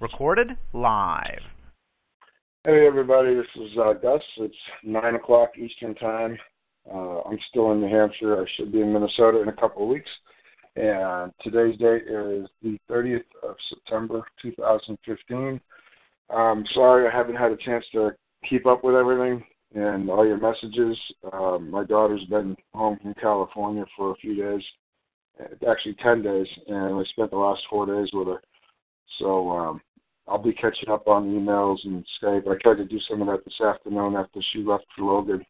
Recorded live. Hey everybody, this is uh, Gus. It's nine o'clock Eastern time. Uh, I'm still in New Hampshire. I should be in Minnesota in a couple of weeks. And today's date is the 30th of September 2015. I'm sorry I haven't had a chance to keep up with everything and all your messages. Um, my daughter's been home from California for a few days, actually 10 days, and I spent the last four days with her. So um, I'll be catching up on emails and Skype. I tried to do some of that this afternoon after she left for Logan,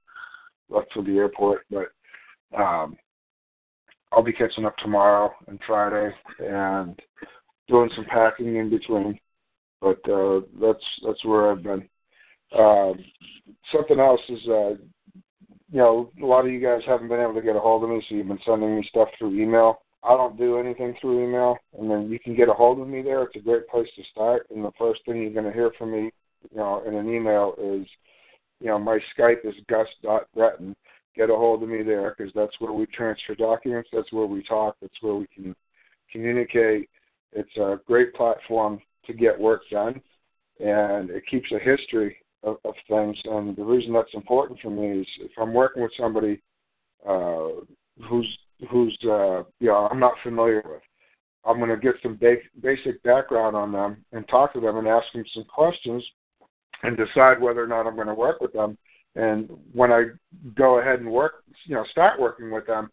left for the airport, but um, I'll be catching up tomorrow and Friday and doing some packing in between. But uh, that's that's where I've been. Um, something else is, uh, you know, a lot of you guys haven't been able to get a hold of me, so you've been sending me stuff through email. I don't do anything through email, and then you can get a hold of me there. It's a great place to start. And the first thing you're going to hear from me, you know, in an email is, you know, my Skype is gus.breton. Get a hold of me there because that's where we transfer documents. That's where we talk. That's where we can communicate. It's a great platform to get work done, and it keeps a history of, of things. And the reason that's important for me is if I'm working with somebody uh, who's who's uh, you know I'm not familiar with, I'm going to get some ba- basic background on them and talk to them and ask them some questions and decide whether or not I'm going to work with them. And when I go ahead and work, you know, start working with them,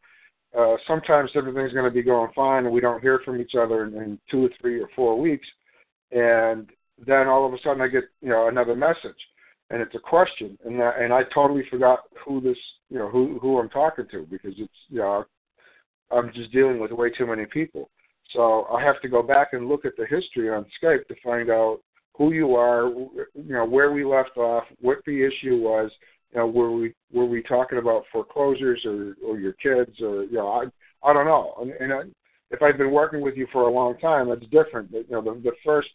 uh, sometimes everything's going to be going fine and we don't hear from each other in, in two or three or four weeks, and then all of a sudden I get you know another message and it's a question, and that, and I totally forgot who this, you know, who who I'm talking to because it's, you know, I'm just dealing with way too many people. So I have to go back and look at the history on Skype to find out who you are, you know, where we left off, what the issue was, you know, were we were we talking about foreclosures or or your kids or you know, I I don't know. And, and I, if I've been working with you for a long time, it's different. But, You know, the the first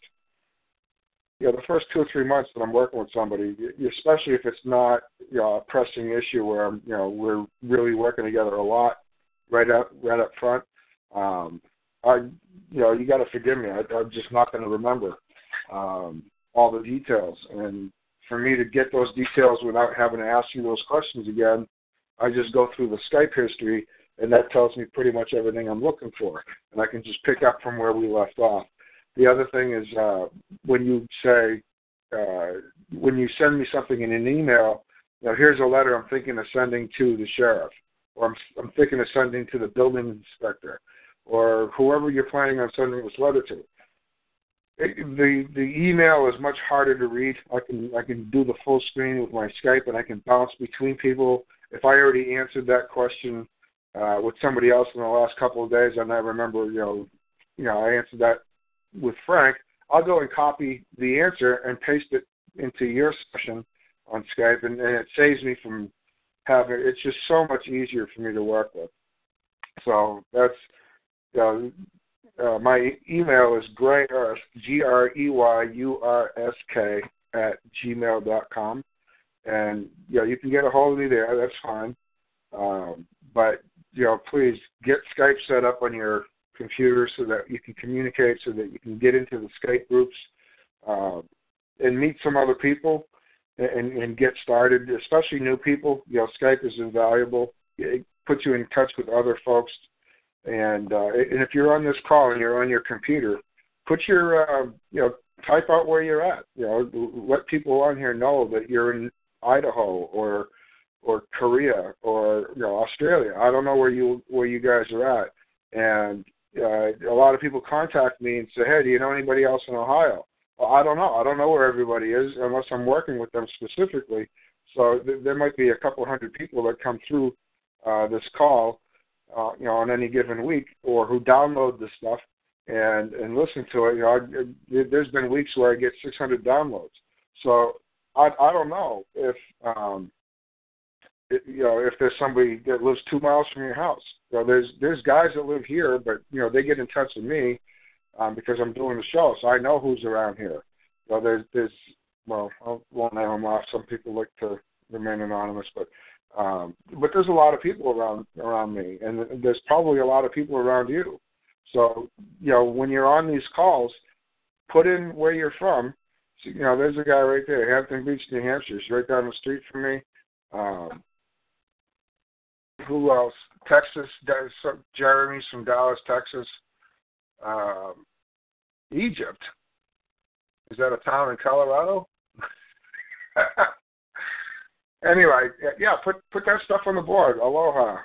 you know, the first two or three months that I'm working with somebody, especially if it's not you know, a pressing issue where I'm, you know we're really working together a lot right up right up front. Um, I you know you got to forgive me. I, I'm just not going to remember um, all the details, and for me to get those details without having to ask you those questions again, I just go through the Skype history, and that tells me pretty much everything I'm looking for, and I can just pick up from where we left off. The other thing is uh, when you say uh, when you send me something in an email, you know, here's a letter I'm thinking of sending to the sheriff, or I'm, I'm thinking of sending to the building inspector, or whoever you're planning on sending this letter to. It, the the email is much harder to read. I can I can do the full screen with my Skype, and I can bounce between people. If I already answered that question uh, with somebody else in the last couple of days, and I remember, you know, you know, I answered that with Frank, I'll go and copy the answer and paste it into your session on Skype, and, and it saves me from having. It's just so much easier for me to work with. So that's uh, uh, my email is greyursk g r e y u r s k at gmail dot com, and yeah, you can get a hold of me there. That's fine. Um, but you know, please get Skype set up on your computer so that you can communicate, so that you can get into the Skype groups uh, and meet some other people and, and get started, especially new people. You know, Skype is invaluable. It puts you in touch with other folks. And uh, and if you're on this call and you're on your computer, put your uh, you know type out where you're at. You know, let people on here know that you're in Idaho or or Korea or you know Australia. I don't know where you where you guys are at, and uh, a lot of people contact me and say, "Hey, do you know anybody else in Ohio?" I don't know. I don't know where everybody is unless I'm working with them specifically. So th- there might be a couple hundred people that come through uh, this call, uh, you know, on any given week, or who download the stuff and and listen to it. You know, I, there's been weeks where I get 600 downloads. So I I don't know if um, it, you know, if there's somebody that lives two miles from your house. You know, there's there's guys that live here, but you know, they get in touch with me um, because I'm doing the show, so I know who's around here. You there's there's well, I won't name them off. Some people like to remain anonymous, but um, but there's a lot of people around around me, and there's probably a lot of people around you. So you know, when you're on these calls, put in where you're from. So, you know, there's a guy right there, Hampton Beach, New Hampshire. He's right down the street from me. Um, who else? Texas. Jeremy's from Dallas, Texas. Um, Egypt. Is that a town in Colorado? anyway, yeah, put put that stuff on the board. Aloha.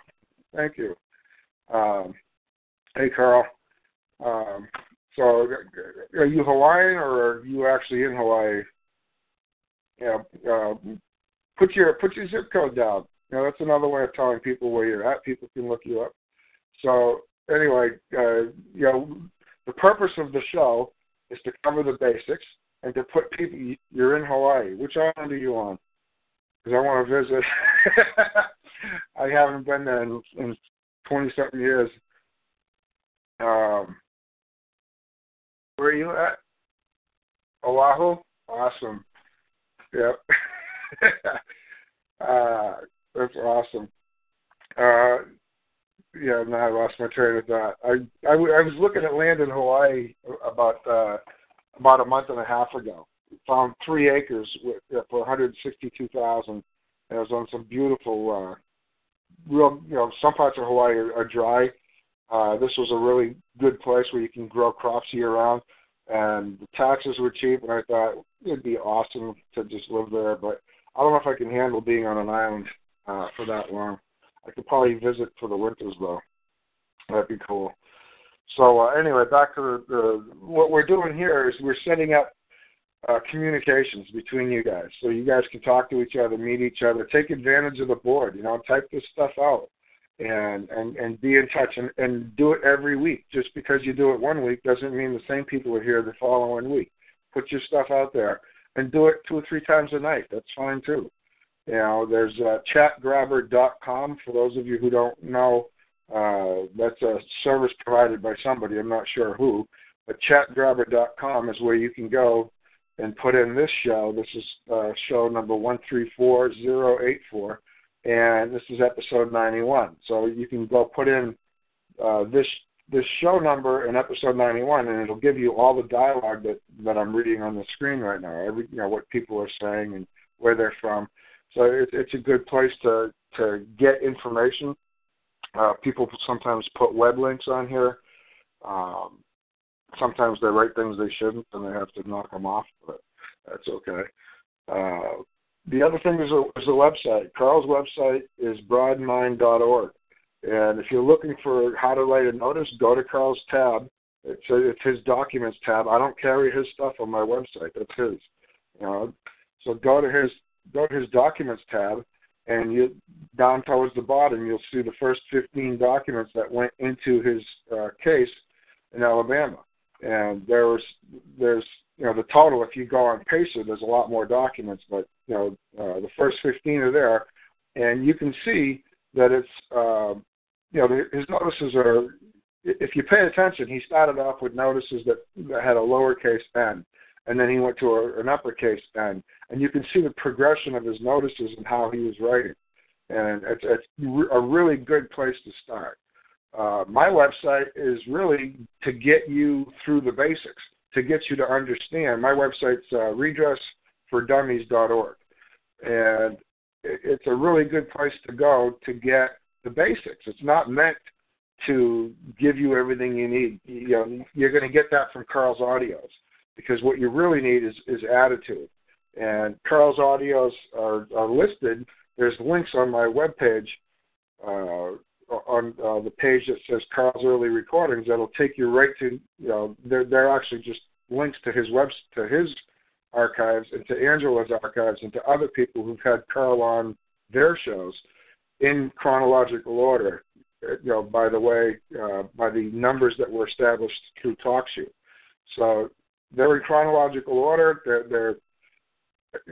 Thank you. Um, hey, Carl. Um, so, are you Hawaiian or are you actually in Hawaii? Yeah. Uh, put your put your zip code down. You know, that's another way of telling people where you're at. People can look you up. So, anyway, uh, you know, the purpose of the show is to cover the basics and to put people. You're in Hawaii. Which island are you on? Because I want to visit. I haven't been there in, in twenty something years. Um, where are you at? Oahu. Awesome. Yep. uh, that's awesome. Uh, yeah, now I lost my train of thought. I, I, I was looking at land in Hawaii about uh, about a month and a half ago. Found three acres with, uh, for one hundred sixty-two thousand. It was on some beautiful, uh, real. You know, some parts of Hawaii are, are dry. Uh, this was a really good place where you can grow crops year round, and the taxes were cheap. And I thought it'd be awesome to just live there, but I don't know if I can handle being on an island uh, for that long. I could probably visit for the winters though. That'd be cool. So uh, anyway, back to the, the what we're doing here is we're setting up uh, communications between you guys, so you guys can talk to each other, meet each other, take advantage of the board. You know, type this stuff out, and and and be in touch, and and do it every week. Just because you do it one week doesn't mean the same people are here the following week. Put your stuff out there, and do it two or three times a night. That's fine too. You know, there's uh, chatgrabber.com for those of you who don't know. Uh, that's a service provided by somebody. I'm not sure who, but chatgrabber.com is where you can go and put in this show. This is uh, show number one three four zero eight four, and this is episode 91. So you can go put in uh, this this show number in episode 91, and it'll give you all the dialogue that that I'm reading on the screen right now. Every you know what people are saying and where they're from. So it, it's a good place to to get information. Uh, people sometimes put web links on here. Um, sometimes they write things they shouldn't, and they have to knock them off, but that's okay. Uh, the other thing is a, is a website. Carl's website is broadmind.org. And if you're looking for how to write a notice, go to Carl's tab. It's, it's his documents tab. I don't carry his stuff on my website. That's his. You know, so go to his go to his documents tab, and you down towards the bottom you'll see the first 15 documents that went into his uh, case in Alabama. And there was there's you know the total if you go on Pacer there's a lot more documents, but you know uh, the first 15 are there, and you can see that it's uh, you know his notices are if you pay attention he started off with notices that, that had a lowercase n and then he went to a, an uppercase N, and you can see the progression of his notices and how he was writing, and it's, it's a really good place to start. Uh, my website is really to get you through the basics, to get you to understand. My website's uh, redressfordummies.org, and it's a really good place to go to get the basics. It's not meant to give you everything you need. You know, you're going to get that from Carl's audios because what you really need is, is attitude. And Carl's audios are, are listed. There's links on my webpage, uh, on uh, the page that says Carl's early recordings. That'll take you right to you know they're they're actually just links to his web to his archives and to Angela's archives and to other people who've had Carl on their shows in chronological order. You know, by the way, uh, by the numbers that were established through TalkShoe. So they're in chronological order. They're, they're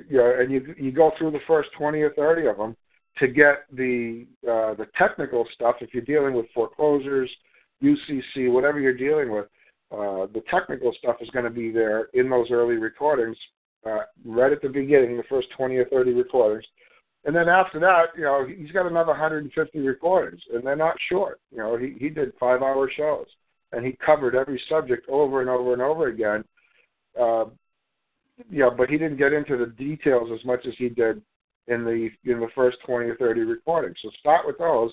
you know, and you you go through the first twenty or thirty of them to get the uh, the technical stuff. If you're dealing with foreclosures, UCC, whatever you're dealing with, uh, the technical stuff is going to be there in those early recordings, uh, right at the beginning, the first twenty or thirty recordings. And then after that, you know, he's got another 150 recordings, and they're not short. You know, he he did five-hour shows, and he covered every subject over and over and over again uh, know, but he didn't get into the details as much as he did in the in the first twenty or thirty recordings. So start with those,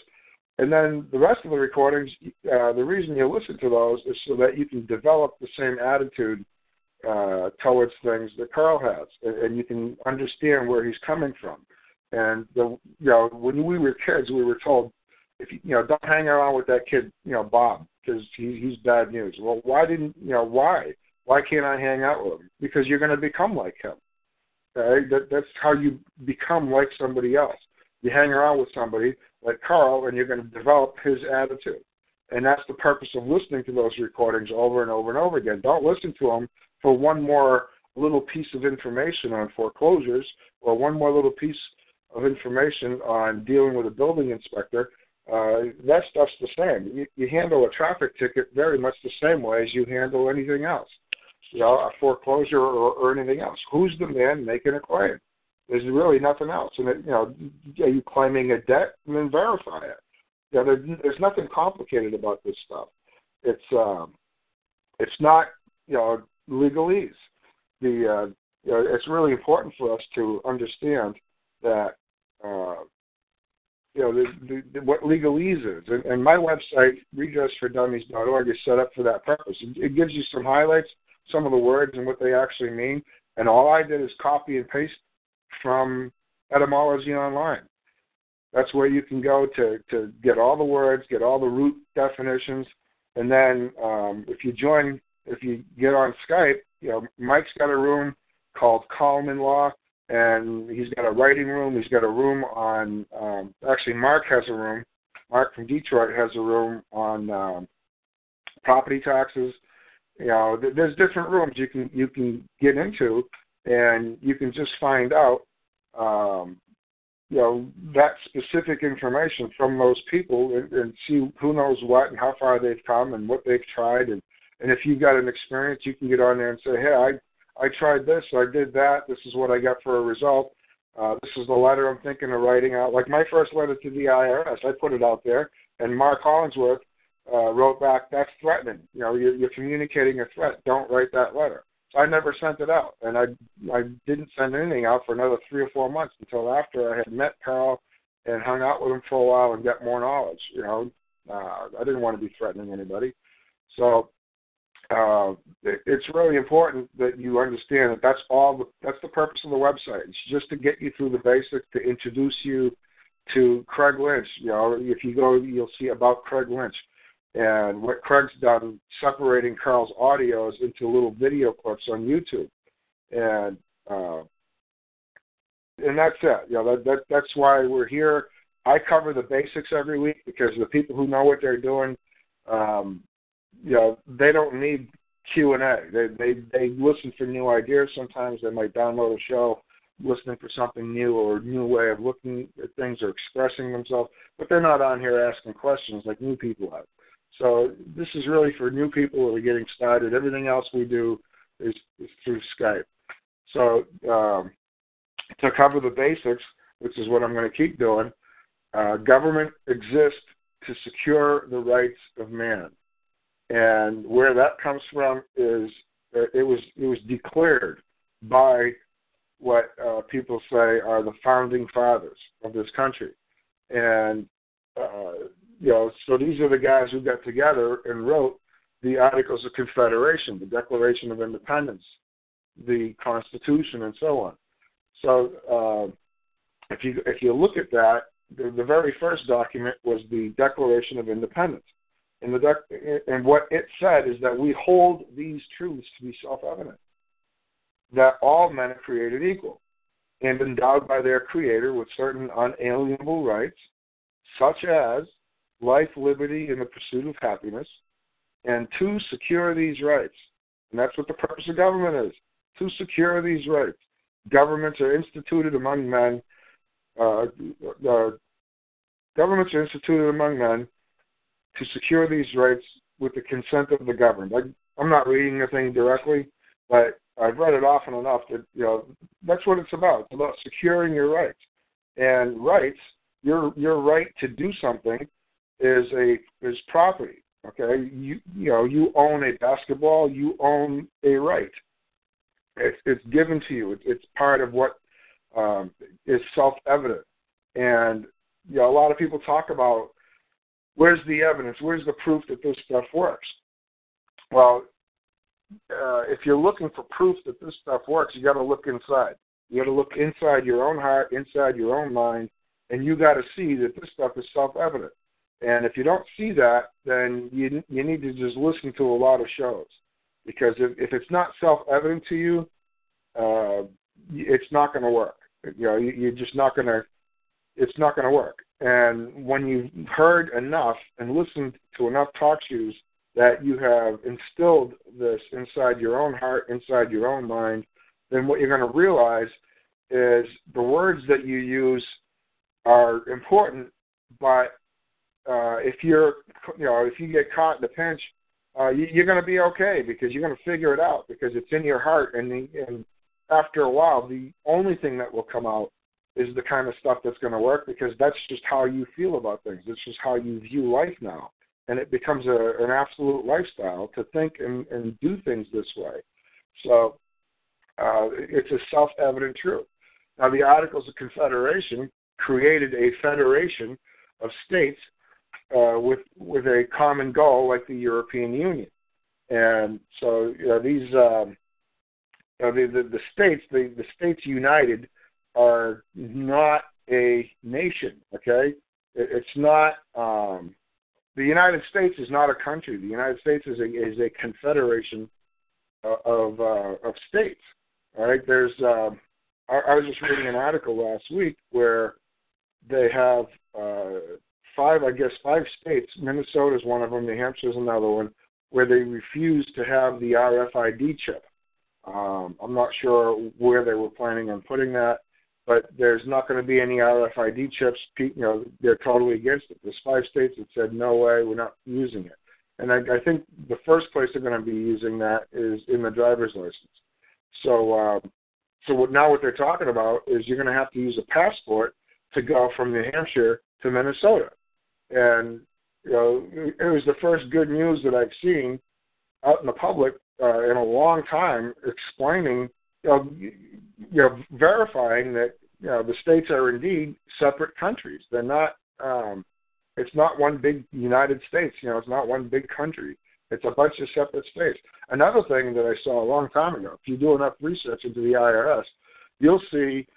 and then the rest of the recordings. Uh, the reason you listen to those is so that you can develop the same attitude uh, towards things that Carl has, and, and you can understand where he's coming from. And the you know when we were kids, we were told if you, you know don't hang around with that kid, you know Bob, because he, he's bad news. Well, why didn't you know why? Why can't I hang out with him? Because you're going to become like him. Okay? That, that's how you become like somebody else. You hang around with somebody like Carl, and you're going to develop his attitude. And that's the purpose of listening to those recordings over and over and over again. Don't listen to them for one more little piece of information on foreclosures or one more little piece of information on dealing with a building inspector. Uh, that stuff's the same. You, you handle a traffic ticket very much the same way as you handle anything else. You know, a foreclosure or, or anything else. Who's the man making a claim? There's really nothing else. And it, you know, are you claiming a debt? And then verify it. You know, there, there's nothing complicated about this stuff. It's um, it's not you know legalese. The uh, you know, it's really important for us to understand that uh, you know the, the, the, what legalese is. And, and my website, redressfordummies.org, is set up for that purpose. It, it gives you some highlights, some of the words and what they actually mean. And all I did is copy and paste from Etymology Online. That's where you can go to, to get all the words, get all the root definitions, and then um, if you join, if you get on Skype, you know Mike's got a room called Common Law, and he's got a writing room. He's got a room on. Um, actually, Mark has a room. Mark from Detroit has a room on um, property taxes. You know, th- there's different rooms you can you can get into, and you can just find out um, you know that specific information from those people and, and see who knows what and how far they've come and what they've tried. And and if you've got an experience you can get on there and say hey i i tried this i did that. This is what i got for a result. Uh, this is the letter i'm thinking of writing out. Like my first letter to the irs i put it out there and mark hollingsworth uh, wrote back that's threatening you know you're, you're communicating a threat don't write that letter so I never sent it out, and I I didn't send anything out for another three or four months until after I had met Carl and hung out with him for a while and got more knowledge. You know, uh, I didn't want to be threatening anybody, so uh, it, it's really important that you understand that that's all. The, that's the purpose of the website. It's just to get you through the basics, to introduce you to Craig Lynch. You know, if you go, you'll see about Craig Lynch. And what Craig's done, separating Carl's audios into little video clips on YouTube, and uh, and that's it. You know, that, that that's why we're here. I cover the basics every week because the people who know what they're doing, um, you know, they don't need Q and A. They they they listen for new ideas. Sometimes they might download a show listening for something new or a new way of looking at things or expressing themselves, but they're not on here asking questions like new people have. So this is really for new people that are getting started. Everything else we do is, is through Skype. So um, to cover the basics, which is what I'm going to keep doing, uh, government exists to secure the rights of man, and where that comes from is uh, it was it was declared by what uh, people say are the founding fathers of this country, and uh, you know, so these are the guys who got together and wrote the Articles of Confederation, the Declaration of Independence, the Constitution, and so on. So uh, if you if you look at that, the, the very first document was the Declaration of Independence, and the dec- and what it said is that we hold these truths to be self-evident, that all men are created equal and endowed by their Creator with certain unalienable rights, such as life, liberty, and the pursuit of happiness, and to secure these rights. And that's what the purpose of government is to secure these rights. Governments are instituted among men. Uh, uh, governments are instituted among men to secure these rights with the consent of the governed. I, I'm not reading the thing directly, but I've read it often enough that you know that's what it's about. It's about securing your rights and rights. Your your right to do something is a is property. Okay, you you know you own a basketball, you own a right. It's, it's given to you. It's, it's part of what um, is self-evident. And you know, a lot of people talk about where's the evidence, where's the proof that this stuff works. Well, uh, if you're looking for proof that this stuff works, you got to look inside. You got to look inside your own heart, inside your own mind, and you got to see that this stuff is self-evident. And if you don't see that, then you you need to just listen to a lot of shows, because if if it's not self-evident to you, uh, it's not going to work. You know, you, you're just not going to. It's not going to work. And when you've heard enough and listened to enough talk shows that you have instilled this inside your own heart, inside your own mind, then what you're going to realize is the words that you use are important, but uh, if you're, you know, if you get caught in a pinch, uh, you, you're going to be okay because you're going to figure it out because it's in your heart, and the, and after a while, the only thing that will come out is the kind of stuff that's going to work because that's just how you feel about things. It's just how you view life now and it becomes a, an absolute lifestyle to think and, and do things this way. So uh, it's a self-evident truth. Now, the Articles of Confederation created a federation of states uh, with with a common goal, like the European Union, and so you know, these um, you know, the, the the states the the states united are not a nation. Okay, it, it's not. Um, the United States is not a country. The United States is a is a confederation of uh, of states. All right. There's. Uh, I, I was just reading an article last week where they have uh, five, I guess, five states. Minnesota is one of them. New Hampshire is another one where they refuse to have the RFID chip. Um, I'm not sure where they were planning on putting that but there's not going to be any RFID chips. You know, they're totally against it. There's five states that said no way, we're not using it. And I, I think the first place they're going to be using that is in the driver's license. So, uh, so what, now what they're talking about is you're going to have to use a passport to go from New Hampshire to Minnesota. And you know, it was the first good news that I've seen out in the public uh, in a long time, explaining you know, you know, verifying that you know the states are indeed separate countries. They're not. Um, it's not one big United States. You know, it's not one big country. It's a bunch of separate states. Another thing that I saw a long time ago, if you do enough research into the IRS, you'll see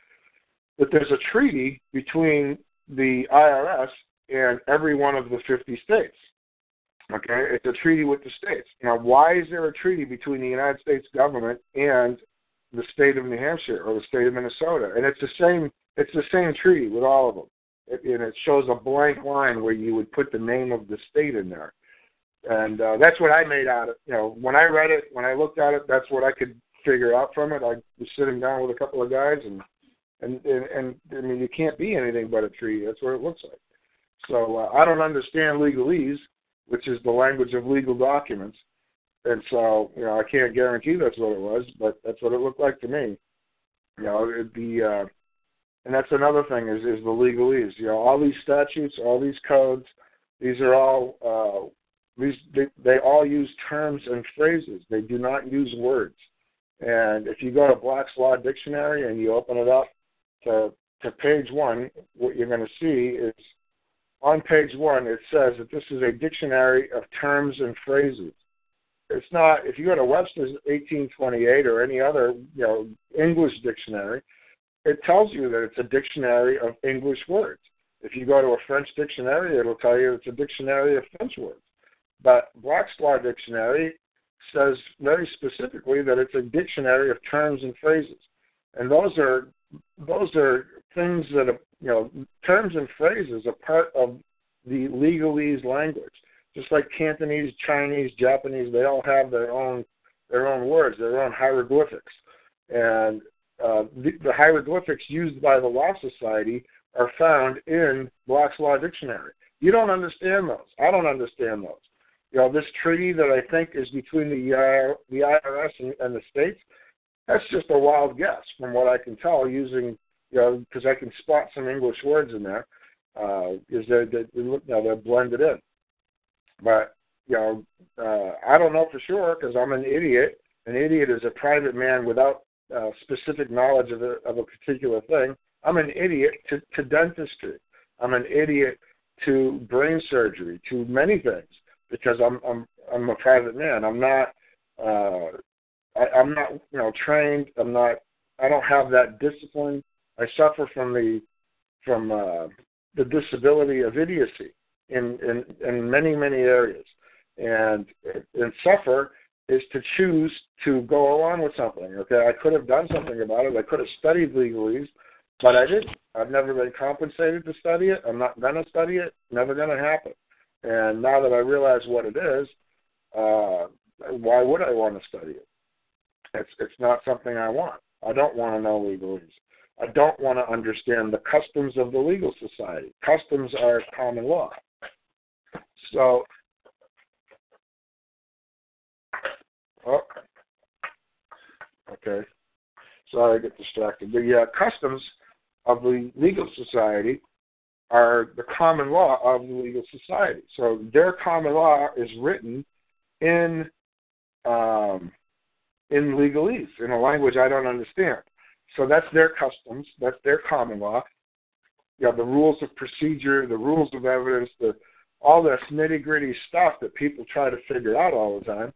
that there's a treaty between the IRS and every one of the 50 states. Okay, it's a treaty with the states. Now, why is there a treaty between the United States government and the state of New Hampshire or the state of Minnesota, and it's the same. It's the same treaty with all of them, it, and it shows a blank line where you would put the name of the state in there, and uh, that's what I made out of. You know, when I read it, when I looked at it, that's what I could figure out from it. I was sitting down with a couple of guys, and and and, and I mean, you can't be anything but a treaty. That's what it looks like. So uh, I don't understand legalese, which is the language of legal documents and so you know I can't guarantee that's what it was, but that's what it looked like to me. You know, the uh, and that's another thing is is the legalese. You know, all these statutes, all these codes, these are all uh, these they, they all use terms and phrases. They do not use words. And if you go to Black's Law Dictionary and you open it up to to page one, what you're going to see is on page one it says that this is a dictionary of terms and phrases it's not if you go to Webster's 1828 or any other you know English dictionary, it tells you that it's a dictionary of English words. If you go to a French dictionary, it'll tell you it's a dictionary of French words. But Black's Law Dictionary says very specifically that it's a dictionary of terms and phrases, and those are those are things that are, you know terms and phrases are part of the legalese language just like Cantonese, Chinese, Japanese, they all have their own their own words, their own hieroglyphics, and uh, the, the hieroglyphics used by the Law Society are found in Black's Law Dictionary. You don't understand those. I don't understand those. You know, this treaty that I think is between the the IRS and, and the states, that's just a wild guess from what I can tell using you know because I can spot some English words in there. Uh, is that they, you know, they're blended in. But you know, uh, I don't know for sure because I'm an idiot. An idiot is a private man without uh, specific knowledge of a, of a particular thing. I'm an idiot to, to dentistry. I'm an idiot to brain surgery, to many things, because I'm I'm I'm a private man. I'm not uh, I, I'm not you know trained. I'm not. I don't have that discipline. I suffer from the from uh, the disability of idiocy in in in many many areas, and and suffer is to choose to go along with something. Okay, I could have done something about it. I could have studied legalese, but I didn't. I've never been compensated to study it. I'm not to study it. Never to happen. And now that I realize what it is, uh, why would I want to study it? It's it's not something I want. I don't want to know legalese. I don't want to understand the customs of the legal society. Customs are common law. So, oh, okay. Sorry, I get distracted. The uh, customs of the legal society are the common law of the legal society. So their common law is written in um, in legalese, in a language I don't understand. So that's their customs, that's their common law. You have the rules of procedure, the rules of evidence, the all this nitty gritty stuff that people try to figure out all the time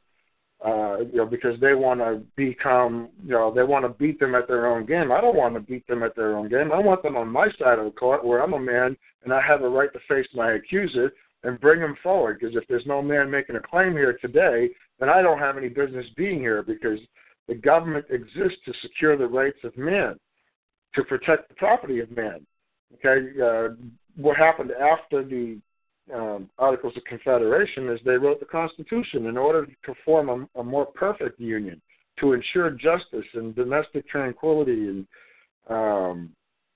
uh, you know, because they want to become, you know, they want to beat them at their own game. I don't want to beat them at their own game. I want them on my side of the court where I'm a man and I have a right to face my accuser and bring him forward. Because if there's no man making a claim here today, then I don't have any business being here because the government exists to secure the rights of man, to protect the property of man. Okay, uh, what happened after the um, Articles of Confederation is they wrote the Constitution in order to form a, a more perfect union, to ensure justice and domestic tranquility, and um,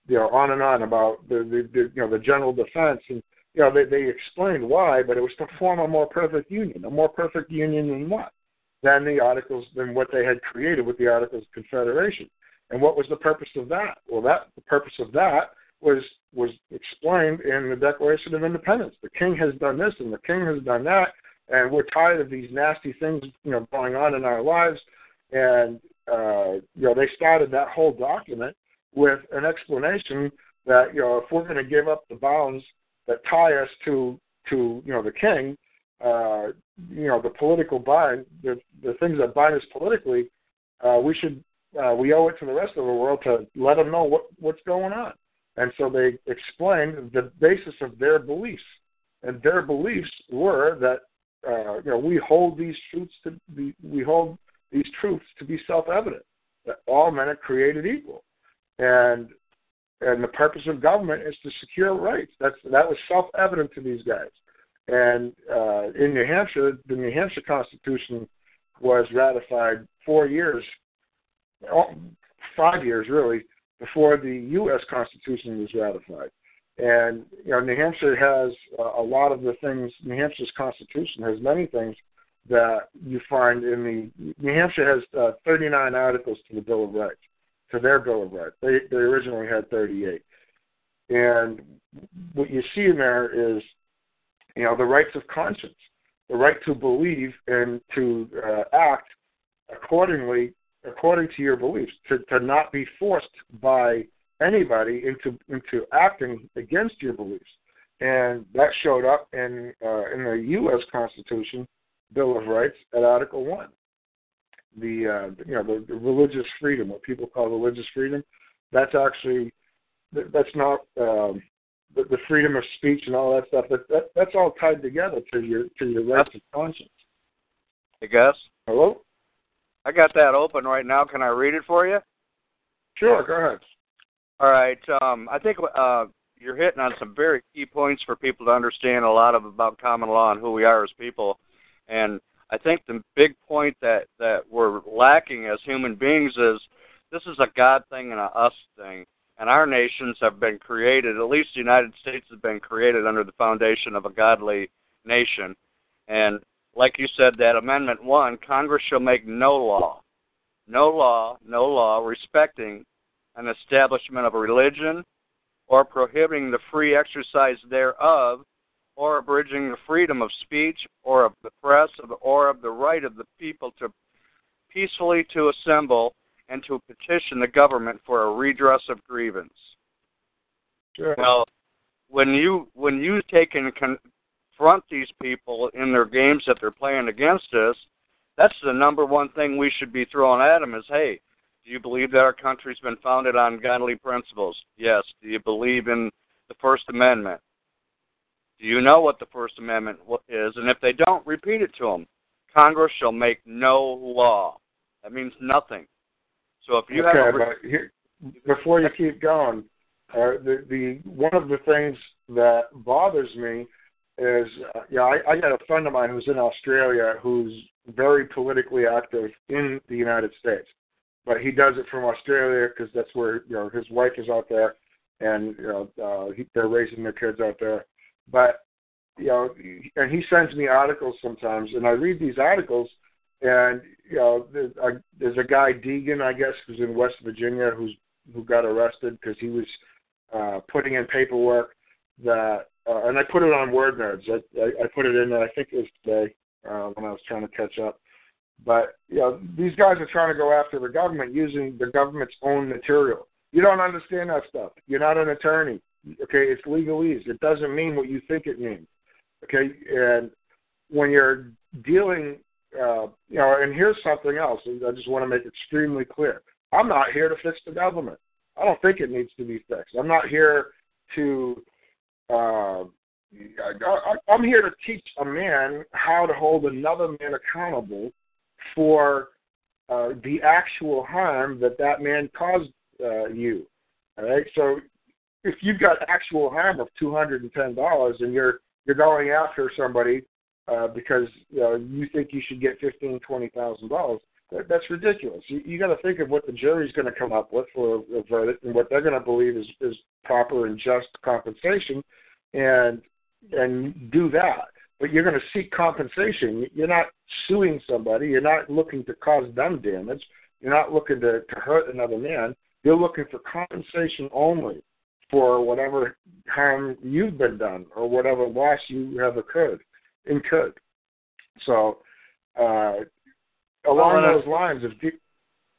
you know on and on about the, the, the you know the general defense, and you know they, they explained why, but it was to form a more perfect union, a more perfect union than what? Than the Articles, than what they had created with the Articles of Confederation. And what was the purpose of that? Well, that the purpose of that was was explained in the Declaration of Independence. The king has done this and the king has done that, and we're tired of these nasty things, you know, going on in our lives. And uh, you know, they started that whole document with an explanation that you know, if we're going to give up the bounds that tie us to to you know the king, uh, you know, the political bind, the the things that bind us politically, uh, we should uh, we owe it to the rest of the world to let them know what what's going on. And so they explained the basis of their beliefs. And their beliefs were that uh, you know we hold these truths to be we hold these truths to be self-evident that all men are created equal, and and the purpose of government is to secure rights. That's that was self-evident to these guys. And uh, in New Hampshire, the New Hampshire Constitution was ratified four years, five years really, before the U.S. Constitution was ratified. And you know, New Hampshire has uh, a lot of the things. New Hampshire's Constitution has many things that you find in the. New Hampshire has uh, 39 articles to the Bill of Rights, to their Bill of Rights. They they originally had 38, and what you see in there is, you know, the rights of conscience, the right to believe and to uh, act accordingly according to your beliefs, to, to not be forced by anybody into into acting against your beliefs. And that showed up in uh, in the U.S. Constitution, Bill of Rights, at Article One. The uh, you know the, the religious freedom, what people call religious freedom, that's actually that's not um, the, the freedom of speech and all that stuff. That, that that's all tied together to your to your rights of conscience. I guess. Hello. I got that open right now. Can I read it for you? Sure, go ahead. All right. Um, I think uh, you're hitting on some very key points for people to understand a lot of about common law and who we are as people. And I think the big point that that we're lacking as human beings is this is a God thing and a us thing. And our nations have been created, at least the United States has been created under the foundation of a godly nation. And like you said, that Amendment 1 Congress shall make no law, no law, no law respecting an establishment of a religion or prohibiting the free exercise thereof or abridging the freedom of speech or of the press or of the right of the people to peacefully to assemble and to petition the government for a redress of grievance. Sure. Well, when you when you take and confront these people in their games that they're playing against us, that's the number one thing we should be throwing at them is, hey, do you believe that our country's been founded on godly principles? Yes. Do you believe in the First Amendment? Do you know what the First Amendment is? And if they don't, repeat it to them. Congress shall make no law. That means nothing. So if you okay, have a, but here, before you keep going, uh, the the one of the things that bothers me is, uh, yeah, I, I got a friend of mine who's in Australia who's very politically active in the United States, but he does it from Australia because that's where you know his wife is out there, and you know uh, he, they're raising their kids out there. But you know, and he sends me articles sometimes, and I read these articles, and you know, there's a, there's a guy Deegan, I guess, who's in West Virginia, who's who got arrested because he was uh, putting in paperwork that, uh, and I put it on Word Nerdz. I, I, I put it in there. I think it was today uh, when I was trying to catch up. But you know, these guys are trying to go after the government using the government's own material. You don't understand that stuff. You're not an attorney. Okay, it's legalese. It doesn't mean what you think it means. Okay, and when you're dealing, uh, you know, and here's something else. I just want to make extremely clear. I'm not here to fix the government. I don't think it needs to be fixed. I'm not here to. Uh, I, I'm here to teach a man how to hold another man accountable for uh, the actual harm that that man caused uh, you. All right. So if you've got actual harm of two hundred and ten dollars and you're you're going after somebody uh, because you, know, you think you should get fifteen twenty thousand dollars, that, that's ridiculous. You, you got to think of what the jury's going to come up with for a, a verdict and what they're going to believe is is proper and just compensation, and and do that. But you're going to seek compensation. You're not suing somebody. You're not looking to cause them damage. You're not looking to, to hurt another man. You're looking for compensation only for whatever harm you've been done or whatever loss you have occurred incurred. So, uh, along Well, those lines of de-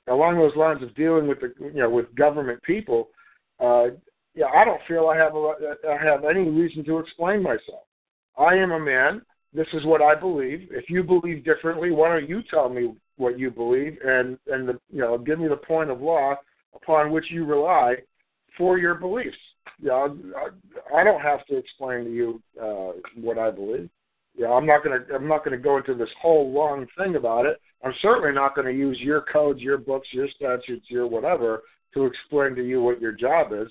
along those lines of dealing with the you know with government people, uh, yeah, I don't feel I have a, I have any reason to explain myself. I am a man. This is what I believe. If you believe differently, why don't you tell me what you believe and and the, you know give me the point of law upon which you rely for your beliefs. Yeah, I, I don't have to explain to you uh, what I believe. Yeah, I'm not gonna I'm not gonna go into this whole long thing about it. I'm certainly not going to use your codes, your books, your statutes, your whatever to explain to you what your job is.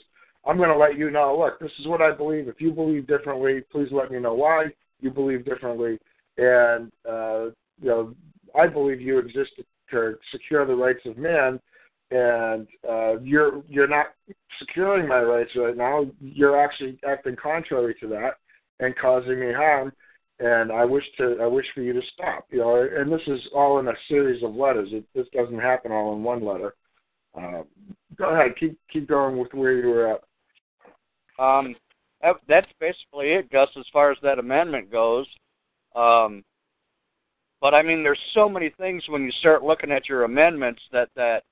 I'm going to let you know. Look, this is what I believe. If you believe differently, please let me know why you believe differently. And uh, you know, I believe you exist to secure the rights of man and uh, you're you're not securing my rights right now. You're actually acting contrary to that and causing me harm. And I wish to I wish for you to stop. You know, and this is all in a series of letters. It, this doesn't happen all in one letter. Uh, go ahead, keep keep going with where you were at. Um, that, that's basically it, Gus, as far as that amendment goes. Um, but I mean, there's so many things when you start looking at your amendments that that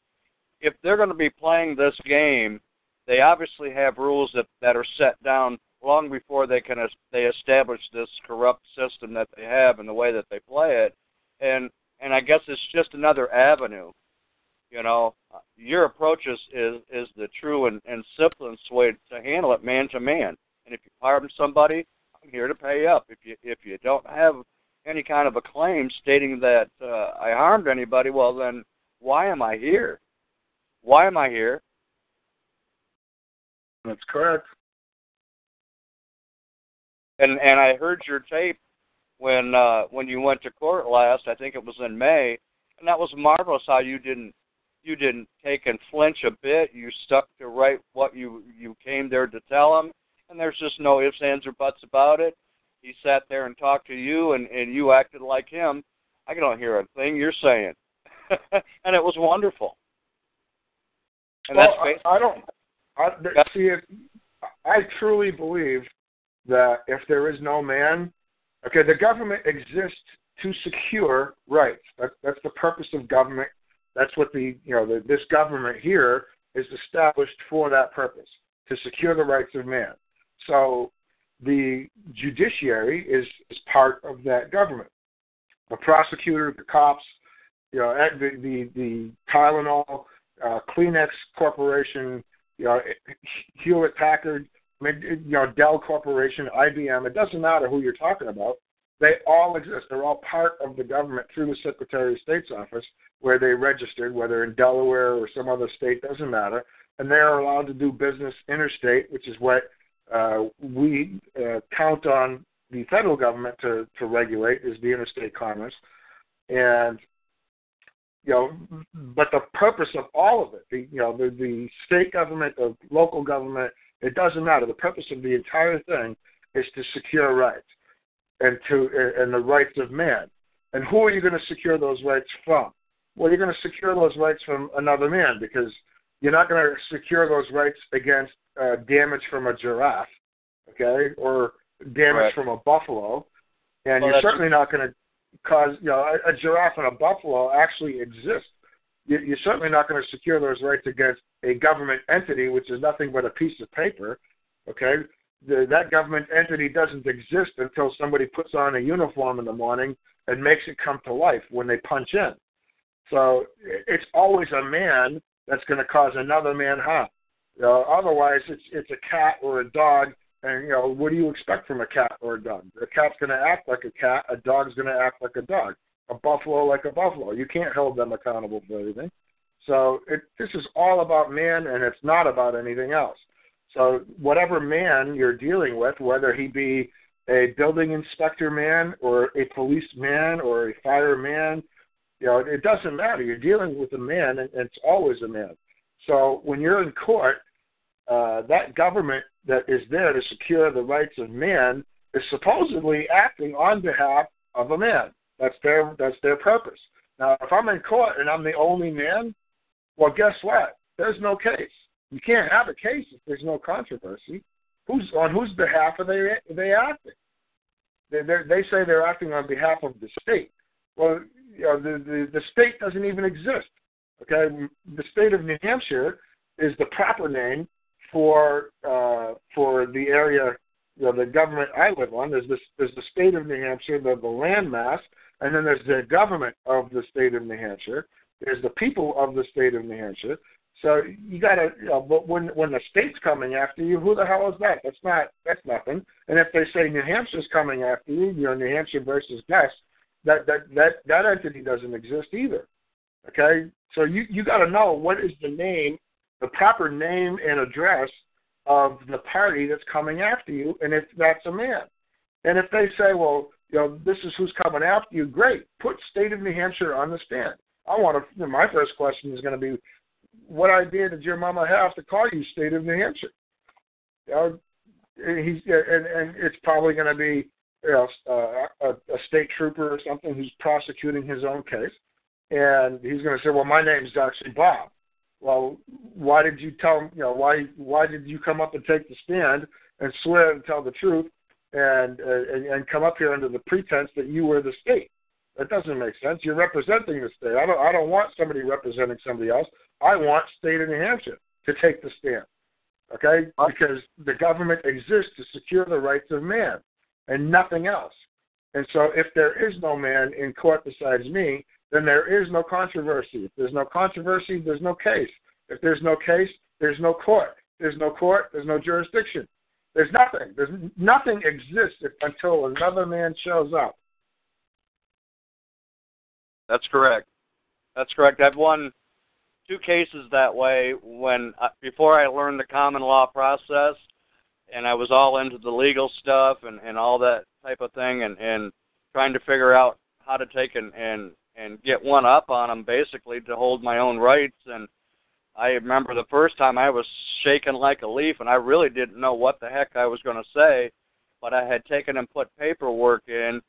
if they're going to be playing this game, they obviously have rules that that are set down long before they can they establish this corrupt system that they have and the way that they play it, and and I guess it's just another avenue. You know, your approach is is, is the true and, and simplest way to handle it, man to man. And if you harm somebody, I'm here to pay up. If you if you don't have any kind of a claim stating that uh, I harmed anybody, well then why am I here? Why am I here? That's correct. And and I heard your tape when uh when you went to court last. I think it was in May, and that was marvelous how you didn't you didn't take and flinch a bit. You stuck to right what you you came there to tell him, and there's just no ifs, ands, or buts about it. He sat there and talked to you, and and you acted like him. I don't hear a thing you're saying, and it was wonderful. And well, that's I, I don't. I, see, if, I truly believe that if there is no man, okay, the government exists to secure rights. That, that's the purpose of government. That's what the you know the, this government here is established for that purpose to secure the rights of man. So the judiciary is, is part of that government. The prosecutor, the cops, you know, the the, the Tylenol, uh, Kleenex Corporation, you know, Hewlett Packard, you know, Dell Corporation, IBM. It doesn't matter who you're talking about. They all exist. They're all part of the government through the Secretary of State's office, where they registered, whether in Delaware or some other state, doesn't matter. And they're allowed to do business interstate, which is what uh, we uh, count on the federal government to, to regulate, is the interstate commerce. And you know, but the purpose of all of it, the you know, the, the state government, the local government, it doesn't matter. The purpose of the entire thing is to secure rights and to and the rights of man. And who are you going to secure those rights from? Well, you're going to secure those rights from another man because you're not going to secure those rights against uh, damage from a giraffe, okay, or damage right. from a buffalo, and well, you're certainly not going to cause you know a, a giraffe and a buffalo actually exist. You're certainly not going to secure those rights against a government entity, which is nothing but a piece of paper. Okay, the, that government entity doesn't exist until somebody puts on a uniform in the morning and makes it come to life when they punch in. So it's always a man that's going to cause another man harm. Otherwise, it's it's a cat or a dog, and you know what do you expect from a cat or a dog? A cat's going to act like a cat. A dog's going to act like a dog. A buffalo like a buffalo. You can't hold them accountable for anything. So it, this is all about man, and it's not about anything else. So whatever man you're dealing with, whether he be a building inspector man or a policeman or a fireman, you know, it doesn't matter. You're dealing with a man, and it's always a man. So when you're in court, uh, that government that is there to secure the rights of man is supposedly acting on behalf of a man. That's their that's their purpose. Now, if I'm in court and I'm the only man, well, guess what? There's no case. You can't have a case if there's no controversy. Who's on whose behalf are they are they acting? They they say they're acting on behalf of the state. Well, you know, the, the the state doesn't even exist. Okay, the state of New Hampshire is the proper name for uh, for the area, you know, the government I live on. is this there's the state of New Hampshire, the the landmass, and then there's the government of the state of New Hampshire. There's the people of the state of New Hampshire, so you got to, you know, but when when the state's coming after you, who the hell is that? That's not that's nothing. And if they say New Hampshire's coming after you, you know, New Hampshire versus Guest, that that that that entity doesn't exist either. Okay, so you you got to know what is the name, the proper name and address of the party that's coming after you, and if that's a man. And if they say, well, you know, this is who's coming after you, great. Put state of New Hampshire on the stand. I want to. You know, my first question is going to be, what idea did your mama have to call you state of New Hampshire? You know, he's and and it's probably going to be you know uh, a, a state trooper or something who's prosecuting his own case, and he's going to say, well, my name's actually Bob. Well, why did you tell you know why why did you come up and take the stand and swear and tell the truth and uh, and, and come up here under the pretense that you were the state? That doesn't make sense. You're representing the state. I don't I don't want somebody representing somebody else. I want state of New Hampshire to take the stand. Okay? Because the government exists to secure the rights of man and nothing else. And so if there is no man in court besides me, then there is no controversy. If there's no controversy, there's no case. If there's no case, there's no court. If there's no court, there's no jurisdiction. There's nothing. There's nothing exists if, until another man shows up. That's correct. That's correct. I've won two cases that way when uh, before I learned the common law process, and I was all into the legal stuff and and all that type of thing, and and trying to figure out how to take and and and get one up on them basically to hold my own rights and I remember the first time I was shaking like a leaf and I really didn't know what the heck I was going to say, but I had taken and put paperwork in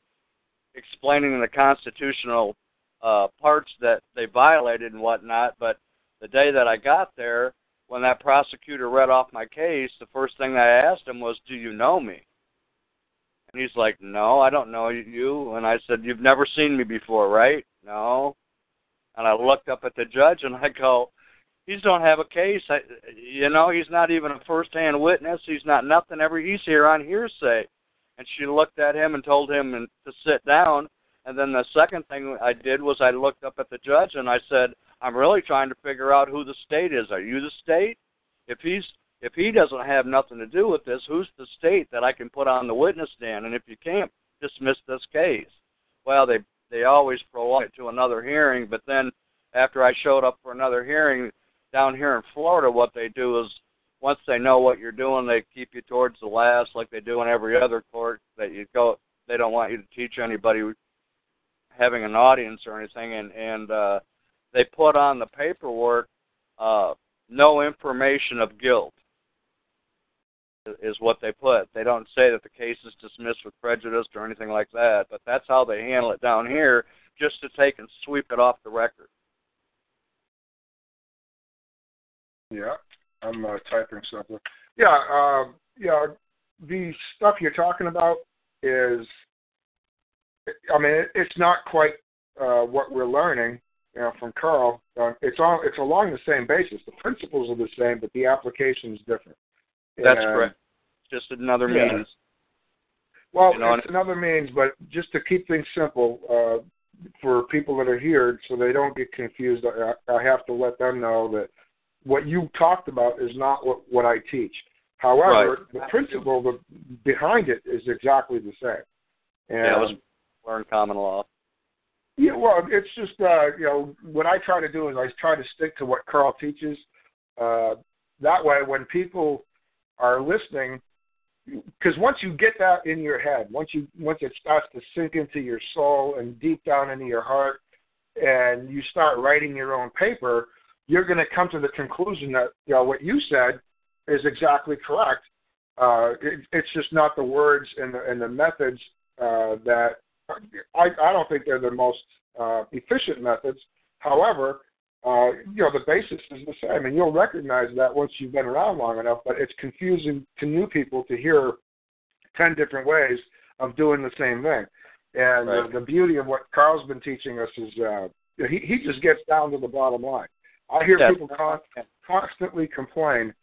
explaining the constitutional uh parts that they violated and whatnot, but the day that I got there, when that prosecutor read off my case, the first thing I asked him was, "Do you know me?" And he's like, "No, I don't know you." And I said, "You've never seen me before, right?" "No." and I looked up at the judge and I go, "He's don't have a case. You know, he's not even a first-hand witness. He's not nothing. Ever he's here on hearsay." And she looked at him and told him to sit down. And then the second thing I did was I looked up at the judge and I said, "I'm really trying to figure out who the state is. Are you the state? If he's if he doesn't have nothing to do with this, who's the state that I can put on the witness stand? And if you can't, dismiss this case." Well, they they always prolong it to another hearing, but then after I showed up for another hearing down here in Florida, what they do is once they know what you're doing, they keep you towards the last, like they do in every other court. That you go, they don't want you to teach anybody having an audience or anything, and and uh, they put on the paperwork uh, no information of guilt is what they put. They don't say that the case is dismissed with prejudice or anything like that, but that's how they handle it down here, just to take and sweep it off the record. Yeah, I'm uh, typing something. Yeah, uh, yeah. The stuff you're talking about is, I mean, it's not quite uh, what we're learning, you know, from Carl. Uh, it's all it's along the same basis. The principles are the same, but the application is different. That's and, correct. Just another yeah. means. Well, know, it's another means, but just to keep things simple uh, for people that are here, so they don't get confused, I, I have to let them know that what you talked about is not what, what I teach. However, right. the principle behind it is exactly the same. And, yeah, it was learn common law. Yeah, well, it's just uh, you know what I try to do is I try to stick to what Carl teaches. Uh, that way, when people are listening, because once you get that in your head, once you once it starts to sink into your soul and deep down into your heart, and you start writing your own paper, you're going to come to the conclusion that you know what you said is exactly correct. Uh, it, it's just not the words and the, and the methods uh, that I, I don't think they're the most uh, efficient methods. However, uh, you know the basis is the same, and you'll recognize that once you've been around long enough. But it's confusing to new people to hear ten different ways of doing the same thing. And right. the, the beauty of what Carl's been teaching us is uh, he he just gets down to the bottom line. I hear people con- constantly complain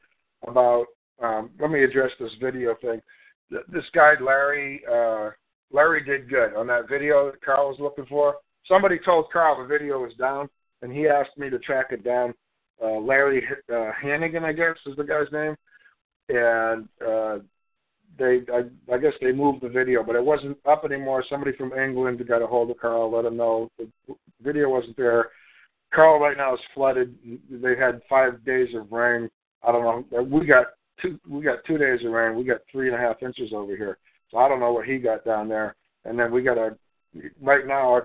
about. Um, let me address this video thing. This guy Larry, uh, Larry did good on that video that Carl was looking for. Somebody told Carl the video was down, and he asked me to track it down. Uh, Larry uh, Hannigan, I guess, is the guy's name, and uh, they, I, I guess they moved the video, but it wasn't up anymore. Somebody from England got a hold of Carl, let him know the video wasn't there. Carl right now is flooded. They had five days of rain. I don't know. We got two. We got two days of rain. We got three and a half inches over here. So I don't know what he got down there. And then we got a. Right now,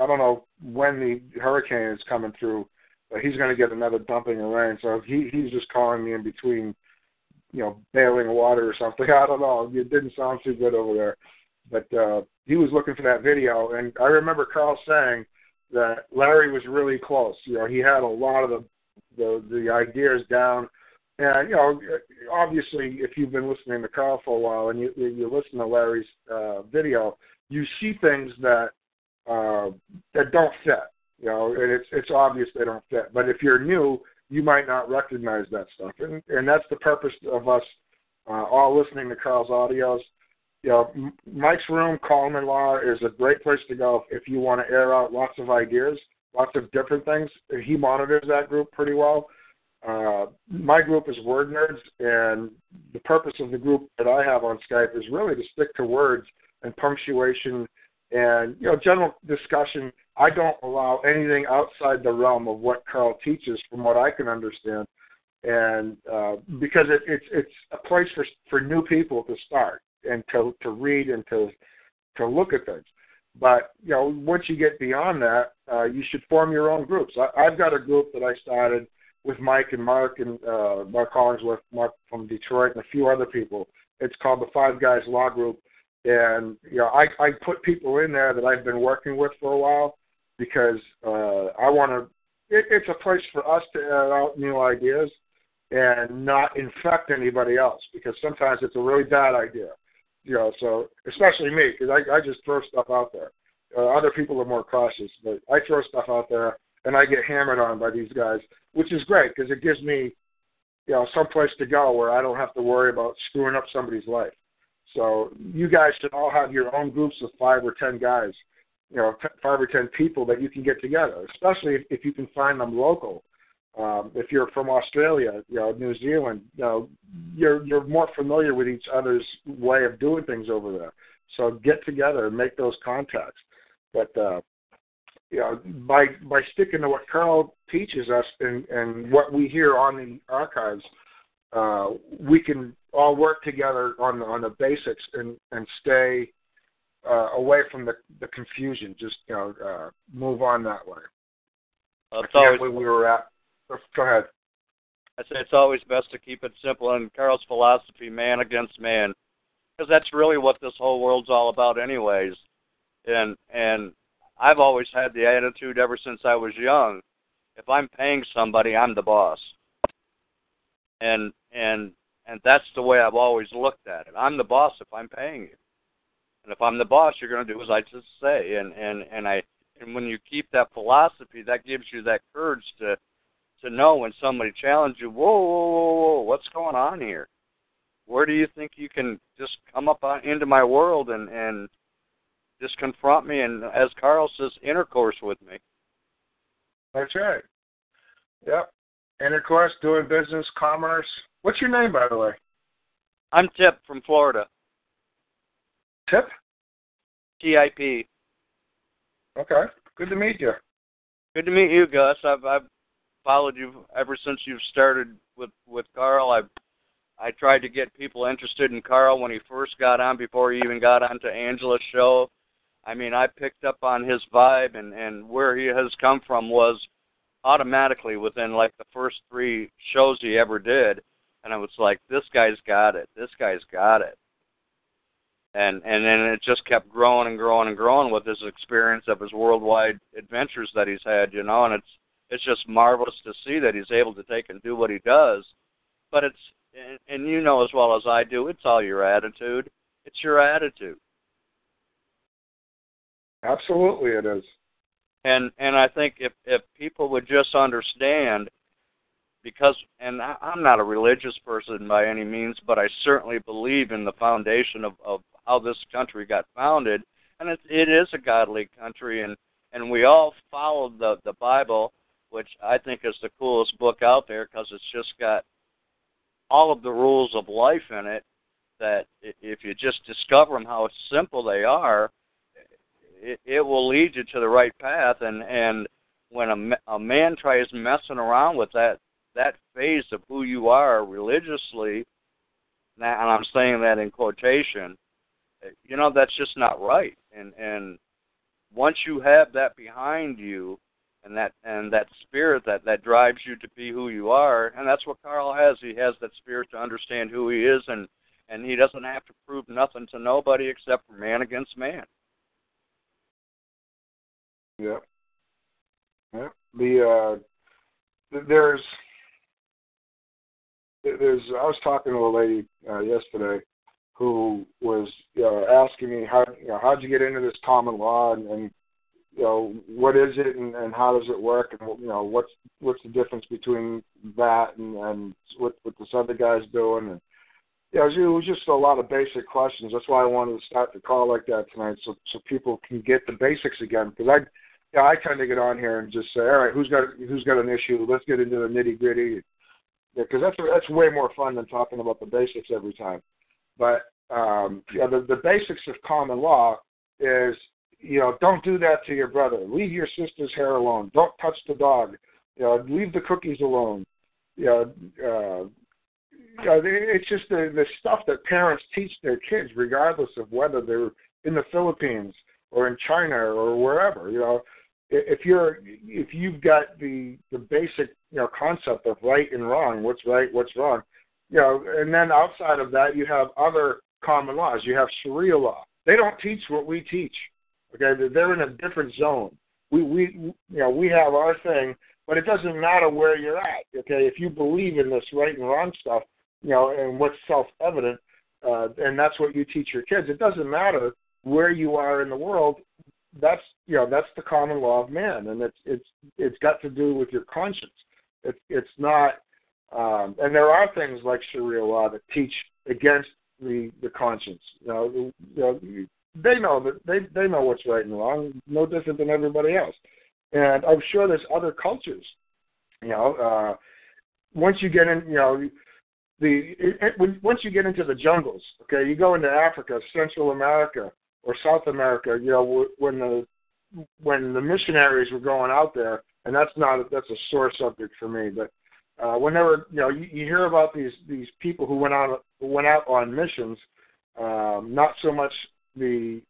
I don't know when the hurricane is coming through, but he's going to get another dumping of rain. So he he's just calling me in between, you know, bailing water or something. I don't know. It didn't sound too good over there, but uh, he was looking for that video, and I remember Carl saying that Larry was really close. You know, he had a lot of the the, the ideas down. And you know, obviously, if you've been listening to Carl for a while and you you listen to Larry's uh, video, you see things that uh, that don't fit. You know, and it's it's obvious they don't fit. But if you're new, you might not recognize that stuff, and and that's the purpose of us uh, all listening to Carl's audios you know, Mike's Room, Common Law, is a great place to go if you want to air out lots of ideas, lots of different things. He monitors that group pretty well. Uh, my group is Word Nerdz, and the purpose of the group that I have on Skype is really to stick to words and punctuation and you know general discussion. I don't allow anything outside the realm of what Carl teaches, from what I can understand, and uh, because it, it's it's a place for for new people to start and to to read and to to look at things. But you know, once you get beyond that, uh, you should form your own groups. I, I've got a group that I started with Mike and Mark and uh, Mark Collingsworth, Mark from Detroit, and a few other people. It's called the Five Guys Law Group, and you know, I I put people in there that I've been working with for a while because uh, I want to. It, it's a place for us to add out new ideas and not infect anybody else because sometimes it's a really bad idea you know, so especially me because I I just throw stuff out there. Uh, other people are more cautious, but I throw stuff out there, and I get hammered on by these guys, which is great because it gives me, you know, some place to go where I don't have to worry about screwing up somebody's life. So you guys should all have your own groups of five or ten guys, you know, t- five or ten people that you can get together, especially if, if you can find them local. Um, if you're from Australia, you know, New Zealand, you know, you're you're more familiar with each other's way of doing things over there. So get together and make those contacts. But uh, you know, by by sticking to what Carl teaches us and and what we hear on the archives, uh, we can all work together on the, on the basics and and stay uh, away from the the confusion. Just you know, uh, move on that way. Uh, I forget where we were at. Go ahead. I say it's always best to keep it simple. And Carl's philosophy, man against man, because that's really what this whole world's all about, anyways. And and I've always had the attitude ever since I was young. If I'm paying somebody, I'm the boss. And and and that's the way I've always looked at it. I'm the boss if I'm paying you. And if I'm the boss, you're going to do as I just say. And and and I and when you keep that philosophy, that gives you that courage to to know when somebody challenges you, whoa, whoa, whoa, whoa, what's going on here? Where do you think you can just come up on, into my world and and just confront me and, as Carl says, intercourse with me? That's right. Yep. Intercourse, doing business, commerce. What's your name, by the way? I'm Tip from Florida. Tip? T I P. Okay. Good to meet you. Good to meet you, Gus. I've I've followed you ever since you've started with with Carl. I've I tried to get people interested in Carl when he first got on before he even got onto Angela's show. I mean, I picked up on his vibe and and where he has come from was automatically within like the first three shows he ever did, and I was like, this guy's got it. This guy's got it. And and then it just kept growing and growing and growing with his experience of his worldwide adventures that he's had, you know, and it's it's just marvelous to see that he's able to take and do what he does. But it's and, and you know as well as I do, it's all your attitude. It's your attitude. Absolutely, it is. And and I think if if people would just understand, because and I, I'm not a religious person by any means, but I certainly believe in the foundation of of how this country got founded, and it it is a godly country, and and we all follow the the Bible, which I think is the coolest book out there because it's just got all of the rules of life in it. That if you just discover them, how simple they are, it, it will lead you to the right path. And and when a, a man tries messing around with that that phase of who you are religiously, and I'm saying that in quotation, you know that's just not right. And and once you have that behind you, and that and that spirit that that drives you to be who you are, and that's what Carl has. He has that spirit to understand who he is, and and he doesn't have to prove nothing to nobody except for man against man. Yeah. Yeah. The uh, there's there's I was talking to a lady uh, yesterday who was know, asking me how you know how'd you get into this common law and, and you know what is it and, and how does it work and you know what's what's the difference between that and, and what what this other guy's doing and yeah, it was just a lot of basic questions. That's why I wanted to start the call like that tonight, so so people can get the basics again. Because I yeah, I tend to get on here and just say, all right, who's got who's got an issue? Let's get into the nitty gritty. Because that's that's way more fun than talking about the basics every time. But um, yeah, the the basics of common law is you know don't do that to your brother. Leave your sister's hair alone. Don't touch the dog. You know, leave the cookies alone. You know, uh, you know it's just the the stuff that parents teach their kids, regardless of whether they're in the Philippines or in China or wherever. You know, if you're if you've got the the basic you know concept of right and wrong, what's right, what's wrong, you know, and then outside of that you have other common laws. You have Sharia law. They don't teach what we teach. Okay, they're in a different zone. We we you know we have our thing, but it doesn't matter where you're at. Okay, if you believe in this right and wrong stuff, you know, and what's self-evident, uh, and that's what you teach your kids. It doesn't matter where you are in the world that's you know that's the common law of man, and it's it's it's got to do with your conscience. It's it's not, um, and there are things like Sharia law that teach against the the conscience. You know, you know they know that they they know what's right and wrong, no different than everybody else. And I'm sure there's other cultures. You know, uh, once you get in, you know, the it, it, once you get into the jungles, okay, you go into Africa, Central America, or South America, you know, when the when the missionaries were going out there, and that's not that's a sore subject for me, but uh, whenever you know you, you hear about these these people who went out went out on missions, um, not so much the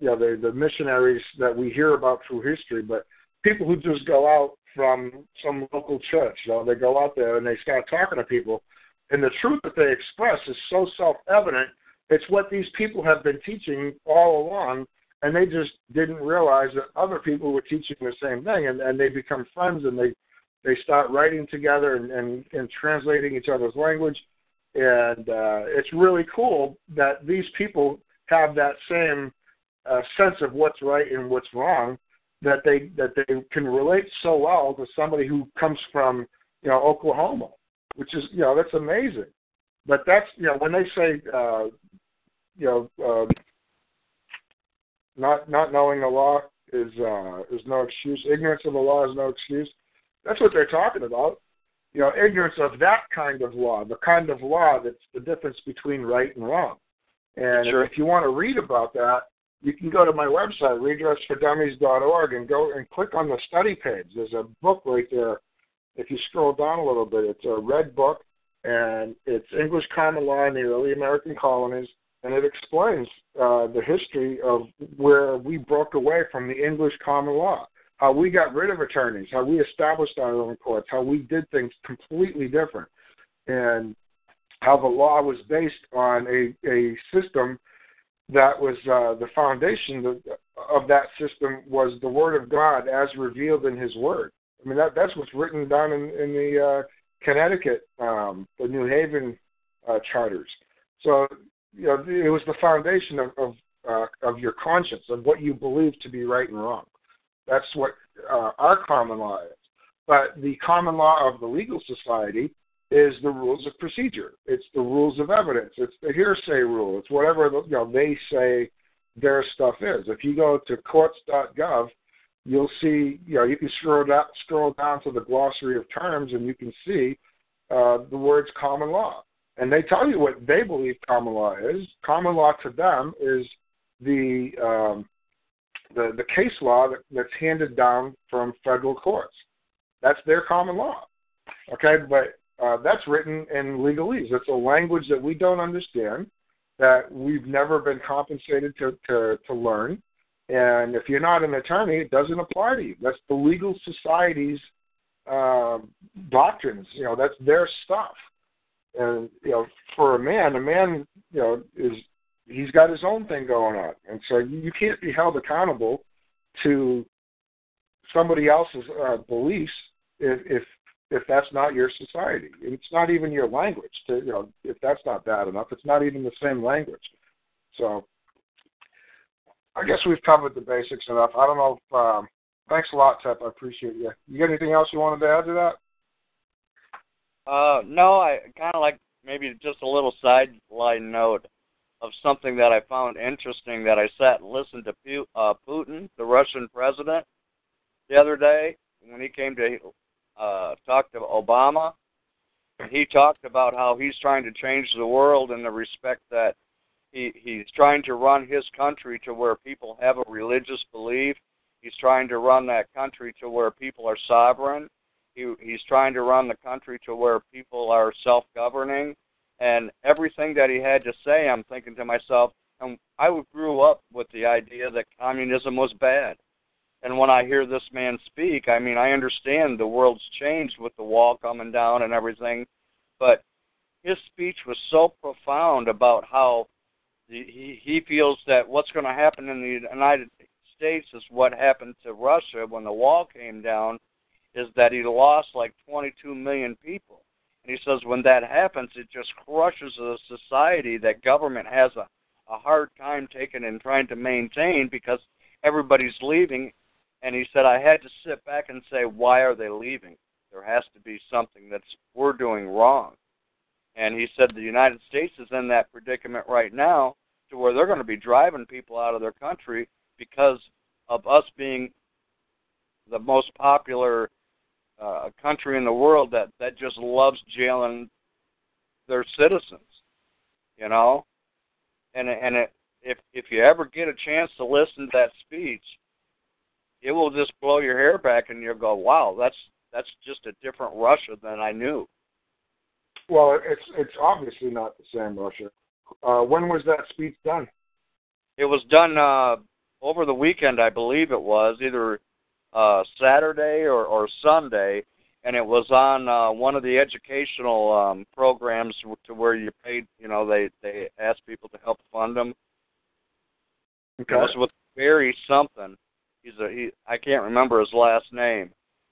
you know the the missionaries that we hear about through history, but people who just go out from some local church. You know, they go out there and they start talking to people, and the truth that they express is so self-evident it's what these people have been teaching all along, and they just didn't realize that other people were teaching the same thing, and, and they become friends and they they start writing together and, and, and translating each other's language, and uh, it's really cool that these people have that same uh, sense of what's right and what's wrong that they that they can relate so well to somebody who comes from you know Oklahoma, which is you know that's amazing. But that's you know when they say uh, you know uh, not not knowing the law is uh, is no excuse. Ignorance of the law is no excuse. That's what they're talking about. You know, ignorance of that kind of law, the kind of law that's the difference between right and wrong. And sure. if you want to read about that, you can go to my website, redressfordummies.org, and go and click on the study page. There's a book right there. If you scroll down a little bit, it's a red book, and it's English common law in the early American colonies, and it explains uh, the history of where we broke away from the English common law, how we got rid of attorneys, how we established our own courts, how we did things completely different, and how the law was based on a, a system that was uh, the foundation of that system was the Word of God as revealed in His Word. I mean, that, that's what's written down in, in the uh, Connecticut, um, the New Haven uh, charters. So, you know, it was the foundation of of, uh, of your conscience, of what you believe to be right and wrong. That's what uh, our common law is. But the common law of the legal society is the rules of procedure. It's the rules of evidence. It's the hearsay rule. It's whatever you know they say their stuff is. If you go to courts.gov, you'll see you know you can scroll down scroll down to the glossary of terms and you can see uh, the words common law. And they tell you what they believe common law is. Common law to them is the um, the the case law that, that's handed down from federal courts. That's their common law. Okay, but uh, that's written in legalese. It's a language that we don't understand, that we've never been compensated to, to, to learn. And if you're not an attorney, it doesn't apply to you. That's the legal society's uh, doctrines. You know, that's their stuff. And you know, for a man, a man, you know, is he's got his own thing going on, and so you can't be held accountable to somebody else's uh, beliefs if, if if that's not your society. It's not even your language. To, you know, if that's not bad enough, it's not even the same language. So, I guess we've covered the basics enough. I don't know if. Um, thanks a lot, Tep. I appreciate you. You got anything else you wanted to add to that? Uh, no, I kind of like maybe just a little sideline note of something that I found interesting that I sat and listened to uh, Putin, the Russian president, the other day when he came to uh, talked to Obama. He talked about how he's trying to change the world in the respect that he he's trying to run his country to where people have a religious belief. He's trying to run that country to where people are sovereign. He he's trying to run the country to where people are self-governing. And everything that he had to say, I'm thinking to myself, and I grew up with the idea that communism was bad. And when I hear this man speak, I mean, I understand the world's changed with the wall coming down and everything, but his speech was so profound about how he he feels that what's going to happen in the United States is what happened to Russia when the wall came down, is that he lost like 22 million people. And he says when that happens, it just crushes a society that government has a, a hard time taking and trying to maintain because everybody's leaving, and he said I had to sit back and say, why are they leaving? There has to be something that's we're doing wrong. And he said the United States is in that predicament right now to where they're going to be driving people out of their country because of us being the most popular uh, country in the world that that just loves jailing their citizens, you know, and and it, if if you ever get a chance to listen to that speech, it will just blow your hair back, and you'll go, "Wow, that's that's just a different Russia than I knew." Well, it's it's obviously not the same Russia. Uh, when was that speech done? It was done uh, over the weekend, I believe it was either uh, Saturday or, or Sunday, and it was on uh, one of the educational um, programs to where you paid. You know, they they asked people to help fund them. Okay. It was with Barry something. He's a he. I can't remember his last name,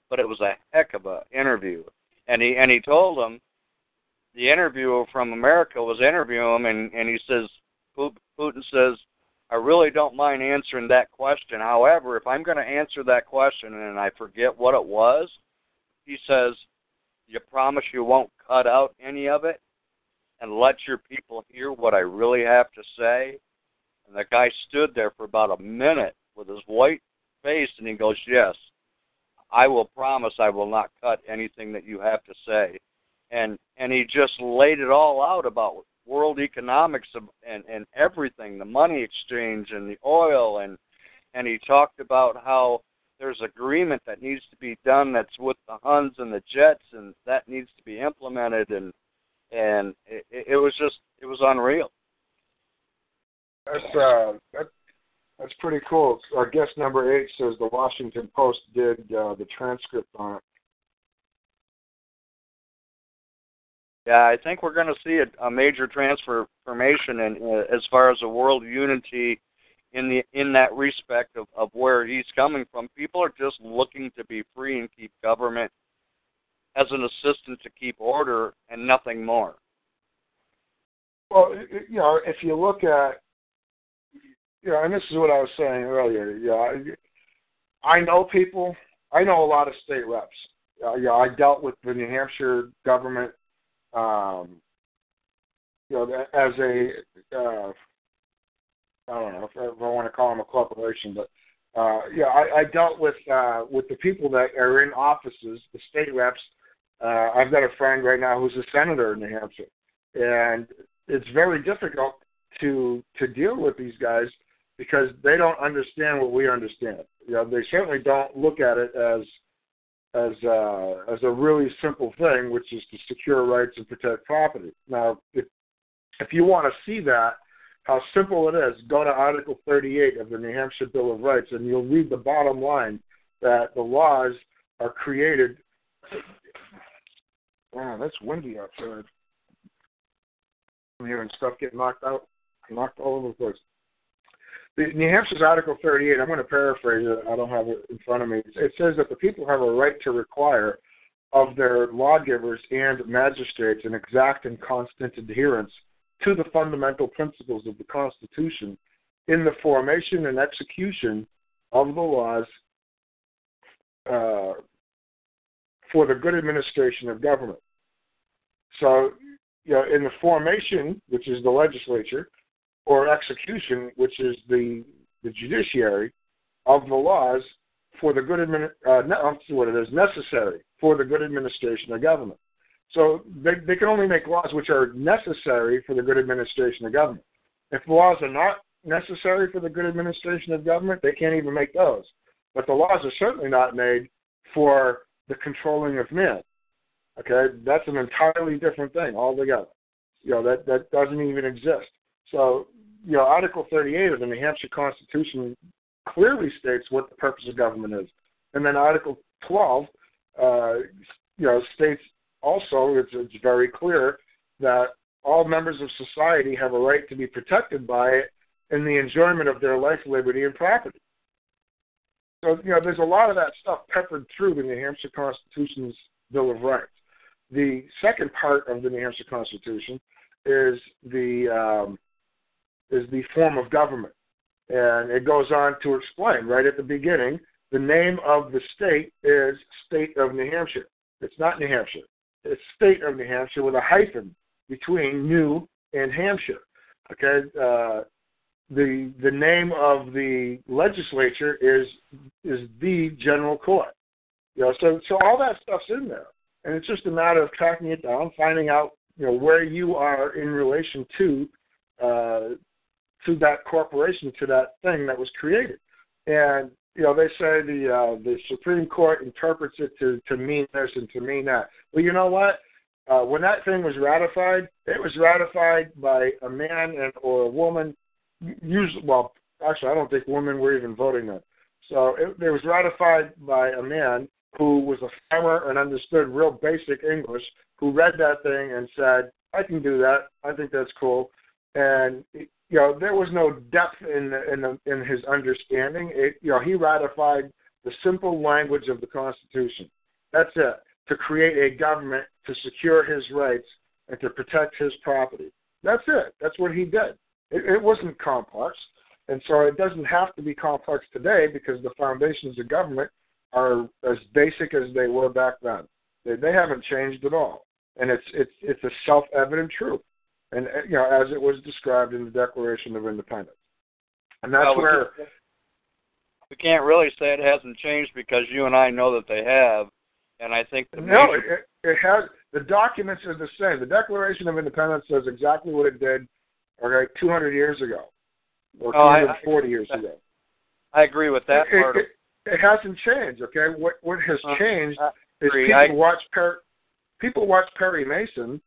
but it was a heck of a interview. And he and he told them the interviewer from America was interviewing him, and and he says Putin says I really don't mind answering that question. However, if I'm going to answer that question and I forget what it was, he says, You promise you won't cut out any of it and let your people hear what I really have to say? And the guy stood there for about a minute with his white face and he goes, Yes, I will promise I will not cut anything that you have to say. And and he just laid it all out about world economics and and everything, the money exchange and the oil and and he talked about how there's agreement that needs to be done that's with the Huns and the Jets and that needs to be implemented and and it, it was just it was unreal. That's uh that that's pretty cool. Our guest number eight says the Washington Post did uh, the transcript on it. Yeah, I think we're going to see a, a major transformation in uh, as far as a world unity in the in that respect of, of where he's coming from. People are just looking to be free and keep government as an assistant to keep order and nothing more. Well, you know, if you look at, know, and this is what I was saying earlier. Know, I, I know people. I know a lot of state reps. Uh, know, I dealt with the New Hampshire government um, you know, as a uh, I don't know if, if I want to call them a corporation, but uh, yeah, I, I dealt with uh, with the people that are in offices, the state reps. Uh, I've got a friend right now who's a senator in New Hampshire, and it's very difficult to to deal with these guys because they don't understand what we understand. You know, they certainly don't look at it as as uh, as a really simple thing, which is to secure rights and protect property. Now, if if you want to see that, how simple it is, go to Article 38 of the New Hampshire Bill of Rights, and you'll read the bottom line that the laws are created. Wow, that's windy outside. I'm hearing stuff get knocked out, knocked all over the place. The New Hampshire's Article 38, I'm going to paraphrase it, I don't have it in front of me. It says that the people have a right to require of their lawgivers and magistrates an exact and constant adherence to the fundamental principles of the Constitution in the formation and execution of the laws uh, for the good administration of government. So, you know, in the formation, which is the legislature, or execution, which is the the judiciary of the laws for the good admin. Uh, what it is necessary for the good administration of government. So they they can only make laws which are necessary for the good administration of government. If laws are not necessary for the good administration of government, they can't even make those. But the laws are certainly not made for the controlling of men. Okay, that's an entirely different thing altogether. You know that that doesn't even exist. So, you know, Article 38 of the New Hampshire Constitution clearly states what the purpose of government is. And then Article 12, uh, you know, states also, it's, it's very clear that all members of society have a right to be protected by it in the enjoyment of their life, liberty, and property. So, you know, there's a lot of that stuff peppered through the New Hampshire Constitution's Bill of Rights. The second part of the New Hampshire Constitution is the um, is the form of government. And it goes on to explain right at the beginning the name of the state is State of New Hampshire. It's not New Hampshire. It's State of New Hampshire with a hyphen between New and Hampshire. Okay, uh, the the name of the legislature is is the General Court. You know, so so all that stuff's in there, and it's just a matter of tracking it down, finding out you know where you are in relation to uh, to that corporation, to that thing that was created, and you know they say the uh, the Supreme Court interprets it to to mean this and to mean that. Well, you know what? Uh, when that thing was ratified, it was ratified by a man and or a woman. Usually, well, actually, I don't think women were even voting then. So it, it was ratified by a man who was a farmer and understood real basic English, who read that thing and said, "I can do that. I think that's cool." And you know, there was no depth in the, in the, in his understanding. It, you know, he ratified the simple language of the Constitution. That's it. To create a government to secure his rights and to protect his property. That's it. That's what he did. It, it wasn't complex. And so it doesn't have to be complex today because the foundations of government are as basic as they were back then. They, they haven't changed at all, and it's it's it's a self-evident truth, and uh, you know as it was described in the Declaration of Independence, and that's well, we where can't, we can't really say it hasn't changed because you and I know that they have, and I think the no, major, it, it has the documents are the same. The Declaration of Independence says exactly what it did, okay, 200 years ago, or Oh, I- 240 years ago. I agree with that it, part. it, it hasn't changed. Okay, what what has Uh, changed is people I- watch per, people watch Perry Mason,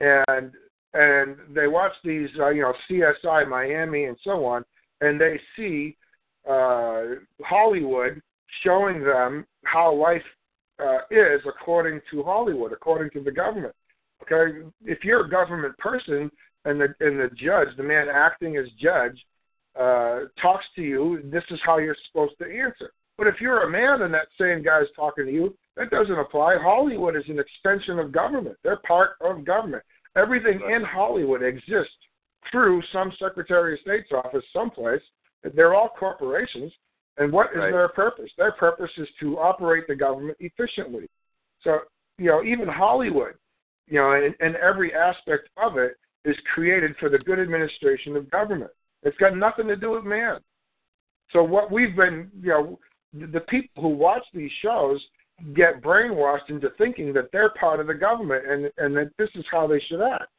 and and they watch these uh, you know CSI Miami and so on, and they see uh, Hollywood showing them how life uh, is according to Hollywood, according to the government. Okay, if you're a government person and the and the judge, the man acting as judge, uh, talks to you, this is how you're supposed to answer. But if you're a man and that same guy's talking to you, that doesn't apply. Hollywood is an extension of government. They're part of government. Everything in Hollywood exists through some Secretary of State's office someplace. They're all corporations. And what is Right. their purpose? Their purpose is to operate the government efficiently. So, you know, even Hollywood, you know, and, and every aspect of it is created for the good administration of government. It's got nothing to do with man. So what we've been, you know, the, the people who watch these shows get brainwashed into thinking that they're part of the government and and that this is how they should act.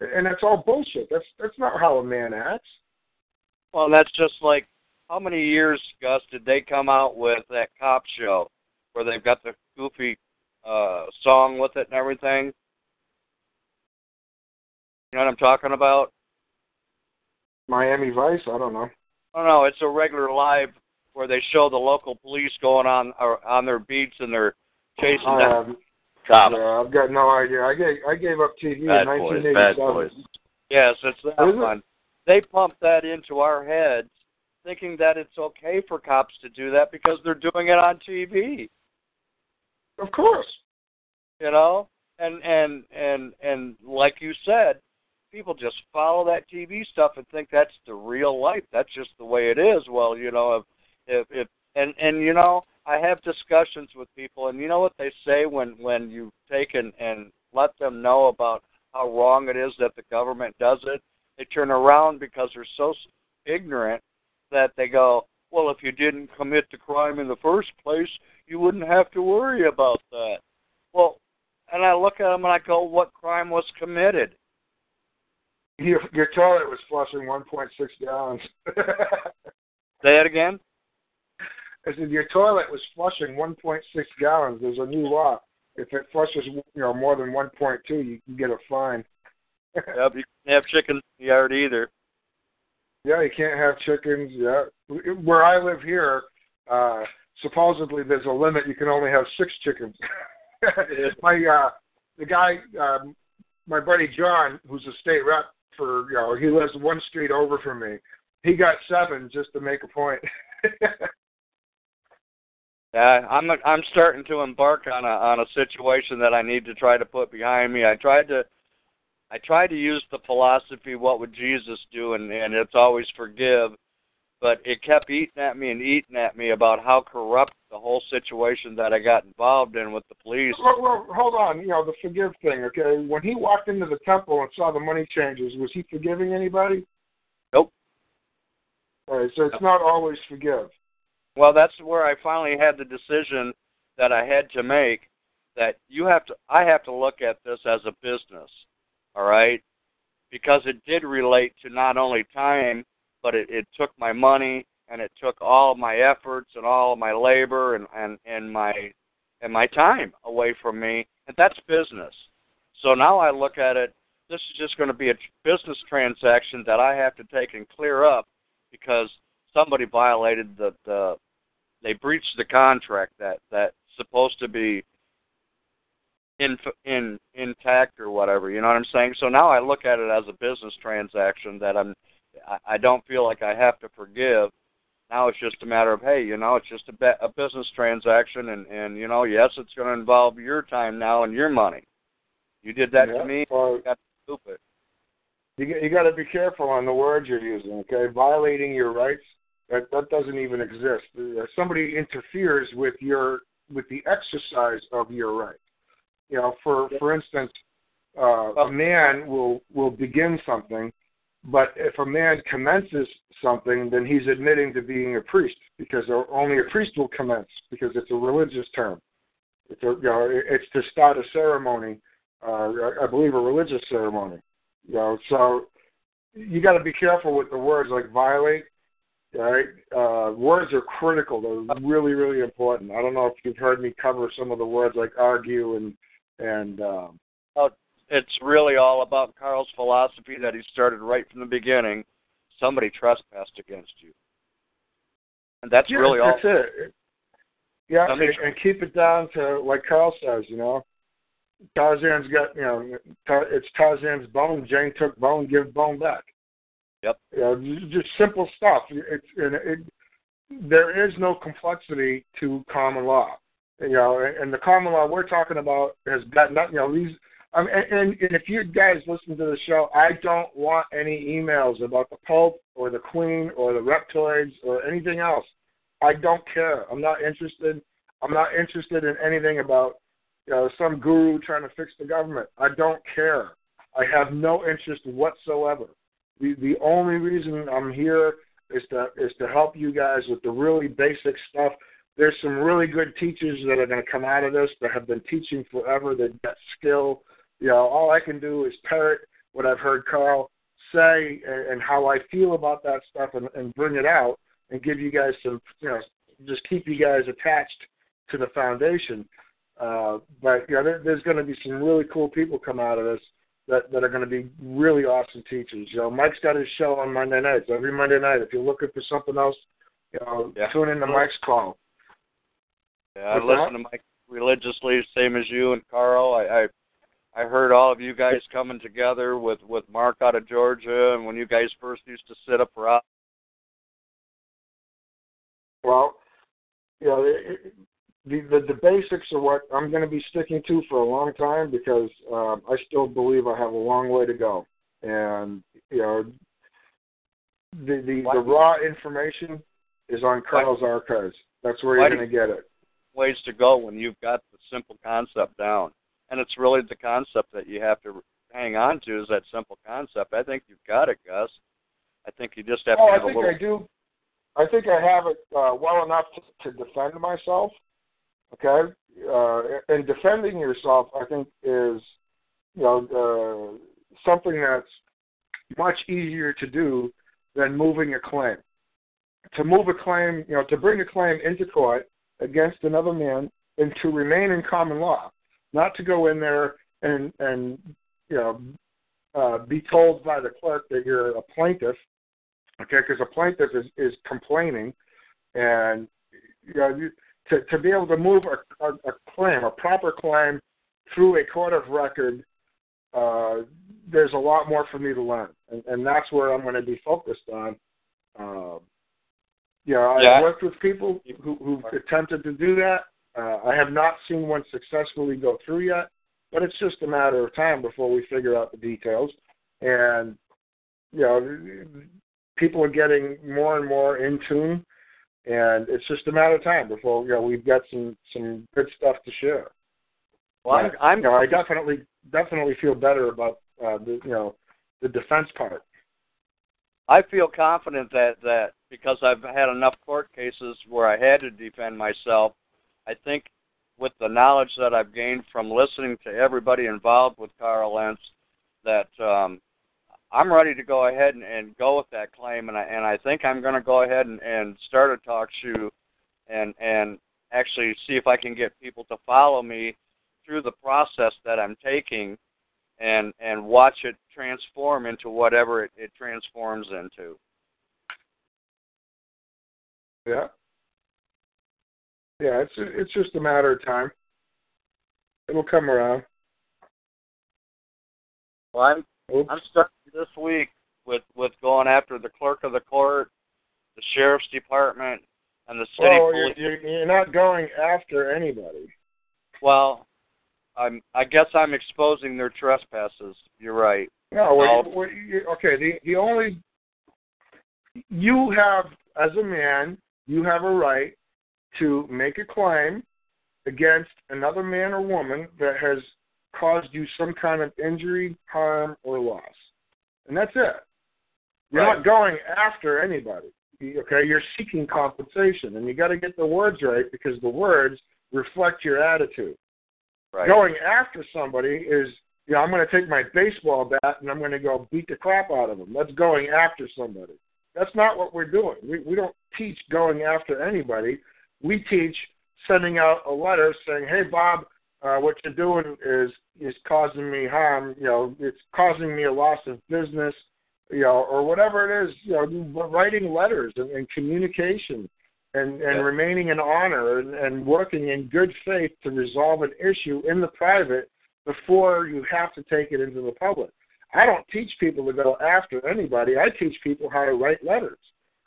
And that's all bullshit. That's that's not how a man acts. Well, that's just like how many years, Gus, did they come out with that cop show where they've got the goofy uh song with it and everything? You know what I'm talking about? Miami Vice, I don't know. I don't know. it's a regular live where they show the local police going on on their beats and they're chasing down Um, cops. yeah, I've got no idea. I gave I gave up TV Bad in boys, bad 1987. boys. Yes, it's that Is it? one. They pump that into our heads, thinking that it's okay for cops to do that because they're doing it on TV. Of course. You know, and and and and like you said, people just follow that TV stuff and think that's the real life. That's just the way it is. Well, you know, if if, and and you know, I have discussions with people, and you know what they say when when you take and and let them know about how wrong it is that the government does it. They turn around because they're so ignorant that they go, well, if you didn't commit the crime in the first place, you wouldn't have to worry about that. Well, and I look at them and I go, what crime was committed? Your, your toilet was flushing 1.6 gallons. Say it again. I said your toilet was flushing 1.6 gallons. There's a new law. If it flushes, you know, more than 1.2, you can get a fine. Yep, you can't have chicken in the yard either. Yeah, you can't have chickens. Yeah, where I live here, uh, supposedly there's a limit. You can only have six chickens. my uh, the guy, um, my buddy John, who's a state rep for, you know, he lives one street over from me. He got seven just to make a point. Yeah, I'm I'm starting to embark on a on a situation that I need to try to put behind me. I tried to I tried to use the philosophy what would Jesus do and and it's always forgive. but it kept eating at me and eating at me about how corrupt the whole situation that I got involved in with the police. Well, well, hold on. You know the forgive thing. Okay, when he walked into the temple and saw the money changes, was he forgiving anybody? Nope. All right, so it's not always forgive. Well, that's where I finally had the decision that I had to make that you have to I have to look at this as a business. All right? Because it did relate to not only time, but it, it took my money and it took all my efforts and all my labor and, and, and my and my time away from me and that's business. So now I look at it this is just going to be a business transaction that I have to take and clear up because somebody violated the, the they breached the contract that that's supposed to be in in intact or whatever. You know what I'm saying? So now I look at it as a business transaction that I'm. I, don't feel like I have to forgive. Now it's just a matter of hey, you know, it's just a, be- a business transaction, and and you know, yes, it's going to involve your time now and your money. You did that yeah, to me. Well, that's stupid. You you got to be careful on the words you're using. Okay, violating your rights that that doesn't even exist. If somebody interferes with your with the exercise of your right. You know, for for instance, uh, a man will will begin something, but if a man commences something, then he's admitting to being a priest because only a priest will commence because it's a religious term. It's a, you know, it's to start a ceremony, uh, I believe a religious ceremony. You know, so you got to be careful with the words like violate right? Uh, words are critical. They're really, really important. I don't know if you've heard me cover some of the words like argue and and. Um, oh, it's really all about Karl's philosophy that he started right from the beginning. Somebody trespassed against you, and that's yeah, really that's all. That's it. Yeah, Somebody and, and keep it down to like Karl says. You know, Tarzan's got you know, it's Tarzan's bone. Jane took bone, give bone back. Yep. You know, just simple stuff. It's and it, there is no complexity to common law. You know, and the common law we're talking about has got nothing. You know, these. Um, and, and, and if you guys listen to the show, I don't want any emails about the Pope or the Queen or the reptoids or anything else. I don't care. I'm not interested. I'm not interested in anything about you know some guru trying to fix the government. I don't care. I have no interest whatsoever. The the only reason I'm here is to is to help you guys with the really basic stuff. There's some really good teachers that are going to come out of this that have been teaching forever that got skill. You know, all I can do is parrot what I've heard Karl say and, and how I feel about that stuff and, and bring it out and give you guys some, you know, just keep you guys attached to the foundation. Uh, but yeah, there, there's going to be some really cool people come out of this that that are going to be really awesome teachers. You know, Mike's got his show on Monday nights every Monday night. If you're looking for something else, you know, yeah. tune in to Mike's call. Yeah, I listen to Mike religiously, same as you and Karl. I, I I heard all of you guys coming together with with Mark out of Georgia, and when you guys first used to sit up for. Well, you know, it, the, the the basics are what I'm going to be sticking to for a long time because um, I still believe I have a long way to go, and you know, the the, the raw information is on Karl's archives. That's where you're going to get it. Ways to go when you've got the simple concept down, and it's really the concept that you have to hang on to is that simple concept. I think you've got it, Gus. I think you just have oh, to have I think a little. I do. I think I have it uh, well enough to, to defend myself. Okay, uh, and defending yourself, I think, is you know uh, something that's much easier to do than moving a claim. To move a claim, you know, to bring a claim into court against another man and to remain in common law, not to go in there and and you know uh, be told by the clerk that you're a plaintiff, okay? Because a plaintiff is is complaining, and you know to, to be able to move a, a, a claim, a proper claim, through a court of record, uh, there's a lot more for me to learn, and, and that's where I'm going to be focused on. Uh, you know, yeah. I've worked with people who, who've attempted to do that. Uh, I have not seen one successfully go through yet, but it's just a matter of time before we figure out the details. And you know, people are getting more and more in tune, and it's just a matter of time before you know we've got some some good stuff to share. Well, I'm, I'm you know, I definitely definitely feel better about uh, the you know the defense part. I feel confident that that because I've had enough court cases where I had to defend myself, I think with the knowledge that I've gained from listening to everybody involved with Karl Lentz, that um, I'm ready to go ahead and, and go with that claim, and I and I think I'm going to go ahead and, and start a talk show, and and actually see if I can get people to follow me through the process that I'm taking, and and watch it transform into whatever it, it transforms into. Yeah. Yeah, it's it's just a matter of time. It'll come around. Well, I'm Oops. I'm starting this week with with going after the clerk of the court, the sheriff's department, and the city well, police. you're, you're you're not going after anybody. Well, I'm I guess I'm exposing their trespasses. You're right. No, Well- well, well, you, okay. The the only you have as a man, you have a right to make a claim against another man or woman that has caused you some kind of injury, harm, or loss, and that's it. You're Right. not going after anybody. Okay, you're seeking compensation, and you got to get the words right because the words reflect your attitude. Right. Going after somebody is, you know, I'm going to take my baseball bat and I'm going to go beat the crap out of them. That's going after somebody. That's not what we're doing. We we don't teach going after anybody. We teach sending out a letter saying, "Hey, Bob, uh, what you're doing is is causing me harm. You know, it's causing me a loss of business. You know, or whatever it is. You know, writing letters and, and communication." and, and Yeah. remaining in honor and, and working in good faith to resolve an issue in the private before you have to take it into the public. I don't teach people to go after anybody. I teach people how to write letters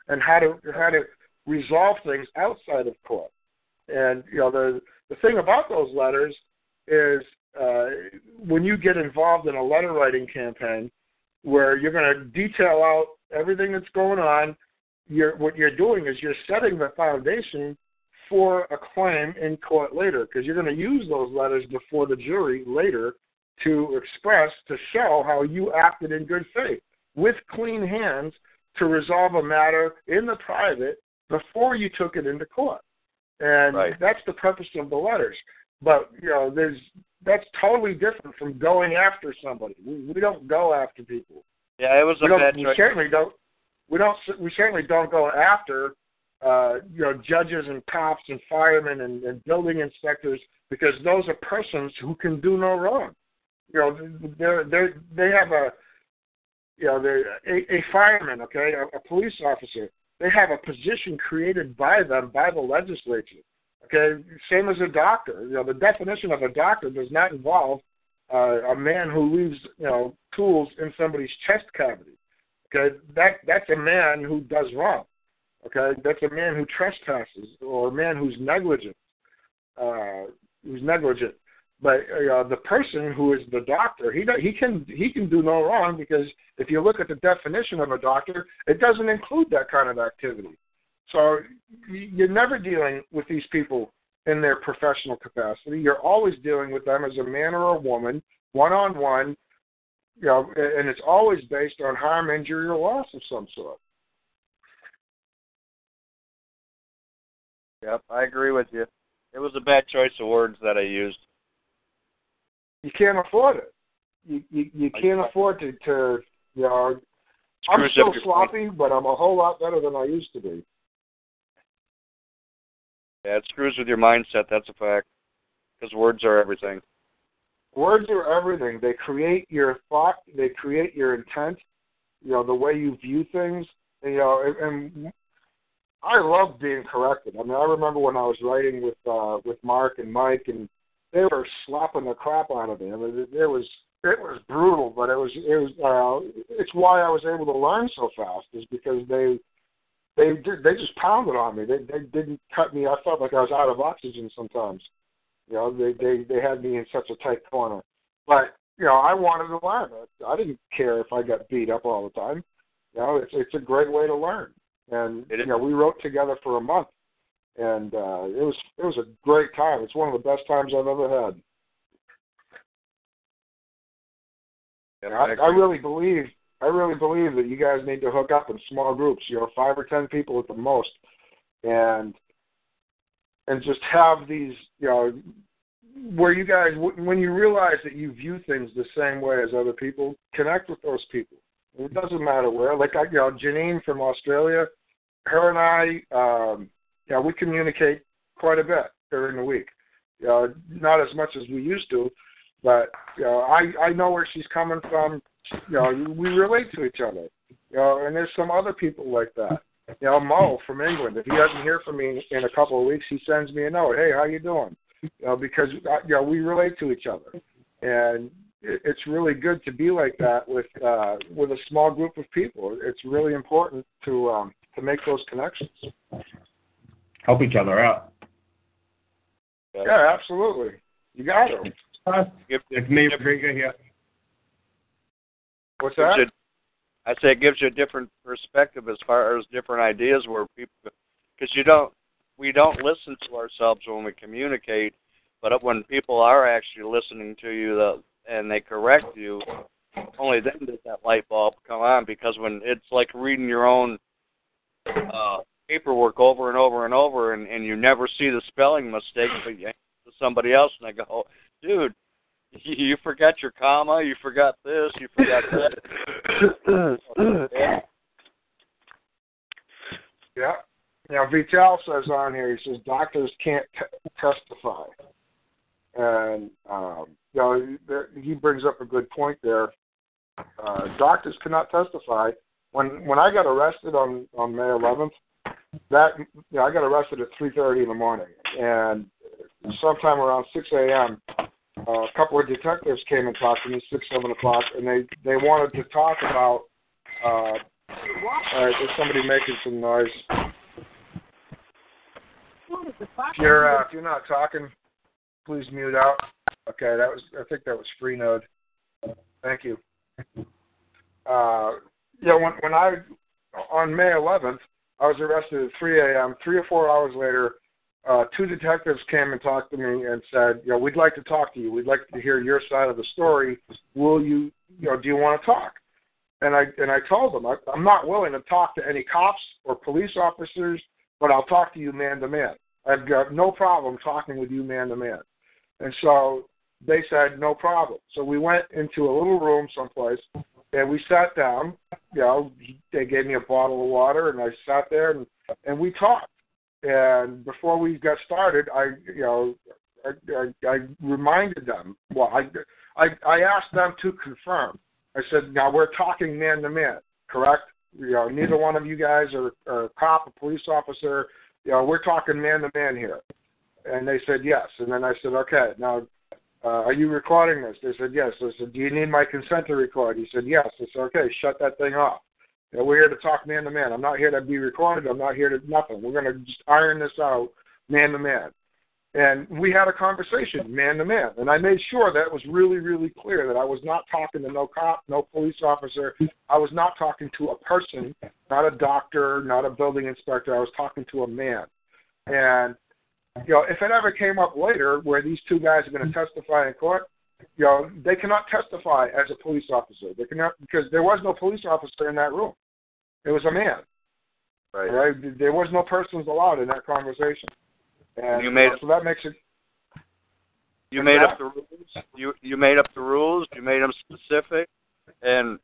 and how to how to resolve things outside of court. And you know the the thing about those letters is uh, when you get involved in a letter writing campaign where you're going to detail out everything that's going on you're what you're doing is you're setting the foundation for a claim in court later because you're going to use those letters before the jury later to express to show how you acted in good faith with clean hands to resolve a matter in the private before you took it into court and Right. that's the purpose of the letters but you know there's that's totally different from going after somebody we, we don't go after people Yeah, it was a we, don't, bad we certainly don't. We don't. We certainly don't go after, uh, you know, judges and cops and firemen and, and building inspectors because those are persons who can do no wrong. You know, they're they they have a, you know, they're a, a fireman, okay, a, a police officer. They have a position created by them by the legislature. Okay, same as a doctor. You know, the definition of a doctor does not involve uh, a man who leaves you know tools in somebody's chest cavity. Okay, that that's a man who does wrong. Okay, that's a man who trespasses or a man who's negligent. Uh, who's negligent. But uh, the person who is the doctor, he he can he can do no wrong because if you look at the definition of a doctor, it doesn't include that kind of activity. So you're never dealing with these people in their professional capacity. You're always dealing with them as a man or a woman, one on one, you know, and it's always based on harm, injury, or loss of some sort. Yep, I agree with you. It was a bad choice of words that I used. You can't afford it. You you, you can't afford to to you know. I'm still sloppy, but I'm a whole lot better than I used to be. Yeah, it screws with your mindset. That's a fact. Because words are everything. Words are everything. They create your thought. They create your intent. You know the way you view things. You know, and, and I love being corrected. I mean, I remember when I was writing with uh, with Mark and Mike, and they were slapping the crap out of me. I mean, it, it was it was brutal, but it was it was. Uh, it's why I was able to learn so fast is because they they did, they just pounded on me. They they didn't cut me. I felt like I was out of oxygen sometimes. You know, they they they had me in such a tight corner. But you know, I wanted to learn. I didn't care if I got beat up all the time. You know, it's it's a great way to learn. And you know, we wrote together for a month, and uh, it was it was a great time. It's one of the best times I've ever had. Yep, I, I agree. really believe I really believe that you guys need to hook up in small groups. You know, five or ten people at the most, and and just have these. You know, where you guys when you realize that you view things the same way as other people, connect with those people. It doesn't matter where. Like I, you know, Janine from Australia, her and I, um, yeah, we communicate quite a bit during the week. Know, not as much as we used to, but you know, I I know where she's coming from. You know, we relate to each other. You know, and there's some other people like that. You know, Mo from England. If he doesn't hear from me in a couple of weeks, he sends me a note. Hey, how you doing? You know, because uh, you know we relate to each other, and it's really good to be like that with uh, with a small group of people. It's really important to um, to make those connections. Help each other out. Yeah, absolutely. You got to. Give- It's me, give- Rodrigo here. What's gives that? you- I say it gives you a different perspective as far as different ideas where people, because you don't, we don't listen to ourselves when we communicate, but when people are actually listening to you the, and they correct you, only then does that light bulb come on. Because when it's like reading your own uh, paperwork over and over and over, and, and you never see the spelling mistake, but you hand to somebody else, and they go, "Dude, you forgot your comma, you forgot this, you forgot that." Yeah. Yeah. Now Vital says on here, he says doctors can't t- testify, and um, you know he brings up a good point there. Uh, doctors cannot testify. When when I got arrested on on May 11th, that you know, I got arrested at 3:30 in the morning, and sometime around 6 a.m. A couple of detectives came and talked to me six seven o'clock, and they they wanted to talk about. Uh, all right, there's somebody making some noise. You're uh, if you're not talking, please mute out. Okay, that was I think that was Freenode. Thank you. Uh, yeah, when when I on May 11th, I was arrested at 3 a.m. Three or four hours later, uh, two detectives came and talked to me and said, you know, we'd like to talk to you. We'd like to hear your side of the story. Will you, you know, do you want to talk? And I and I told them I, I'm not willing to talk to any cops or police officers, but I'll talk to you man to man. I've got no problem talking with you man to man. And so they said no problem. So we went into a little room someplace and we sat down. You know, they gave me a bottle of water and I sat there and and we talked. And before we got started, I you know I, I, I reminded them. Well, I, I I asked them to confirm. I said, now we're talking man to man, correct? You know, neither one of you guys are, are a cop, a police officer. You know, we're talking man to man here. And they said yes. And then I said, okay, now uh, are you recording this? They said yes. I said, do you need my consent to record? He said yes. I said, okay, shut that thing off. You know, we're here to talk man to man. I'm not here to be recorded. I'm not here to nothing. We're going to just iron this out man to man. And we had a conversation man to man. And I made sure that it was really, really clear that I was not talking to no cop, no police officer. I was not talking to a person, not a doctor, not a building inspector. I was talking to a man. And, you know, if it ever came up later where these two guys are going to mm-hmm. testify in court, you know, they cannot testify as a police officer. They cannot because there was no police officer in that room. It was a man. Right. Right? There was no persons allowed in that conversation. And You made- so that makes it You made up the rules. You you made up the rules. You made them specific, and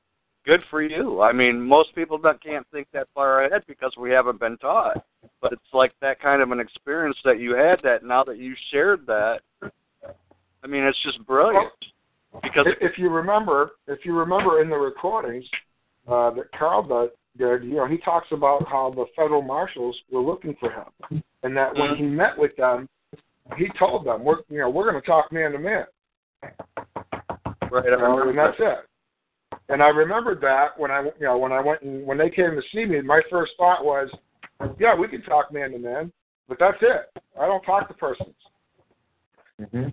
good for you. I mean, most people don't, can't think that far ahead because we haven't been taught. But it's like that kind of an experience that you had. That now that you shared that, I mean, it's just brilliant. Because If you remember, if you remember in the recordings uh, that Karl did, you know, he talks about how the federal marshals were looking for him, and that when Mhm. he met with them, he told them, "We're, you know, we're going to talk man to man." right, I know, and that's it. And I remembered that when I, you know, when I went and when they came to see me, my first thought was, "Yeah, we can talk man to man, but that's it. I don't talk to persons." Mm-hmm.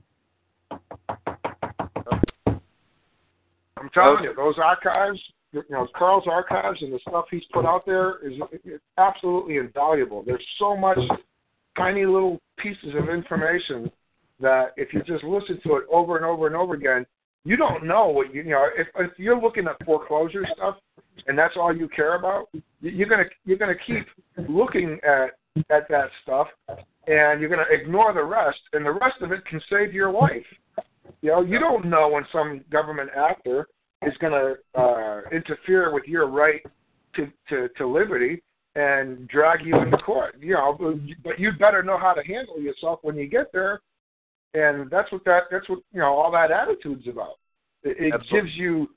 I'm telling you, those archives, you know Karl's archives and the stuff he's put out there is absolutely invaluable. There's so much tiny little pieces of information that if you just listen to it over and over and over again, you don't know what you, you know. If, if you're looking at foreclosure stuff and that's all you care about, you're gonna you're gonna keep looking at at that stuff, and you're gonna ignore the rest, and the rest of it can save your life. You know, you don't know when some government actor is to uh, interfere with your right to, to to liberty and drag you into court. You know, but you better know how to handle yourself when you get there, and that's what that that's what you know all that attitude's about. It, it gives you,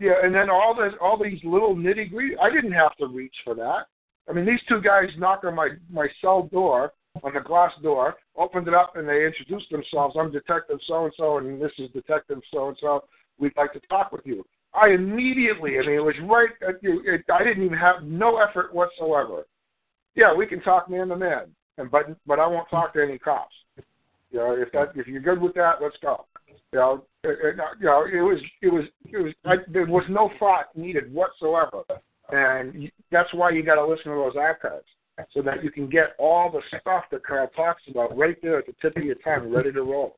yeah, and then all this all these little nitty gritty. I didn't have to reach for that. I mean, these two guys knock on my my cell door on the glass door, opened it up, and they introduced themselves. I'm Detective so and so, and this is Detective so and so. We'd like to talk with you. I immediately, I mean, it was right at you. It, I didn't even have no effort whatsoever. Yeah, we can talk man to man, and but but I won't talk to any cops. You know, if that if you're good with that, let's go. You know, it, it, uh, you know, it was it was it was I, there was no thought needed whatsoever, and that's why you got to listen to those archives so that you can get all the stuff that Karl talks about right there at the tip of your tongue, ready to roll.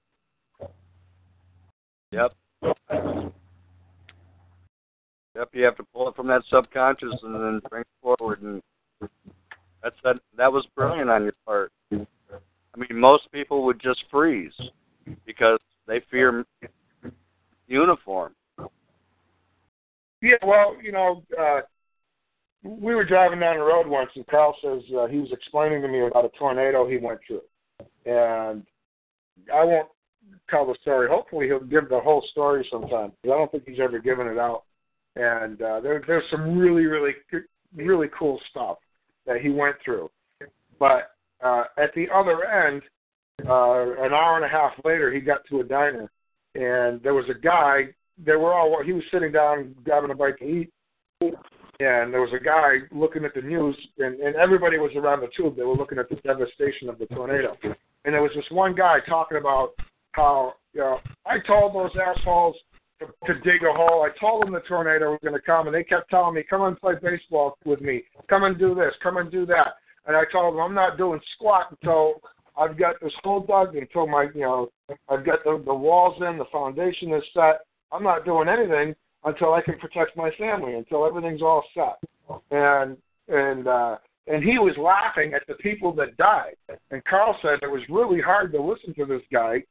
Yep. Yep, you have to pull it from that subconscious and then bring it forward, and that's that. That was brilliant on your part. I mean, most people would just freeze because they fear uniform. Yeah, well, you know, uh, we were driving down the road once, and Karl says uh, he was explaining to me about a tornado he went through, and I won't tell the story. Hopefully, he'll give the whole story sometime. I don't think he's ever given it out. And uh, there, there's some really, really, really cool stuff that he went through. But uh, at the other end, uh, an hour and a half later, he got to a diner, and there was a guy. They were all. He was sitting down grabbing a bite to eat, and there was a guy looking at the news, and, and everybody was around the tube. They were looking at the devastation of the tornado, and there was this one guy talking about how you know I told those assholes to, to dig a hole. I told them the tornado was going to come, and they kept telling me, "Come and play baseball with me. Come and do this. Come and do that." And I told them, "I'm not doing squat until I've got this hole dug, until my you know I've got the, the walls in, the foundation is set. I'm not doing anything until I can protect my family, until everything's all set. And and uh, and he was laughing at the people that died. And Karl said it was really hard to listen to this guy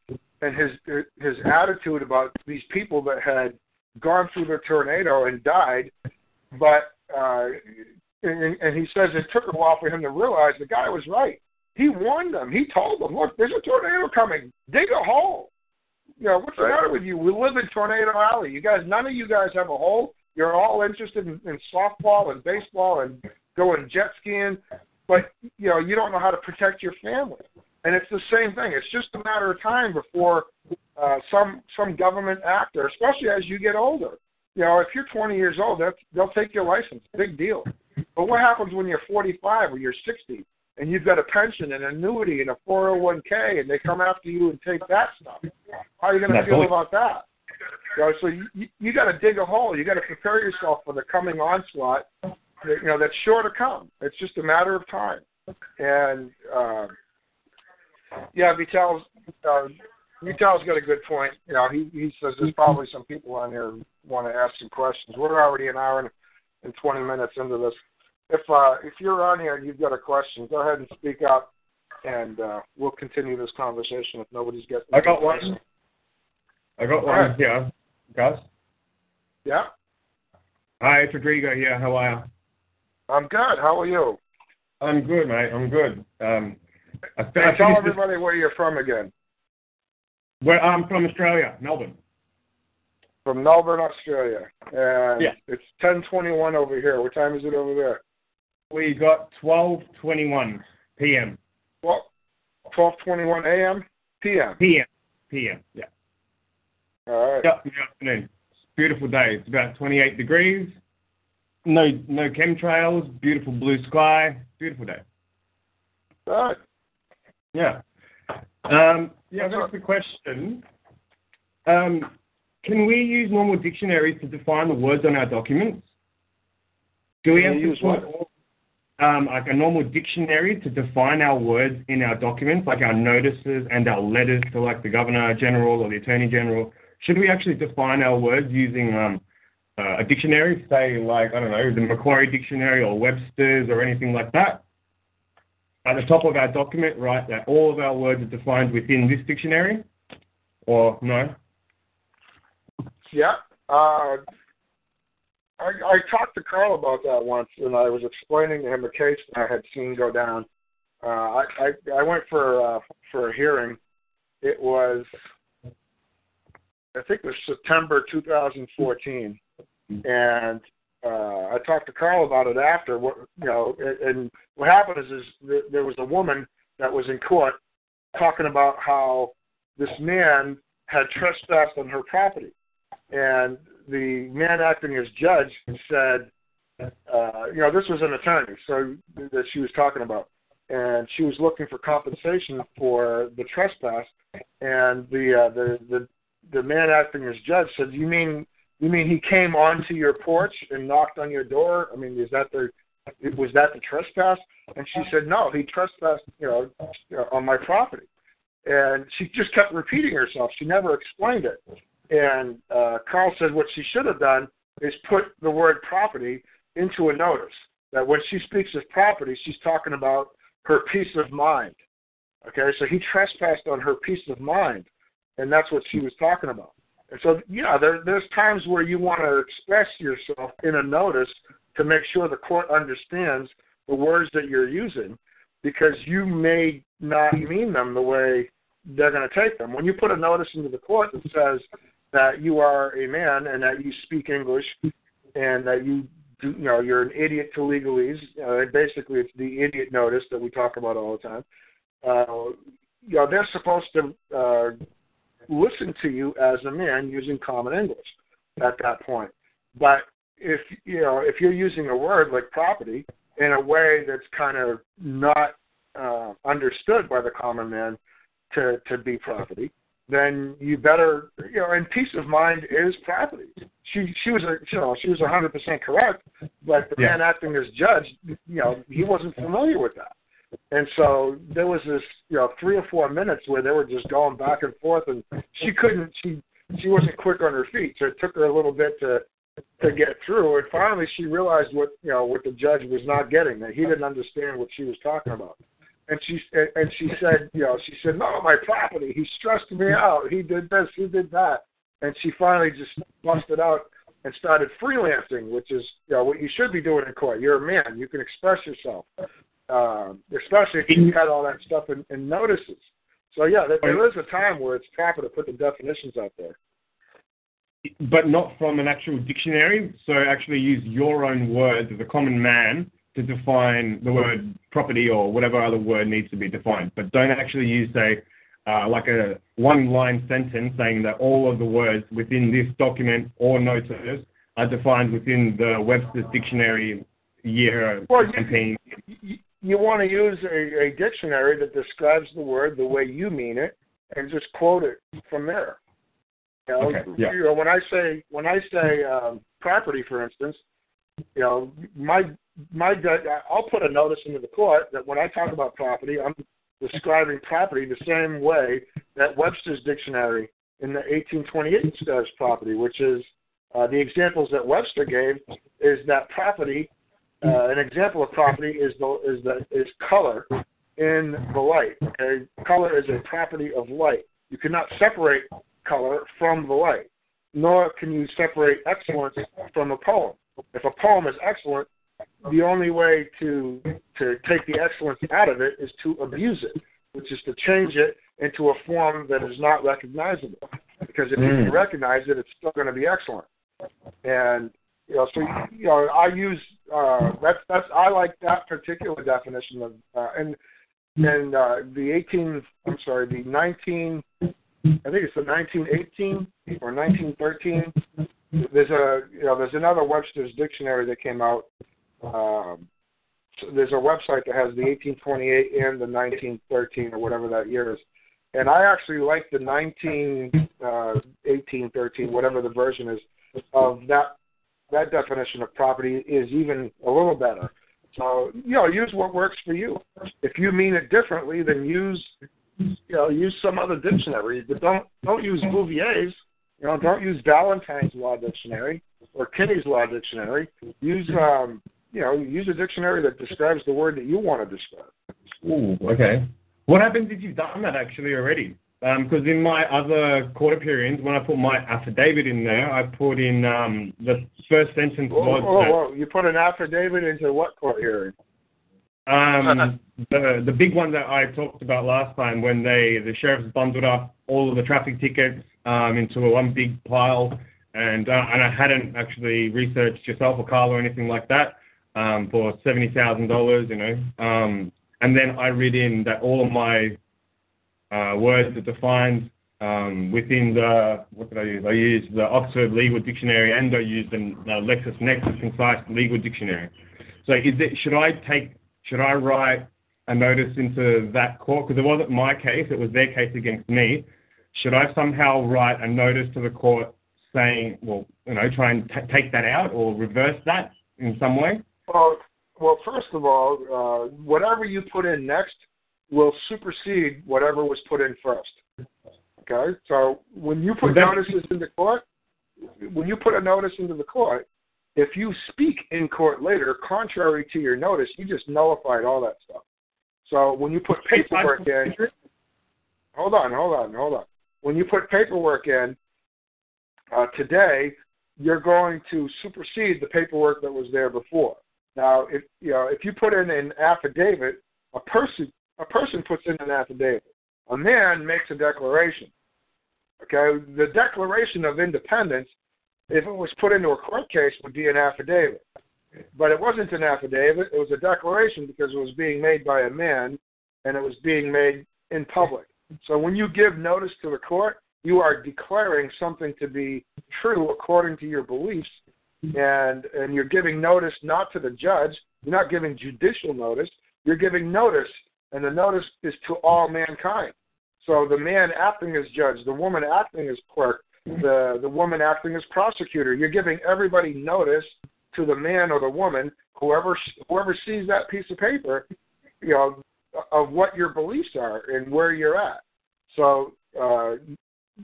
and his his attitude about these people that had gone through the tornado and died. But uh, and, and he says it took a while for him to realize the guy was right. He warned them. He told them, "Look, there's a tornado coming. Dig a hole." you know, what's right. the matter with you? We live in Tornado Alley. You guys, none of you guys have a hole. You're all interested in, in softball and baseball and going jet skiing, but you know you don't know how to protect your family. And it's the same thing. It's just a matter of time before uh, some some government actor, especially as you get older. You know, if you're 20 years old, that's, they'll take your license. Big deal. But what happens when you're 45 or you're 60? and you've got a pension and annuity and a 401k, and they come after you and take that stuff. How are you going to feel about that? You know, so you you got to dig a hole. You got to prepare yourself for the coming onslaught. You know that's sure to come. It's just a matter of time. And uh, yeah, Vitel's uh, Vitel's got a good point. You know, he he says there's probably some people on here who want to ask some questions. We're already an hour and, and 20 minutes into this if uh, if you're on here and you've got a question, go ahead and speak up, and uh, we'll continue this conversation if nobody's getting. I got one. I got one. Right. Yeah, Gus. Yeah. Hi, it's Rodrigo here. How are you? I'm good. How are you? I'm good, mate. I'm good. Um, I, I tell everybody this... where you're from again. Where I'm from Australia, Melbourne. From Melbourne, Australia, and yeah. it's 10:21 over here. What time is it over there? We got 12:21 p.m. Well, 12:21 a.m. p.m. p.m. p.m. Yeah. All right. Yep, the afternoon. It's a beautiful day. It's about 28 degrees. No, no chemtrails. Beautiful blue sky. Beautiful day. Good. Yeah. Um, yeah, that's the question. Um, can we use normal dictionaries to define the words on our documents? Do we have to use what? Um, like a normal dictionary to define our words in our documents, like our notices and our letters to like the Governor General or the Attorney General? Should we actually define our words using um, uh, a dictionary, say like I don't know the Macquarie Dictionary or Webster's or anything like that? At the top of our document, write that all of our words are defined within this dictionary, or no? Yeah. Uh, I, I talked to Karl about that once, and I was explaining to him a case that I had seen go down. Uh, I, I I went for uh, for a hearing. It was, I think it was September 2014, and uh, I talked to Karl about it after. What you know, and, what happened is, is there was a woman that was in court talking about how this man had trespassed on her property, and the man acting as judge said, uh, you know, this was an attorney, so that she was talking about, and she was looking for compensation for the trespass, and the uh, the the the man acting as judge said, you mean you mean he came onto your porch and knocked on your door? I mean, is that the was that the trespass? And she said, no, he trespassed, you know, on my property. And she just kept repeating herself. She never explained it. And uh, Karl said what she should have done is put the word property into a notice. That when she speaks of property, she's talking about her peace of mind. Okay, so he trespassed on her peace of mind, and that's what she was talking about. And so, yeah, there, there's times where you want to express yourself in a notice to make sure the court understands the words that you're using, because you may not mean them the way they're going to take them. When you put a notice into the court that says that you are a man and that you speak English and that you do, you know, you're an idiot to legalese. Uh, basically, it's the idiot notice that we talk about all the time. Uh, you know, they're supposed to uh, listen to you as a man using common English at that point. But if you know, if you're using a word like property in a way that's kind of not uh, understood by the common man to to be property, then you better you know. And peace of mind is property. She she was a you know she was a hundred percent correct, but the Yeah. man acting as judge, you know, he wasn't familiar with that. And so there was this, you know, three or four minutes where they were just going back and forth, and she couldn't, she she wasn't quick on her feet, so it took her a little bit to to get through. And finally, she realized what you know what the judge was not getting that he didn't understand what she was talking about. And she and she said, you know, she said, no, my property. He stressed me out. He did this. He did that. And she finally just busted out and started freelancing, which is you know what you should be doing in court. You're a man. You can express yourself, um, especially if you got all that stuff in, in notices. So yeah, there, there is a time where it's proper to put the definitions out there. but not from an actual dictionary. So actually use your own words as a common man to define the word property or whatever other word needs to be defined. But don't actually use say uh, like a one-line sentence saying that all of the words within this document or notice are defined within the Webster's Dictionary year Well, you- campaign. You, you want to use a, a dictionary that describes the word the way you mean it, and just quote it from there. You know, Okay, yeah. you know when I say when I say um, property, for instance, you know my my gut, I'll put a notice into the court that when I talk about property, I'm describing property the same way that Webster's dictionary in the 1828 says property, which is uh, the examples that Webster gave is that property. Uh, an example of property is the is the is color in the light. Okay, color is a property of light. You cannot separate color from the light, nor can you separate excellence from a poem. If a poem is excellent, the only way to to take the excellence out of it is to abuse it, which is to change it into a form that is not recognizable. Because if you can Mm. recognize it, it's still going to be excellent. And you know, so you know, I use uh, that's that's I like that particular definition of uh, and and uh, the 18 I'm sorry the 19 I think it's the 1918 or 1913 there's a you know there's another Webster's dictionary that came out. Um, there's a website that has the 1828 and the 1913 or whatever that year is, and I actually like the 19 uh, 1813 whatever the version is of that that definition of property is even a little better. So you know, use what works for you. If you mean it differently, then use you know use some other dictionary, but don't don't use Bouvier's. You know, don't use Valentine's Law Dictionary or Kinney's Law Dictionary. Use um, you know use a dictionary that describes the word that you want to describe. Ooh, okay. What happens if you've done that actually already? Because um, in my other court appearance, when I put my affidavit in there, I put in um, the first sentence Whoa, was whoa, that- whoa. You put an affidavit into what court hearing? Um, the the big one that I talked about last time when they the sheriffs bundled up all of the traffic tickets into a one big pile, and uh, and I hadn't actually researched yourself or Karl or anything like that um, for seventy thousand dollars, you know. Um, and then I read in that all of my uh, words are defined um, within the what did I use? I used the Oxford Legal Dictionary and I used the LexisNexis Concise Legal Dictionary. So is it should I take should I write a notice into that court because it wasn't my case, it was their case against me. Should I somehow write a notice to the court saying, well, you know, try and t- take that out or reverse that in some way? Well, well, first of all, uh, whatever you put in next will supersede whatever was put in first. Okay, so when you put notices into court, when you put a notice into the court, if you speak in court later, contrary to your notice, you just nullified all that stuff. So when you put paperwork in, hold on, hold on, hold on. When you put paperwork in uh, today, you're going to supersede the paperwork that was there before. Now, if you know, if you put in an affidavit, a person a person puts in an affidavit. A man makes a declaration. Okay, the Declaration of Independence, if it was put into a court case, would be an affidavit. But it wasn't an affidavit; it was a declaration because it was being made by a man, and it was being made in public. So when you give notice to the court, you are declaring something to be true according to your beliefs, and and you're giving notice not to the judge. You're not giving judicial notice. You're giving notice, and the notice is to all mankind. So the man acting as judge, the woman acting as clerk, the the woman acting as prosecutor. You're giving everybody notice to the man or the woman, whoever whoever sees that piece of paper, you know, of what your beliefs are and where you're at. So uh,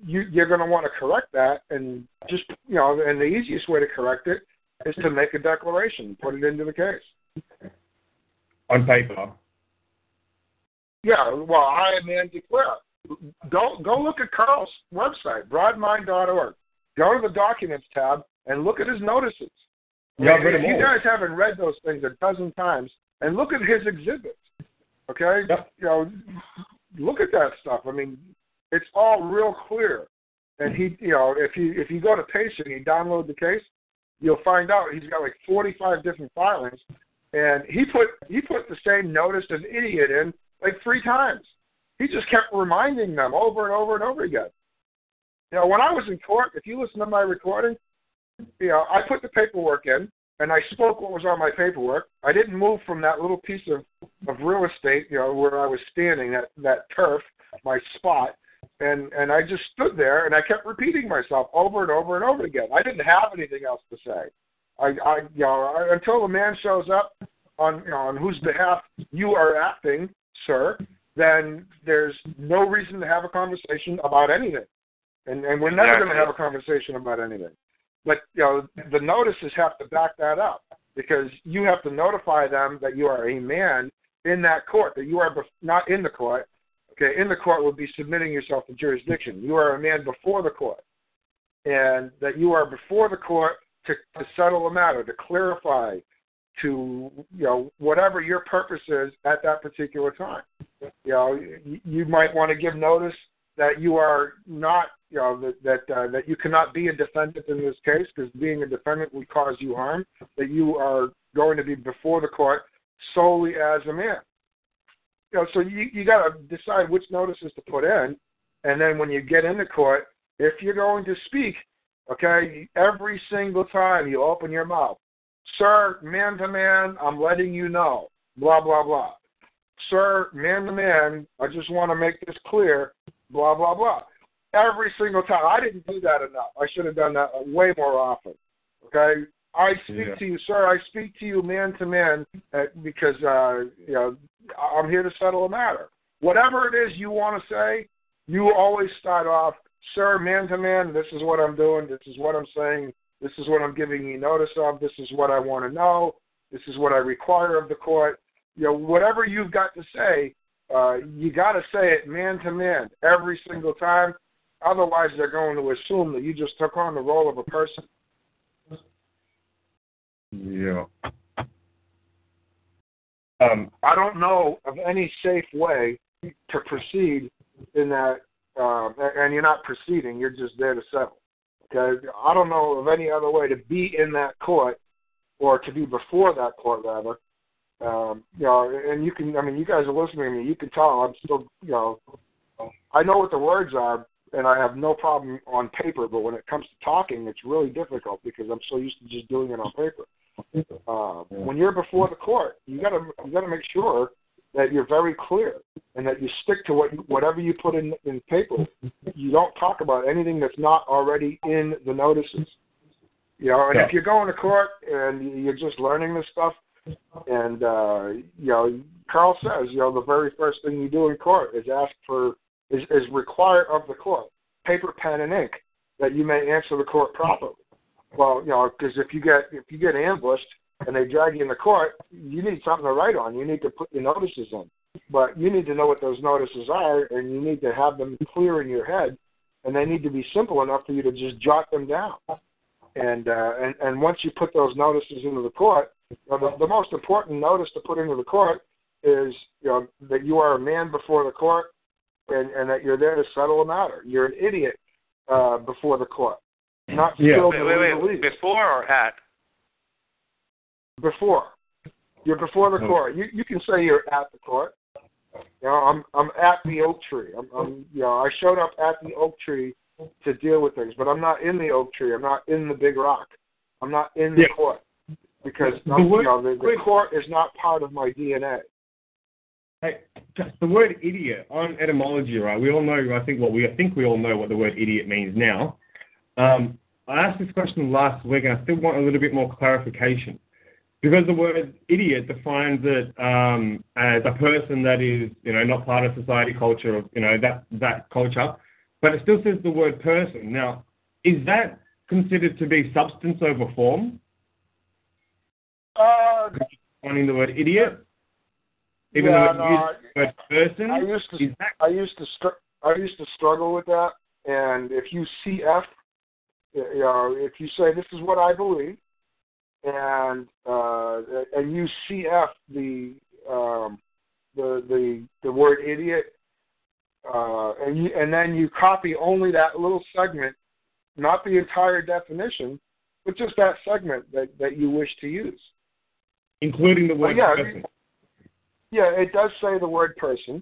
you, you're going to want to correct that, and just you know, and the easiest way to correct it is to make a declaration, put it into the case. On paper. Yeah, well, I am man declare. Go go look at Karl's website, broadmind.org. Go to the documents tab and look at his notices. Yeah, if you guys haven't read those things a dozen times, and look at his exhibits, okay? Yep. You know, look at that stuff. I mean, it's all real clear. And he, you know, if you if you go to Pace and you download the case, you'll find out he's got like 45 different filings, and he put he put the same notice as idiot in like three times. He just kept reminding them over and over and over again. You know, when I was in court, if you listen to my recording, you know, I put the paperwork in and I spoke what was on my paperwork. I didn't move from that little piece of, of real estate, you know, where I was standing, that, that turf, my spot, and, and I just stood there and I kept repeating myself over and over and over again. I didn't have anything else to say. I, I you know, I, until the man shows up on you know, on whose behalf you are acting, sir, then there's no reason to have a conversation about anything. And and we're never going to have a conversation about anything. But you know, the notices have to back that up because you have to notify them that you are a man in that court, that you are bef- not in the court. Okay, in the court would be submitting yourself to jurisdiction. You are a man before the court, and that you are before the court to, to settle a matter, to clarify, to you know whatever your purpose is at that particular time. You know, you, you might want to give notice that you are not, you know, that that, uh, that you cannot be a defendant in this case because being a defendant would cause you harm. That you are going to be before the court solely as a man. You know, so you you got to decide which notices to put in, and then when you get into court, if you're going to speak, okay, every single time you open your mouth, sir, man to man, I'm letting you know, blah blah blah. Sir, man to man, I just want to make this clear, blah blah blah. Every single time, I didn't do that enough. I should have done that way more often. Okay, I speak Yeah. to you, sir. I speak to you man to man uh, because uh, you know I'm here to settle a matter. Whatever it is you want to say, you always start off, sir, man to man. This is what I'm doing. This is what I'm saying. This is what I'm giving you notice of. This is what I want to know. This is what I require of the court. You know, whatever you've got to say, uh, you got to say it man to man every single time. Otherwise, they're going to assume that you just took on the role of a person. Yeah. Um, I don't know of any safe way to proceed in that, um, and you're not proceeding, you're just there to settle. Okay, I don't know of any other way to be in that court or to be before that court, rather. Um, you know, and you can, I mean, you guys are listening to me. You can tell I'm still, you know, I know what the words are, and I have no problem on paper. But when it comes to talking, it's really difficult because I'm so used to just doing it on paper. Uh, when you're before the court, you gotta you gotta make sure that you're very clear and that you stick to what whatever you put in in paper. You don't talk about anything that's not already in the notices. You know, and Yeah. if you're going to court and you're just learning this stuff, and uh, you know, Karl says, you know, the very first thing you do in court is ask for is, is require of the court paper, pen, and ink that you may answer the court properly. Well, you know, because if you get if you get ambushed and they drag you in the court, you need something to write on. You need to put your notices in, but you need to know what those notices are, and you need to have them clear in your head, and they need to be simple enough for you to just jot them down. And uh, and and once you put those notices into the court, you know, the, the most important notice to put into the court is you know that you are a man before the court, and and that you're there to settle a matter. You're an idiot uh, before the court, not Yeah. Wait, in wait, wait. Before or at? Before. You're before the Oh. court. You you can say you're at the court. You know, I'm I'm at the oak tree. I'm, I'm you know I showed up at the oak tree to deal with things, but I'm not in the oak tree. I'm not in the big rock. I'm not in the Yeah. court because The word- you know the, the court is not part of my DNA. Hey, the word idiot on etymology, right? We all know. I think what we I think we all know what the word idiot means now. Um, I asked this question last week, and I still want a little bit more clarification because the word idiot defines it um, as a person that is, you know, not part of society, culture, you know, that that culture, but it still says the word person. Now, is that considered to be substance over form? Uh, Finding the word idiot, even yeah, though no, word person, I used to that I used to str- I used to struggle with that. And if you CF, you know, if you say this is what I believe, and uh, and you CF the um, the the the word idiot, uh, and you and then you copy only that little segment, not the entire definition, but just that segment that that you wish to use. Including the word yeah, person? Yeah, it does say the word person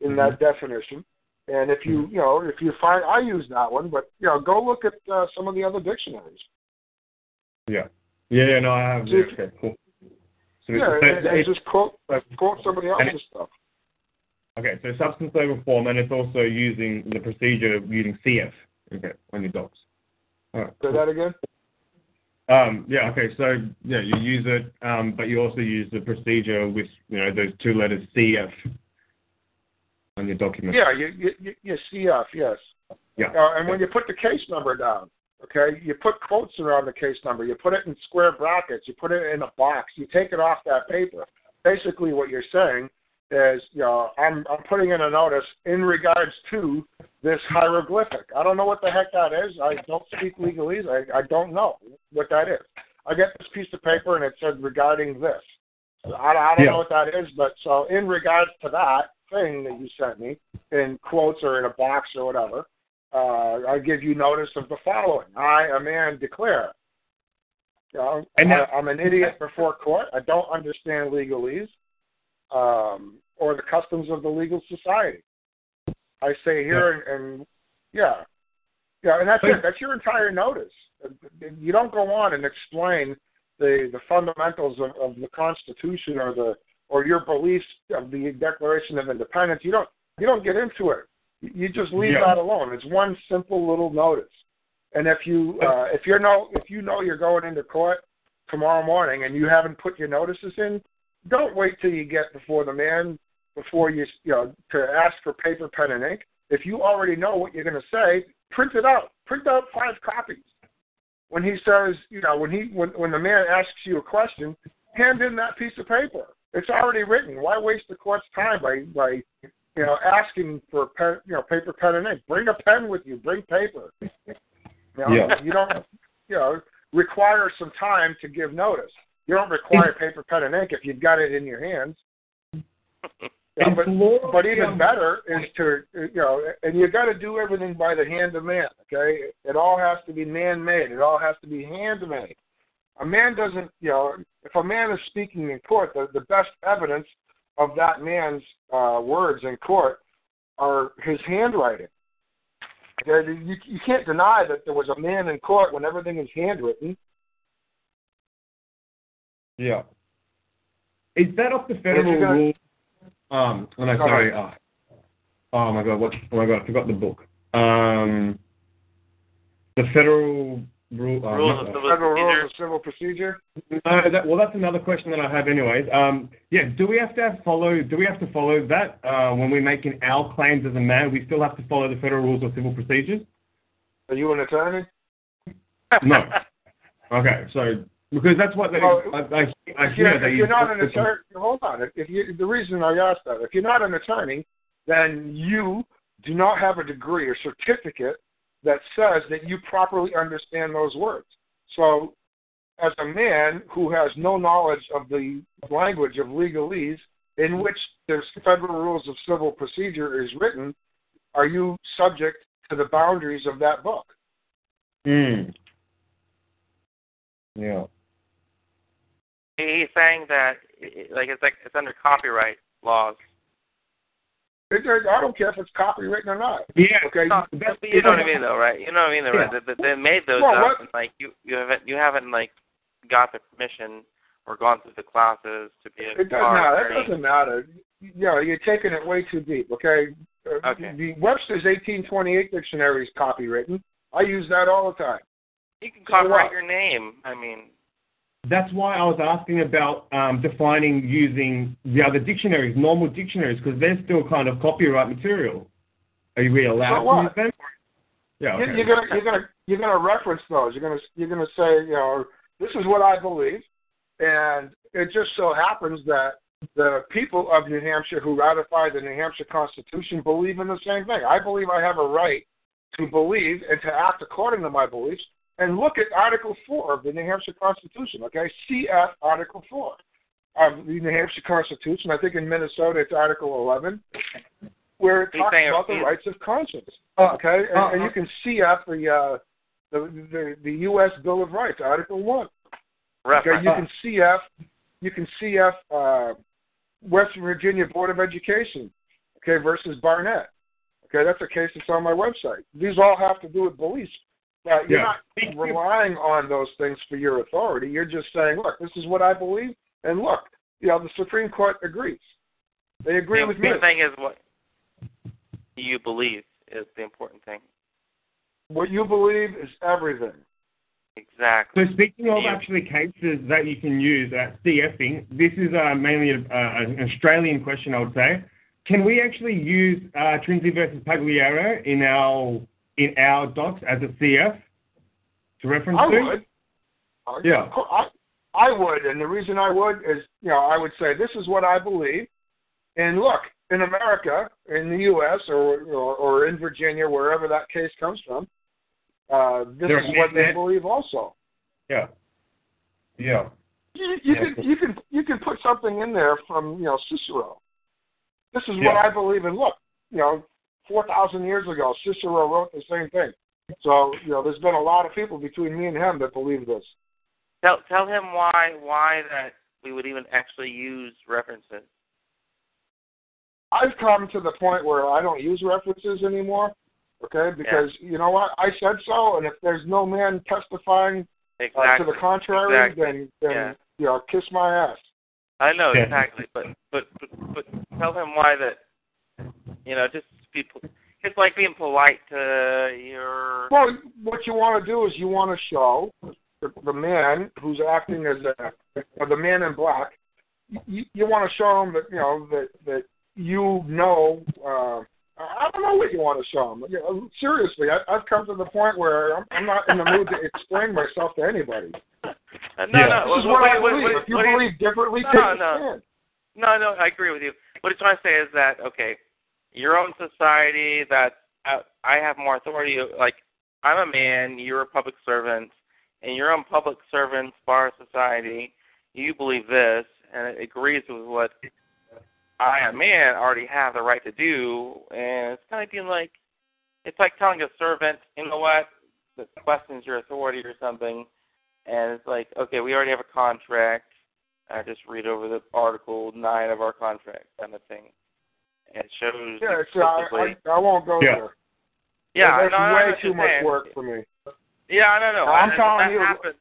in that definition. And if you, you know, if you find, I use that one, but you know, go look at uh, some of the other dictionaries. Yeah. Yeah, yeah, no, I have. So okay, cool. So Yeah, it's, and, just quote quote somebody else's stuff. okay, so substance over form, and it's also using the procedure of using CF. Okay, on your docs. All right. Say that again. Um, yeah, okay, so yeah, you use it, um, but you also use the procedure with you know those two letters CF on your document. Yeah, you you, you, CF, yes. Yeah. Uh, and when you put the case number down, okay, you put quotes around the case number. You put it in square brackets. You put it in a box. You take it off that paper. Basically, what you're saying is, you know, I'm I'm putting in a notice in regards to this hieroglyphic. I don't know what the heck that is. I don't speak legalese. I I don't know what that is. I get this piece of paper and it says regarding this. I, I don't Yeah. know what that is, but so in regards to that thing that you sent me in quotes or in a box or whatever, uh, I give you notice of the following. I, a man, declare. You know, And I, I'm an idiot before court. I don't understand legalese um, or the customs of the legal society. I say here, and, and yeah, yeah, and that's it. That's your entire notice. You don't go on and explain the the fundamentals of, of the Constitution or the or your beliefs of the Declaration of Independence. You don't you don't get into it. You just leave Yeah. that alone. It's one simple little notice, And if you uh, if you know if you know you're going into court tomorrow morning and you haven't put your notices in, don't wait till you get before the man before you you know to ask for paper, pen, and ink. If you already know what you're going to say, print it out. Print out five copies. When he says, you know, when he when when the man asks you a question, hand in that piece of paper. It's already written. Why waste the court's time by by you know asking for pen, you know paper, pen, and ink? Bring a pen with you. Bring paper. You know, Yeah. you don't you know require some time to give notice. You don't require paper, pen, and ink if you've got it in your hands. Yeah, but but even better is to you know, and you got to do everything by the hand of man. Okay, it all has to be man-made. It all has to be handmade. A man doesn't, you know, if a man is speaking in court, the, the best evidence of that man's uh, words in court are his handwriting. Okay, you, you can't deny that there was a man in court when everything is handwritten. Yeah. Is that off the federal rule? Um, oh no, Go sorry. Oh, oh my god, what? Oh my god, I forgot the book. Um, the federal rule. Uh, Rules not- of civil Federal rules procedure. of civil procedure. No, that, well, that's another question that I have, anyways. Um, yeah, do we have to have follow? Do we have to follow that uh, when we're making our claims as a man? We still have to follow the federal rules of civil procedures. Are you an attorney? No. Okay, so because that's what they, Well, I, I, I hear if you you're not an attorney, hold on. If you, the reason I asked that, if you're not an attorney, then you do not have a degree or certificate that says that you properly understand those words. So, as a man who has no knowledge of the language of legalese in which the federal rules of civil procedure is written, are you subject to the boundaries of that book? Mm. Yeah. He's saying that, like, it's like it's under copyright laws. It, I don't care if it's copywritten or not. Yeah. Okay, No, that's- you know what I mean, though, right? You know what I mean, though, right? They, they made those Well, up, what- and like you, you haven't, you haven't like got the permission or gone through the classes to be a It doesn't matter. That attorney. doesn't matter. You know, you're taking it way too deep. Okay. Uh, Okay. The Webster's 1828 dictionary is copywritten. I use that all the time. You can copyright what? your name. I mean, That's why I was asking about um, defining using the other dictionaries, normal dictionaries, because they're still kind of copyright material. Are we allowed So to use them? Yeah. Okay. You're gonna you're gonna you're gonna reference those. You're gonna you're gonna say you know this is what I believe, and it just so happens that the people of New Hampshire who ratified the New Hampshire Constitution believe in the same thing. I believe I have a right to believe and to act according to my beliefs. And look at Article 4 of the New Hampshire Constitution, okay? CF Article 4 of the New Hampshire Constitution. I think in Minnesota it's Article 11, where it talks saying- about the rights of conscience. Uh, Okay, and, uh, and you can CF the, uh, the the the U.S. Bill of Rights, Article 1. Okay, you can CF you can CF uh, West Virginia Board of Education, okay, versus Barnette. Okay, that's a case that's on my website. These all have to do with beliefs. But you're Yeah. not relying on those things for your authority. You're just saying, look, this is what I believe, and look, you know, the Supreme Court agrees. They agree the with me. The important thing is what you believe is the important thing. What you believe is everything. Exactly. So speaking of Yeah. actually cases that you can use at CFing, this is uh, mainly a, uh, an Australian question, I would say. Can we actually use uh, Trinsey versus Pagliaro in our in our docs as a CF to reference I to? would. Yeah. I, I would, and the reason I would is, you know, I would say this is what I believe, and look, in America, in the U.S. or or, or in Virginia, wherever that case comes from, uh, this is what they believe also. Yeah. Yeah. You, you Yeah. can you can you can put something in there from you know Cicero. This is Yeah. what I believe in. Look, you know, four thousand years ago, Cicero wrote the same thing. So you know, there's been a lot of people between me and him that believe this. Tell tell him why why that we would even actually use references. I've come to the point where I don't use references anymore. Okay, because you know what? I said so, and if there's no man testifying uh, to the contrary, Exactly. then then Yeah. you know, kiss my ass. I know exactly, but, but but but tell him why that you know just people it's like being polite to your. Well, what you want to do is you want to show the, the man who's acting as a, or the man in black. You, you want to show him that you know that that you know. Uh, I don't know what you want to show him. You know, seriously, I, I've come to the point where I'm, I'm not in the mood to explain myself to anybody. Uh, no, Yeah. no. This is what- what I believe. what- If you what do you- believe differently, No, take no. No, no, I agree with you. What he's trying to say is that okay, your own society that uh, I have more authority. Like I'm a man, you're a public servant, and your own public servant's bar society. You believe this, and it agrees with what I, a man, already have the right to do. And it's kind of being like, it's like telling a servant, you know what, that questions your authority or something, and it's like, okay, we already have a contract. I just read over the article nine of our contract kind of thing. And shows Yeah, so I. I, I won't go Yeah. there. yeah, that's no, way too much saying. work for me. Yeah, I don't know. I'm I, telling you- Happens.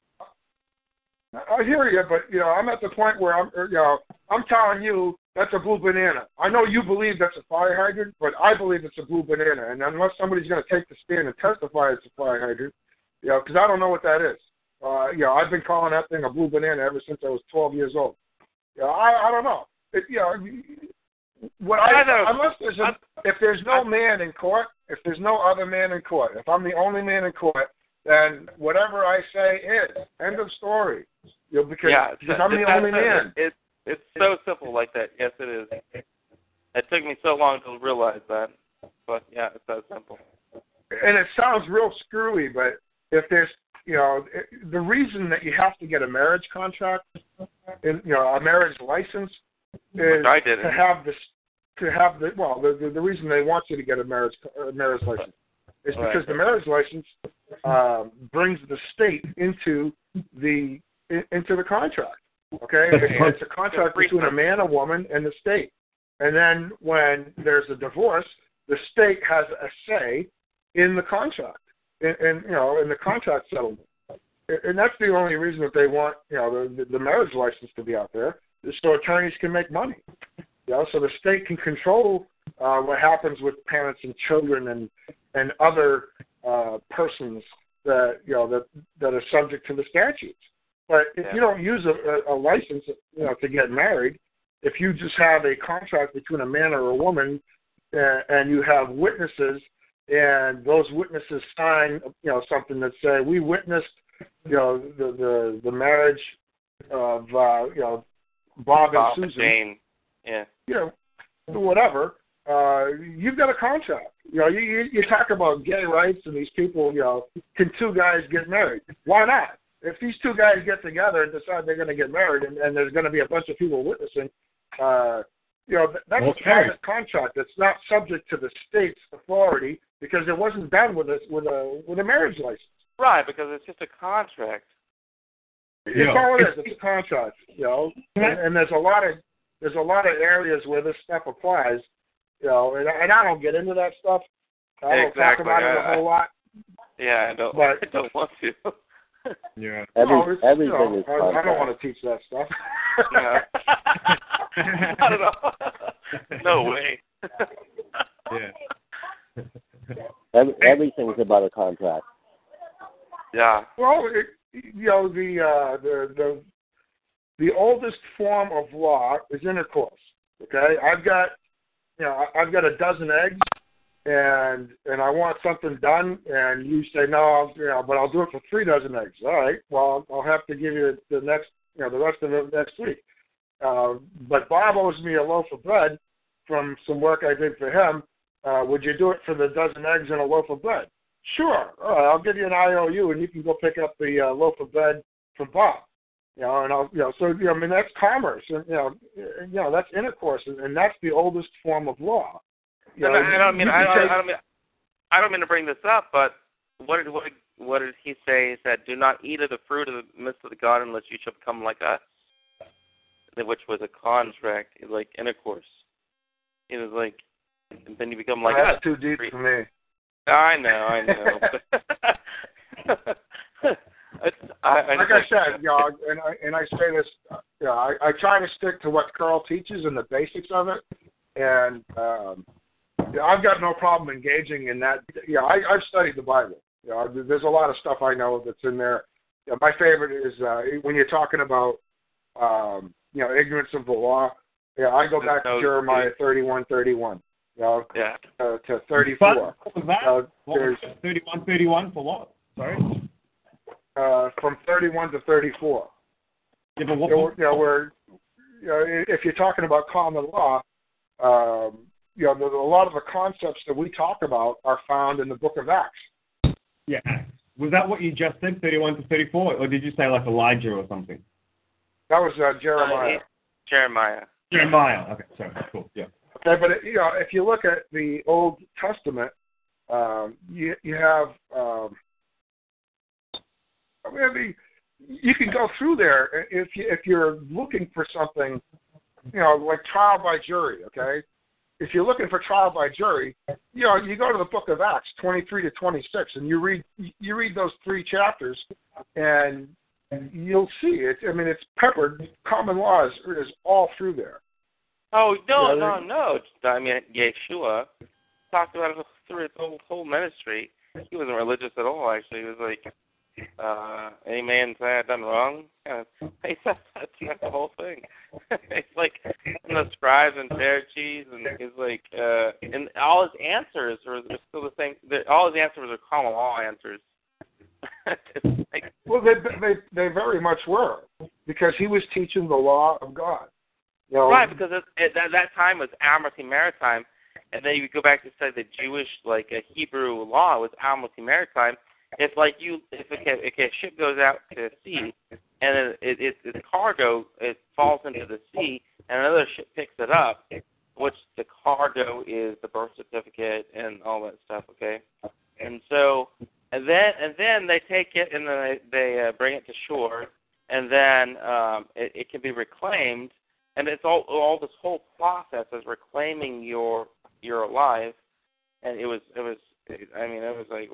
I hear you, but you know, I'm at the point where I'm, you know, I'm telling you that's a blue banana. I know you believe that's a fire hydrant, but I believe it's a blue banana. And unless somebody's going to take the stand and testify it's a fire hydrant, you know, because I don't know what that is. Uh, you know, I've been calling that thing a blue banana ever since I was 12 years old. You know, I, I don't know. It, you know, what I, I know. unless there's a, if there's no man in court, if there's no other man in court, if I'm the only man in court, then whatever I say is end of story. You know, because, yeah, because I'm the only man. simple. It's it's so simple like that. Yes, it is. It took me so long to realize that, but yeah, it's that simple. And it sounds real screwy, but if there's, you know, the reason that you have to get a marriage contract, and you know, a marriage license, Which I didn't. to have this, to have the well, the, the the reason they want you to get a marriage a marriage license is Right. because the marriage license um, brings the state into the into the contract. Okay, it's, a contract between a man, a woman, and the state. And then when there's a divorce, the state has a say in the contract, in, in you know, in the contract settlement. And- that's the only reason that they want, you know, the, the marriage license to be out there, so attorneys can make money. You know, so the state can control uh, what happens with parents and children and and other uh, persons that you know that that are subject to the statutes. But if Yeah. you don't use a, a, license, you know, to get married, if you just have a contract between a man or a woman, uh, and you have witnesses, and those witnesses sign, you know, something that say we witnessed, you know, the the, the marriage of uh, you know Bob and Bob and Susan, Jane. Yeah. you know, whatever. Uh, you've got a contract. You know, you, you you talk about gay rights and these people. You know, can two guys get married? Why not? If these two guys get together and decide they're going to get married, and, and there's going to be a bunch of people witnessing, uh, you know, that- that's Okay. a private contract. That's not subject to the state's authority because it wasn't done with a with a with a marriage license. Right, because it's just a contract. It's Yeah. all it is. It's a contract, you know. And, and there's a lot of there's a lot of areas where this stuff applies, you know. And, and I don't get into that stuff. I don't Exactly, talk about it a I- whole lot. Yeah, I don't. But- I don't want to. Yeah. Every, no, everything you know, is I, I don't want to teach that stuff. Yeah. I don't know. no way. Yeah. Every, everything's about a contract. yeah. Well, it, you know, the uh, the the the oldest form of law is intercourse. Okay, I've got you know I've got a dozen eggs, and and I want something done, and you say no, I'll, you know, but I'll do it for three dozen eggs. All right, well I'll have to give you the next you know the rest of it next week. Uh, but Bob owes me a loaf of bread from some work I did for him. Uh, would you do it for the dozen eggs and a loaf of bread? Sure. All right, I'll give you an IOU, and you can go pick up the uh, loaf of bread from Bob. You know, and I'll, you know, so you know, I mean, that's commerce, and you know, you know, that's intercourse, and, and that's the oldest form of law. You And know, I, I don't mean I don't, take- I don't mean I don't mean to bring this up, but what did what did, what did he say? He said, "Do not eat of the fruit of the midst of the garden, unless you shall become like us," which was a contract, like intercourse. It was like, and then you become like that's us. too deep for me. I know, I know. I, I Like I said, you know, and I and I say this, uh, you know, I, I try to stick to what Karl teaches and the basics of it, and um, Yeah, I've got no problem engaging in that. Yeah, I, I've studied the Bible. You know, there's a lot of stuff I know that's in there. Yeah, my favorite is uh, when you're talking about, um, you know, ignorance of the law. Yeah, I go back to Jeremiah 31, 31. You know, Yeah. uh, to 34. What was that? Uh, there's 31, 31 for what? Sorry? uh, from 31 to 34. Yeah, but what, You know, what, you know, where you know, if you're talking about common law, um, you know, there's a lot of the concepts that we talk about are found in the Book of Acts. yeah. Was that what you just said, 31 to 34? Or did you say like Elijah or something? That was uh, Uh, Jeremiah. it- Jeremiah. Jeremiah. Okay, sorry. Cool. Yeah. Okay, but it, you know, if you look at the Old Testament, um, you you have. Um, I mean, you can go through there if you if you're looking for something, you know, like trial by jury. Okay, if you're looking for trial by jury, you know, you go to the Book of Acts, 23 to 26, and you read you read those three chapters, and you'll see it. I mean, it's peppered. Common law is, is all through there. Oh no, no, no! I mean, Yeshua talked about it through his whole whole ministry. He wasn't religious at all. Actually, he was like, uh, "Any man say I've done wrong?" Yeah, he said that's, that's the whole thing. it's like and the scribes and Pharisees, and he's like, uh, and all his answers are, are still the same. All his answers are common law answers. like, Well, they they they very much were because he was teaching the law of God. You know, Right, because it, that time was Amity Maritime, and then you go back to say the Jewish like a Hebrew law was Amity Maritime. It's like you if a, if a ship goes out to sea and it, it, it, its cargo it falls into the sea and another ship picks it up, which the cargo is the birth certificate and all that stuff. Okay, and so and then and then they take it and then they, they uh, bring it to shore, and then um, it, it can be reclaimed and it's all all this whole process is reclaiming your your life. And it was it was i mean it was like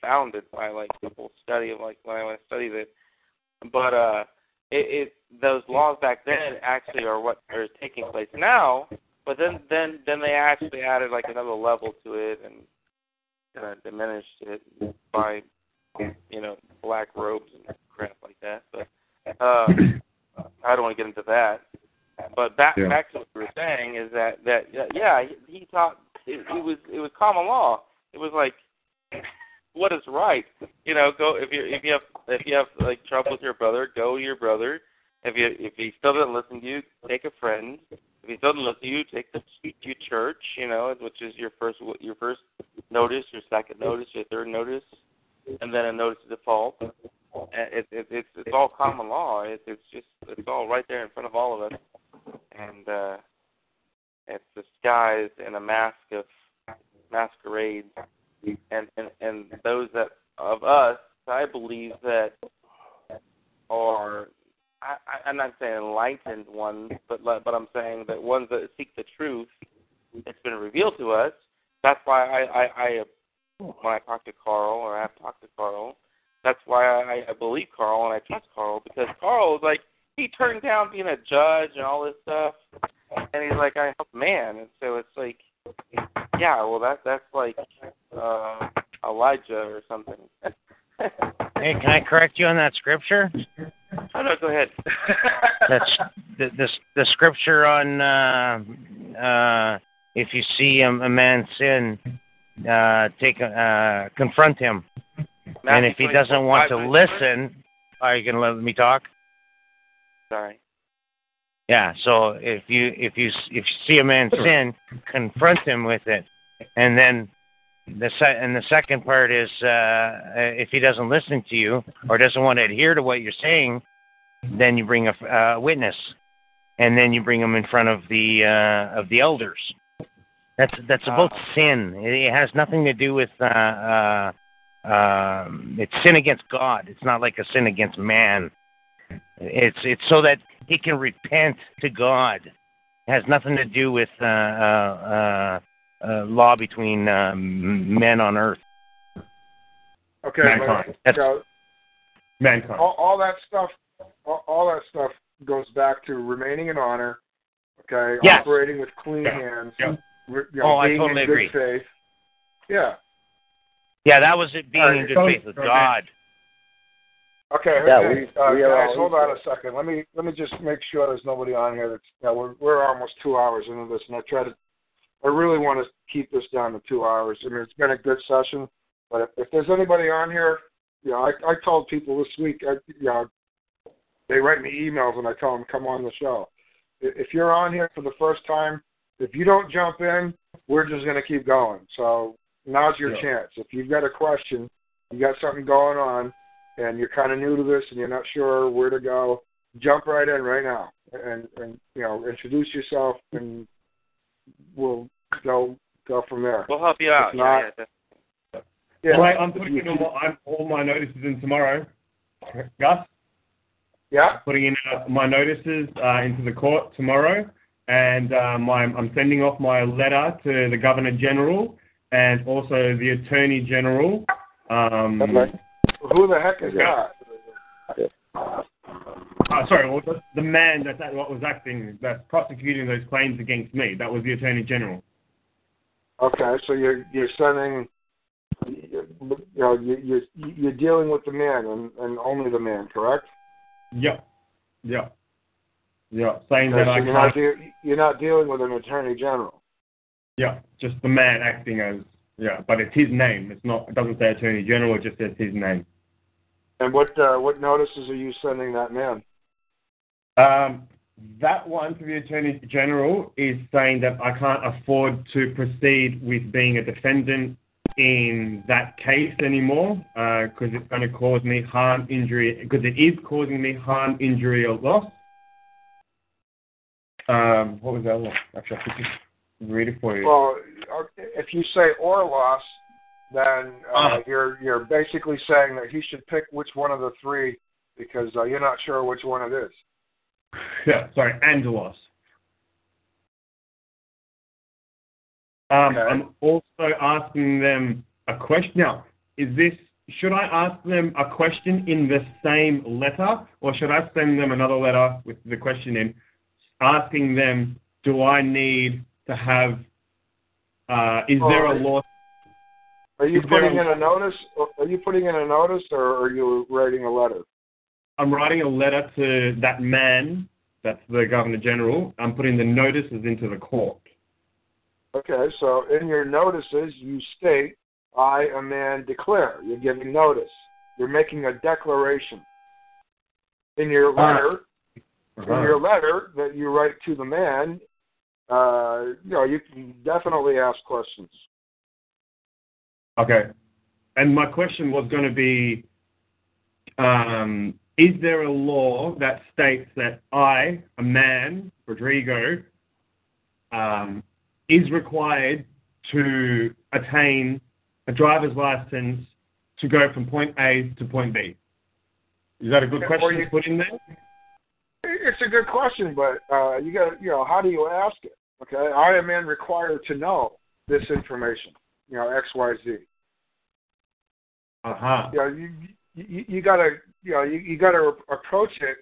founded by like the whole study of like when i studied it. But uh it, it those laws back then actually are what are taking place now. But then then then they actually added like another level to it and kind of diminished it by you know black robes and crap like that. But uh i don't want to get into that but back Yeah. back to what we were saying is that that yeah he, he taught it, it was it was common law. It was like what is right. You know, go if you if you have if you have like trouble with your brother, go to your brother. If you if he still doesn't listen to you, take a friend. If he still doesn't listen to you, take the to church. You know, which is your first your first notice, your second notice, your third notice, and then a notice of default. It, it, it's it's all common law. It, it's just it's all right there in front of all of us and uh, it's disguised in a mask of masquerades, and and and those that of us, I believe that are. I, I'm not saying enlightened ones, but but I'm saying that ones that seek the truth, it's been revealed to us. That's why I I, I when I talk to Karl or I have talked to Karl, that's why I, I believe Karl and I trust Karl because Karl is like he turned down being a judge and all this stuff, and he's like, I help man, and so it's like, yeah, well that that's like uh Elijah or something. Hey, can I correct you on that scripture? oh no, go ahead. That's the the, the scripture on uh, uh, if you see a, a man sin, uh, take a, uh, confront him, and if he doesn't want to listen, are you gonna let me talk? Sorry. Yeah. So if you if you if you see a man sin, confront him with it, and then the se- and the second part is uh, if he doesn't listen to you or doesn't want to adhere to what you're saying, then you bring a uh, witness, and then you bring him in front of the uh, of the elders. That's that's about sin. It, it has nothing to do with uh, uh, um, it's sin against God. It's not like a sin against man. It's it's so that he can repent to God. It has nothing to do with uh, uh, uh, uh, law between um, men on earth. okay, Mankind. but, you know, Mankind. all, all that stuff, all, all that stuff goes back to remaining in honor. Okay, Yes. operating with clean hands. Yeah. you know, Oh, I being totally in good agree. faith. Yeah. Yeah, that was it being All right, in good faith with okay. God. Okay, Yeah, okay. we- uh, we guys, hold on a second. Let me let me just make sure there's nobody on here that's you know, we're we're almost two hours into this and I try to I really want to keep this down to two hours. I mean it's been a good session, but if, if there's anybody on here, you know, I I told people this week I you know they write me emails and I tell them come on the show. If you're on here for the first time, if you don't jump in, we're just gonna keep going. So now's your Yeah. chance. If you've got a question, you got something going on, and you're kind of new to this and you're not sure where to go, jump right in right now and and you know introduce yourself and we'll go go from there. We'll help you out. If not- yeah, yeah, Yeah, Well, I'm putting you- in all my, I'm, all my notices in tomorrow. Gus, yeah. putting in uh, my notices uh, into the court tomorrow, and um, I'm, I'm sending off my letter to the Governor General and also the Attorney General. Um, Okay. Who the heck is Yeah. that? uh, sorry, well, the, the man that, at, what was acting, that's prosecuting those claims against me. That was the Attorney General. Okay, so you're you're sending. You know, you- you're you're dealing with the man and, and only the man, correct? Yep. Yep. Yep. Saying Okay, that so I you're not de- you're not dealing with an attorney general. Yeah, just the man acting as yeah, but it's his name. It's not. It doesn't say Attorney General. It just says his name. And what uh, what notices are you sending that man? Um, that one to the Attorney General is saying that I can't afford to proceed with being a defendant in that case anymore because it's going to cause me harm, injury, because it is causing me harm, injury, or loss. Um, what was that one? Actually, I could just read it for you. Well, if you say or loss, then uh, Uh. you're you're basically saying that he should pick which one of the three because uh, you're not sure which one it is. Yeah, sorry, and loss. Um, Okay. I'm also asking them a question. Now, is this should I ask them a question in the same letter, or should I send them another letter with the question in, asking them, do I need to have? Uh, is there a law? Are you putting a- in a notice? Or are you putting in a notice, or are you writing a letter? I'm writing a letter to that man. That's the Governor General. I'm putting the notices into the court. Okay, so in your notices, you state, "I, a man, declare." You're giving notice. You're making a declaration. In your Uh, letter, in your letter that you write to the man, uh, you know, you can definitely ask questions. Okay. And my question was going to be um, Is there a law that states that I, a man, Rodrigo, um, is required to attain a driver's license to go from point A to point B? Is that a good question you- to put in there? It's a good question, but uh, you got, you know, how do you ask it? Okay, I, a man, required to know this information. You know, X, Y, Z. Uh huh. you know, you you, you gotta you know you, you gotta approach it.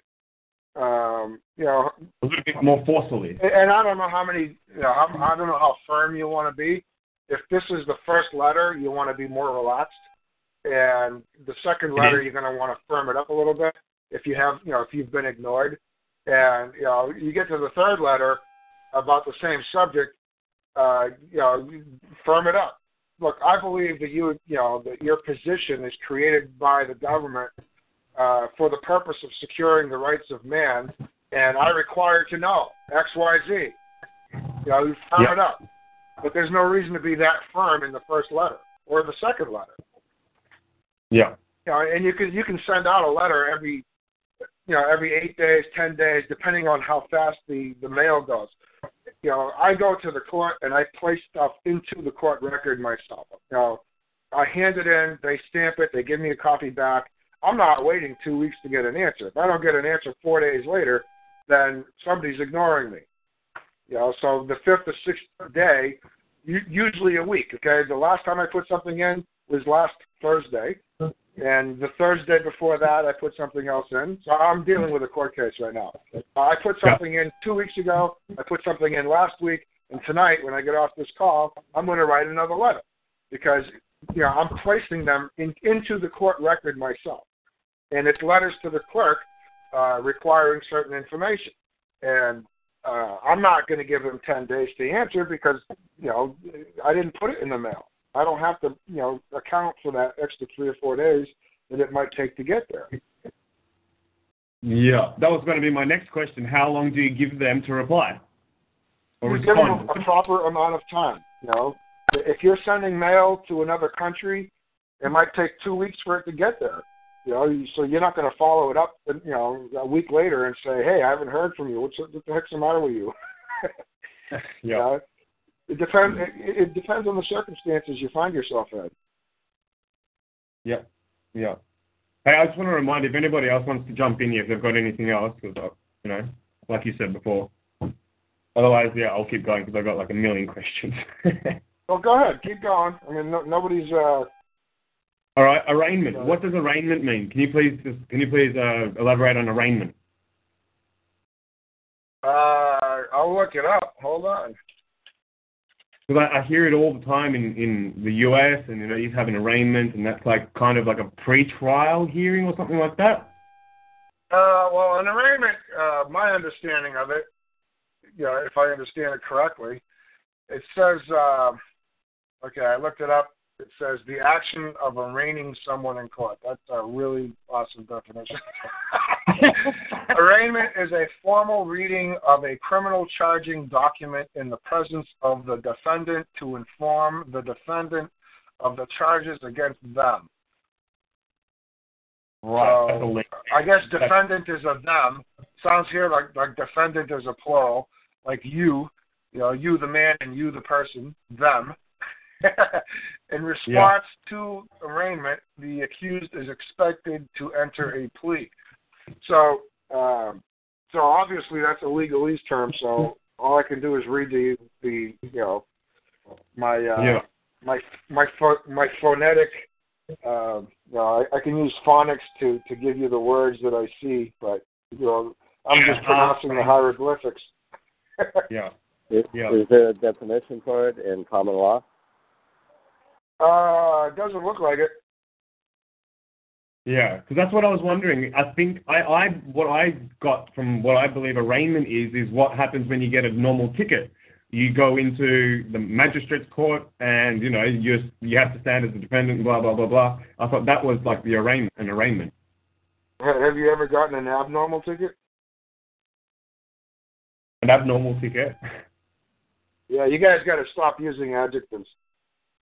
Um, you know, A little bit more forcefully. and, and I don't know how many. You know, I'm, I don't know how firm you want to be. If this is the first letter, you want to be more relaxed, and the second letter, you're going to want to firm it up a little bit. If you have, you know, if you've been ignored, and you know, you get to the third letter about the same subject, uh, you know, firm it up look, I believe that you, you know, that your position is created by the government uh, for the purpose of securing the rights of man, and I require to know X, Y, Z. You know, you firm Yep. it up, but there's no reason to be that firm in the first letter or the second letter. Yeah. You know, and you can you can send out a letter every, you know, every eight days, ten days, depending on how fast the the mail goes you know, I go to the court and I place stuff into the court record myself. You know, I hand it in, they stamp it, they give me a copy back. I'm not waiting two weeks to get an answer. If I don't get an answer four days later, then somebody's ignoring me. You know, so the fifth or sixth day, usually a week. Okay, the last time I put something in was last Thursday, mm-hmm. And the Thursday before that I put something else in. So I'm dealing with a court case right now. Uh, I put something in two weeks ago. I put something in last week. And tonight, when I get off this call, I'm going to write another letter because you know I'm placing them in, into the court record myself, and it's letters to the clerk uh, requiring certain information. And uh, I'm not going to give them 10 days to answer because you know I didn't put it in the mail. I don't have to you know account for that extra three or four days that it might take to get there. Yeah, that was going to be my next question. How long do you give them to reply? Or you give them respond? a, a proper amount of time. You know, if you're sending mail to another country, it might take two weeks for it to get there. You know, so you're not going to follow it up, you know, a week later and say, "Hey, I haven't heard from you. What's what the heck's the matter with you?" yeah. You know, it depends. It, it depends on the circumstances you find yourself in. Yeah. Yeah. Hey, I just want to remind if anybody else wants to jump in here, if they've got anything else, because, you know, like you said before. Otherwise, yeah, I'll keep going because I've got like a million questions. Well, go ahead, keep going. I mean, no, nobody's. uh All right, arraignment. What does arraignment mean? Can you please just, can you please uh, elaborate on arraignment? Uh, I'll look it up. Hold on. Because I, I hear it all the time in, in the US, and you know, have an arraignment, and that's like kind of like a pre-trial hearing or something like that. Uh, well, an arraignment, uh, my understanding of it, you know, if I understand it correctly, it says, uh, okay, I looked it up. It says the action of arraigning someone in court. That's a really awesome definition. Arraignment is a formal reading of a criminal charging document in the presence of the defendant to inform the defendant of the charges against them. Right. So, that's a link. I guess defendant is a them. Sounds here like like defendant is a plural, like you, you know, you the man and you the person, them. In response to arraignment, the accused is expected to enter a plea. So, um, so obviously that's a legalese term. So all I can do is read the the you know my uh, Yeah. my my pho- my phonetic. Uh, you know, I, I can use phonics to to give you the words that I see, but you know, I'm just pronouncing the hieroglyphics. Yeah. Is, Yeah. is there a definition for it in common law? Uh, it doesn't look like it. Yeah, because that's what I was wondering. I think I, I what I got from what I believe arraignment is is what happens when you get a normal ticket. You go into the magistrate's court, and you know you you have to stand as a defendant. Blah blah blah blah. I thought that was like the arraignment, an arraignment. Have you ever gotten an abnormal ticket? An abnormal ticket. Yeah, you guys got to stop using adjectives.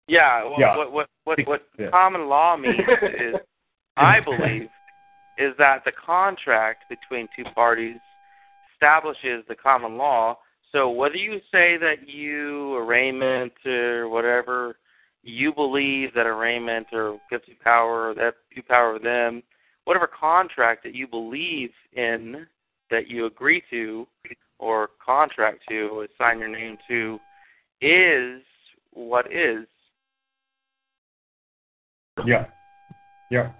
Yeah, well, Yeah. what what what what Yeah. common law means is, I believe, is that the contract between two parties establishes the common law. So whether you say that you arraignment or whatever, you believe that arraignment or gives you power, or that you power them, whatever contract that you believe in, that you agree to, or contract to, or sign your name to, is what is. Yeah. Yeah.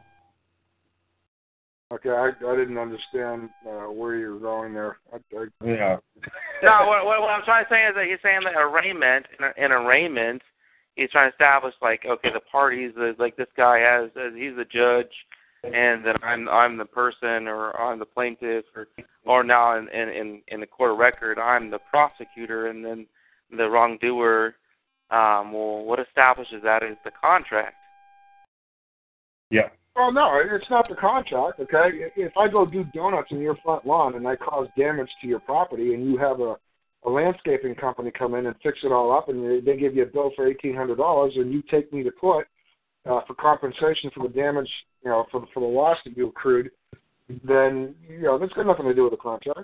Okay, I, I didn't understand uh, where you were going there. I, I, Yeah. No, what, what, what I'm trying to say is that he's saying that arraignment, in, in arraignment, he's trying to establish like, okay, the parties, the, like this guy has, uh, he's the judge, and then I'm I'm the person, or I'm the plaintiff, or or now in in in, in the court of record, I'm the prosecutor, and then the wrongdoer. Um, well, what establishes that is the contract. Yeah. well, no, it's not the contract. Okay, if I go do donuts in your front lawn and I cause damage to your property, and you have a a landscaping company come in and fix it all up, and they, they give you a bill for eighteen hundred dollars, and you take me to court uh, for compensation for the damage, you know, for for the loss that you accrued, then you know that's got nothing to do with the contract.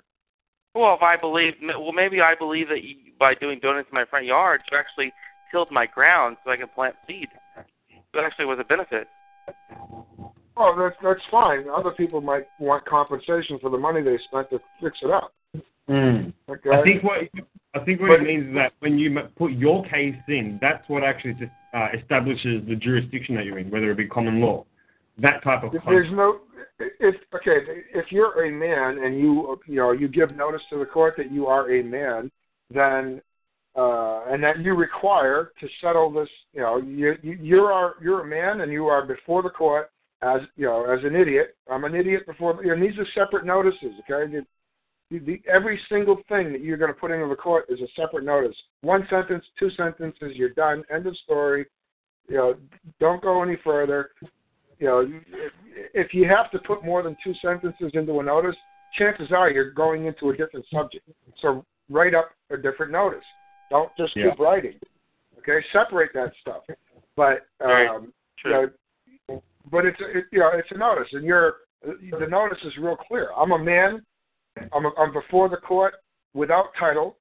Well, if I believe, well, maybe I believe that you, by doing donuts in my front yard, you actually tilled my ground so I can plant seed. That actually was a benefit. Oh, that's that's fine. Other people might want compensation for the money they spent to fix it up. Mm. Okay. I think what I think what But- it means is that when you put your case in, that's what actually just uh, establishes the jurisdiction that you're in, whether it be common law. That type of If there's no, if okay, if you're a man and you you know you give notice to the court that you are a man, then uh, and that you require to settle this. You know, you, you you're our, you're a man, and you are before the court as you know as an idiot. I'm an idiot before, and these are separate notices. Okay, you, you, the, every single thing that you're going to put into the court is a separate notice. One sentence, two sentences, you're done. End of story. You know, don't go any further. You know, if you have to put more than two sentences into a notice, chances are you're going into a different subject. So write up a different notice. Don't just Yeah. keep writing. Okay, separate that stuff. But um, true. you know, but it's it, you know it's a notice, and you're the notice is real clear. I'm a man. I'm a, I'm before the court without title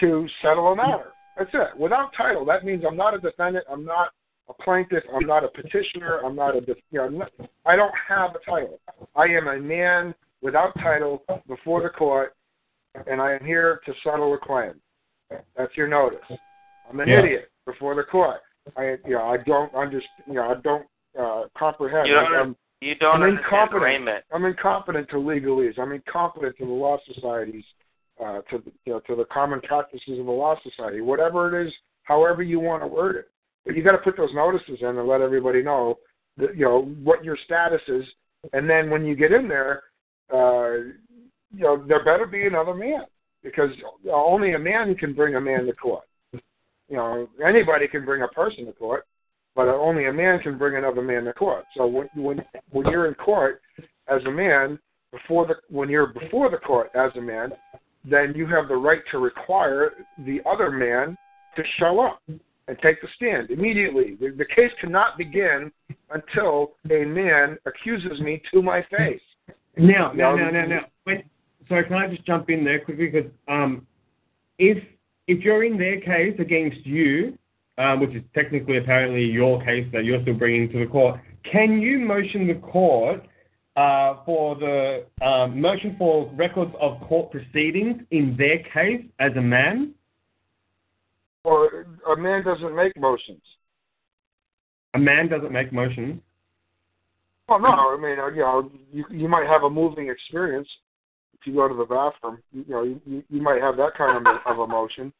to settle a matter. That's it. Without title, that means I'm not a defendant. I'm not a plaintiff. I'm not a petitioner. I'm not a def- you know. Not, I don't have a title. I am a man without title before the court, and I am here to settle a claim. That's your notice. I'm an Yeah. idiot before the court. I you know I don't understand. You know I don't uh, comprehend. You don't I'm, You don't I'm incompetent. arraignment. I'm incompetent to legalese. I'm incompetent to the law societies, uh, to the, you know, to the common practices of the law society. Whatever it is, however you want to word it, but you got to put those notices in and let everybody know that you know what your status is. And then when you get in there, uh, you know there better be another man because only a man can bring a man to court. You know anybody can bring a person to court, but only a man can bring another man to court. So when when when you're in court as a man before the when you're before the court as a man, then you have the right to require the other man to show up and take the stand immediately. The, the case cannot begin until a man accuses me to my face. No, now, now, now. Wait, sorry, can I just jump in there quickly? Because um, if if you're in their case against you, um, which is technically apparently your case that you're still bringing to the court, can you motion the court uh, for the um, motion for records of court proceedings in their case as a man? Or a man doesn't make motions. A man doesn't make motions. Well, no, I mean, uh, you know, you you might have a moving experience if you go to the bathroom. You, you know, you, you might have that kind of of emotion.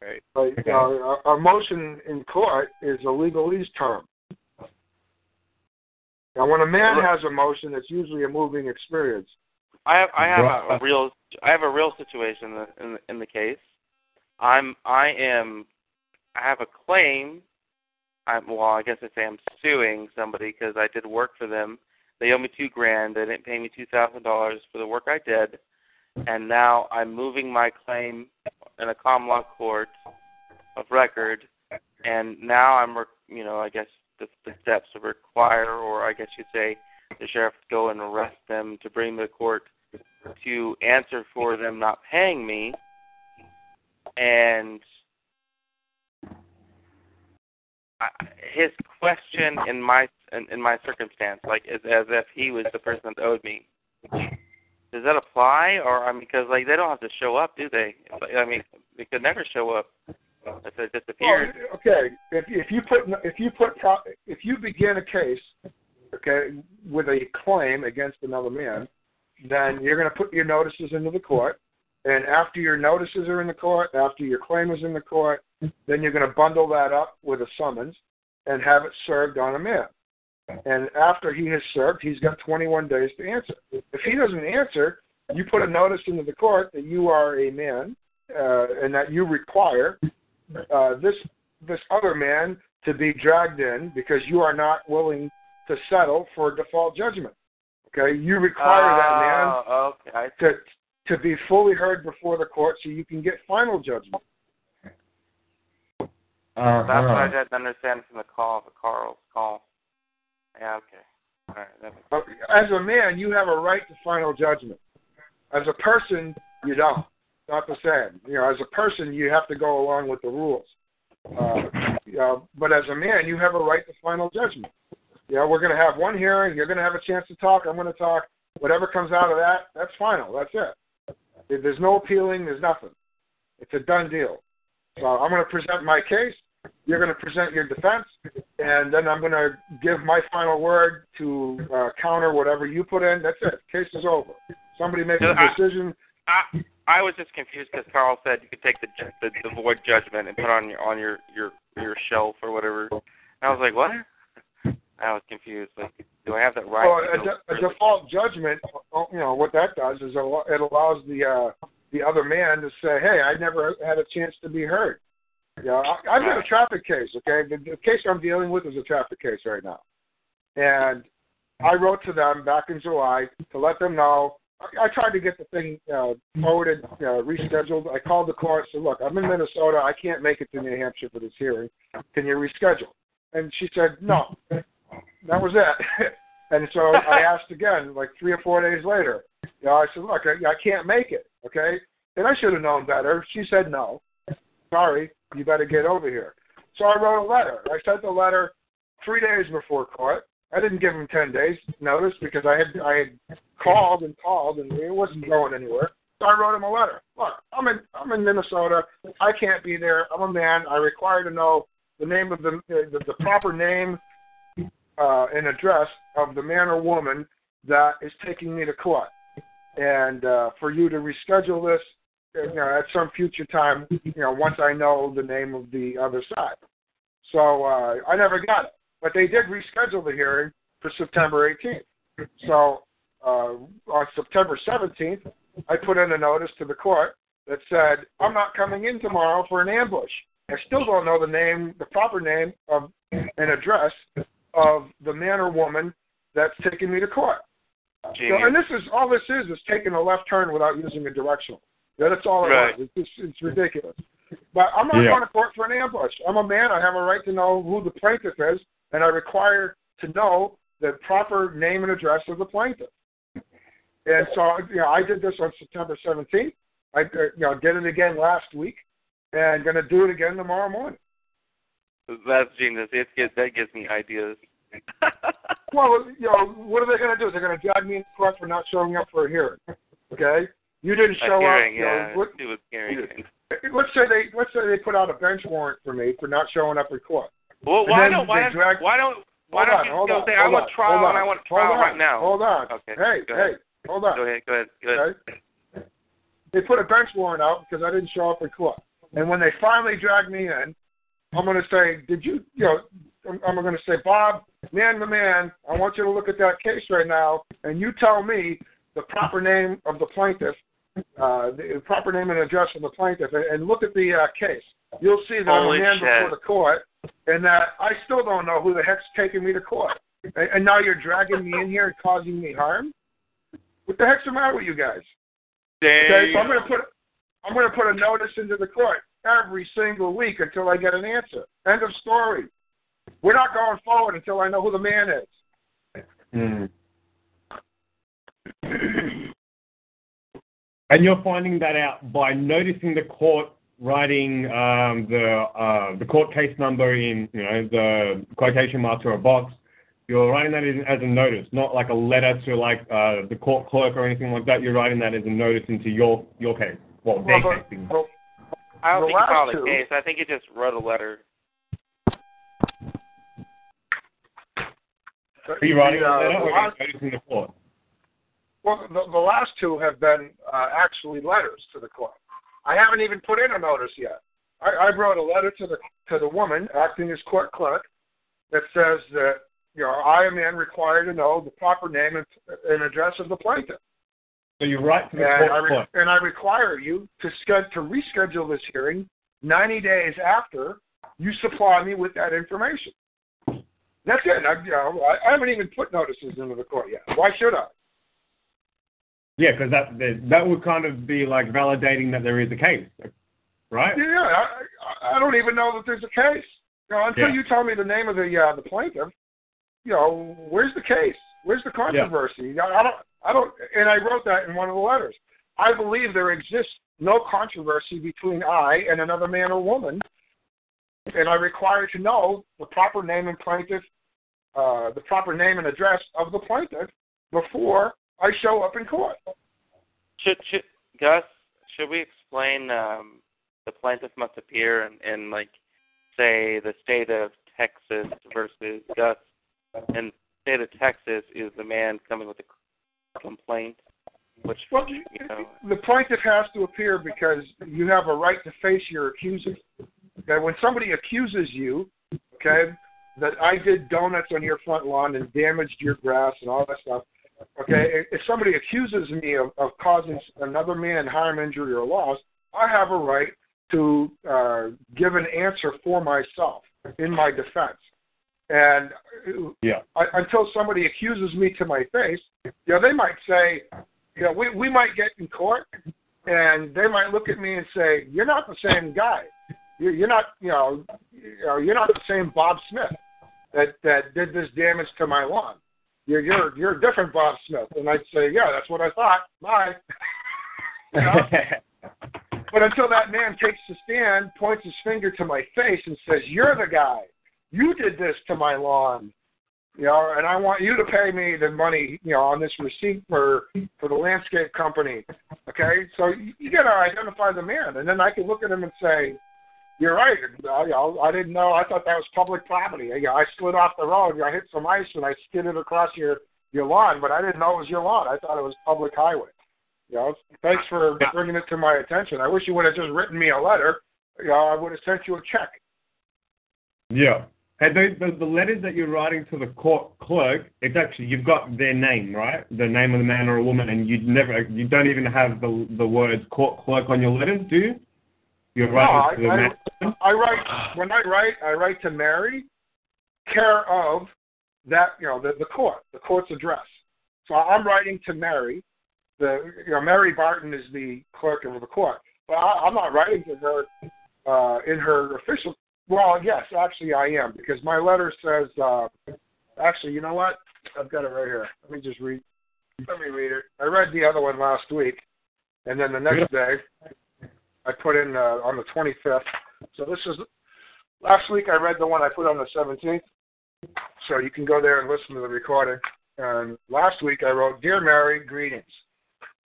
Right. But Okay. you know, a, a uh, motion in court is a legalese term. Now, when a man has a motion, it's usually a moving experience. I have I have a, a real I have a real situation in the, in the in the case. I'm I am I have a claim. I'm well. I guess I say I'm suing somebody because I did work for them. They owe me two grand. They didn't pay me two thousand dollars for the work I did, and now I'm moving my claim in a common law court of record, and now I'm you know I guess the, the steps to require, or I guess you'd say the sheriff would go and arrest them to bring the court to answer for them not paying me. And I, his question in my in, in my circumstance like is as if he was the person that owed me. Does that apply? Or i mean because like they don't have to show up do they? I mean they could never show up if they disappeared. Well, okay, if if you put if you put if you begin a case, okay, with a claim against another man, then you're going to put your notices into the court, and after your notices are in the court, after your claim is in the court, then you're going to bundle that up with a summons and have it served on a man. And after he has served, he's got 21 days to answer. If he doesn't answer, you put a notice into the court that you are a man uh, and that you require uh, this this other man to be dragged in because you are not willing to settle for default judgment. Okay, you require that Oh, okay man to to be fully heard before the court so you can get final judgment. Uh, That's what I didn't understand from the call, the Karl's call. Yeah, okay. All right, that makes But as a man, you have a right to final judgment. As a person, you don't. Not the same. You know, as a person, you have to go along with the rules. Uh, you know, but as a man, you have a right to final judgment. You know, we're going to have one hearing. You're going to have a chance to talk. I'm going to talk. Whatever comes out of that, that's final. That's it. There's no appealing. There's nothing. It's a done deal. So I'm going to present my case. You're going to present your defense, and then I'm going to give my final word to uh, counter whatever you put in. That's it. Case is over. Somebody makes a decision. I, I was just confused because Karl said you could take the, the the void judgment and put it on your on your your your shelf or whatever. And I was like, what? I was confused. Like, do I have that right? Well, a, de- a default judgment, you know, what that does is it it allows the uh, the other man to say, "Hey, I never had a chance to be heard." You know, I, I've got a traffic case. Okay, the, the case I'm dealing with is a traffic case right now, and I wrote to them back in July to let them know. I, I tried to get the thing uh, forwarded, uh, rescheduled. I called the court, and said, "Look, I'm in Minnesota. I can't make it to New Hampshire for this hearing. Can you reschedule?" And she said, "No." That was it. and so I asked again, like three or four days later. You know, I said, "Look, I, I can't make it." Okay, and I should have known better. She said, "No, sorry, you better get over here." So I wrote a letter. I sent the letter three days before court. I didn't give him ten days notice because I had I had called and called and it wasn't going anywhere. So I wrote him a letter. Look, I'm in I'm in Minnesota. I can't be there. I'm a man. I require to know the name of the the, the proper name uh, and address of the man or woman that is taking me to court, and uh, for you to reschedule this, you know, at some future time, you know, once I know the name of the other side. So uh, I never got it, but they did reschedule the hearing for September 18th. So uh, on September 17th, I put in a notice to the court that said I'm not coming in tomorrow for an ambush. I still don't know the name, the proper name of an address of the man or woman that's taking me to court. So, and this is all this is is taking a left turn without using a directional. Yeah, that's all it Right. was. It's, just, it's ridiculous. But I'm not Yeah. going to court for an ambush. I'm a man. I have a right to know who the plaintiff is, and I require to know the proper name and address of the plaintiff. And so, you know, I did this on September 17th. I, uh, you know, did it again last week, and going to do it again tomorrow morning. That's genius. It gives that gives me ideas. Well, you know, what are they going to do? They're going to drag me in court for not showing up for a hearing. Okay, you didn't show hearing, up. You yeah. know, what, do with hearing. let's say they let's say they put out a bench warrant for me for not showing up in court. Well, why don't why drag- why don't why don't on, you go say I want on, trial and I want hold trial on, right now? Hold on. Okay, Hey, hey, hold on. Go ahead. Go ahead. Go ahead. Okay? They put a bench warrant out because I didn't show up in court. And when they finally drag me in, I'm going to say, did you, you know, I'm, I'm going to say, Bob, man to man, I want you to look at that case right now, and you tell me the proper name of the plaintiff, uh, the proper name and address of the plaintiff, and, look at the uh, case. You'll see that Holy I'm a man shit. before the court, and that I still don't know who the heck's taking me to court. And, and now you're dragging me in here and causing me harm. What the heck's the matter with you guys? Okay, so I'm to put I'm going to put a notice into the court every single week until I get an answer. End of story. We're not going forward until I know who the man is. Mm. and you're finding that out by noticing the court writing um, the uh, the court case number in you know the quotation marks or a box. You're writing that in, as a notice, not like a letter to like uh, the court clerk or anything like that. You're writing that as a notice into your your case. Well, their Well, case. but- well, I don't think he filed last a two- case. I think he just wrote a letter. Are you writing the, uh, the or are you last- the court? Well, the, the last two have been uh, actually letters to the court. I haven't even put in a notice yet. I, I wrote a letter to the to the woman acting as court clerk that says that you know I am in required to know the proper name and, and address of the plaintiff, So you write to the and I court re- clerk. and I require you to sched- to reschedule this hearing 90 days after you supply me with that information. That's it. I, you know, I, I haven't even put notices into the court yet. Why should I? Yeah, because that that that would kind of be like validating that there is a case, right? Yeah, I, I- I don't even know that there's a case. You know, until Yeah. you tell me the name of the uh, the plaintiff, you know, where's the case? Where's the controversy? Know, I don't, I don't, and I wrote that in one of the letters. I believe there exists no controversy between I and another man or woman, and I require to know the proper name and plaintiff, uh, the proper name and address of the plaintiff before I show up in court. Should should Gus? Should we explain? Um, the plaintiff must appear in, in like, say, the state of Texas versus Gus. And state of Texas is the man coming with the complaint, which Well, you know, the plaintiff has to appear because you have a right to face your accusers. Okay, when somebody accuses you, okay, that I did donuts on your front lawn and damaged your grass and all that stuff. Okay, if somebody accuses me of, of causing another man harm, injury, or loss, I have a right to uh, give an answer for myself in my defense. And Yeah. I, until somebody accuses me to my face, you know, they might say, you know, we we might get in court, and they might look at me and say, "You're not the same guy. You're, you're not, you know, you know, you're not the same Bob Smith that that did this damage to my lawn. You're you're you're a different Bob Smith." And I'd say, "Yeah, that's what I thought. Bye." You know? But until that man takes the stand, points his finger to my face, and says, "You're the guy. You did this to my lawn." You know, and I want you to pay me the money, you know, on this receipt for for the landscape company. Okay, so you, you got to identify the man, and then I can look at him and say, "You're right. I, you know, I didn't know. I thought that was public property. You know, I slid off the road. I hit some ice and I skidded across your your lawn, but I didn't know it was your lawn. I thought it was public highway." You know, thanks for bringing it to my attention. I wish you would have just written me a letter. You know, I would have sent you a check. Yeah. Hey, the, the, the letters that you're writing to the court clerk, it's actually you've got their name, right? The name of the man or a woman, and you never, you don't even have the the words court clerk on your letters, do you? You're writing to I. I, I write when I write. I write to Mary, care of that you know the the court, the court's address. So I'm writing to Mary. The you know Mary Barton is the clerk of the court, but I, I'm not writing to her uh, in her official. Well, yes, actually I am because my letter says. Uh, actually, you know what? I've got it right here. Let me just read. Let me read it. I read the other one last week, and then the next day I put in uh, on the 25th. So this is last week. I read the one I put on the 17th. So you can go there and listen to the recording. And last week I wrote, "Dear Mary, greetings.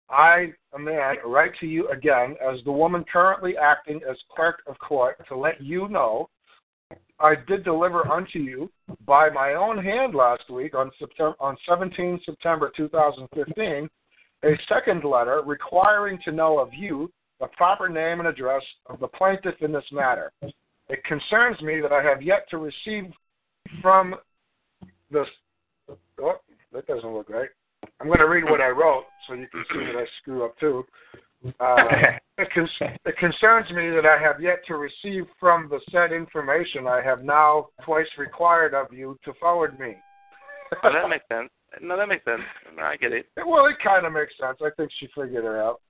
I, a man, write to you again as the woman currently acting as clerk of court to let you know I did deliver unto you by my own hand last week on September on 17 September 2015 a second letter requiring to know of you the proper name and address of the plaintiff in this matter. It concerns me that I have yet to receive from the. Oh, that doesn't look right. I'm going to read what I wrote so you can see that I screw up too. Uh, it, con- it concerns me that I have yet to receive from the said information I have now twice required of you to forward me. oh, that makes sense. No, that makes sense. No, I get it. Well, it kind of makes sense. I think she figured it out.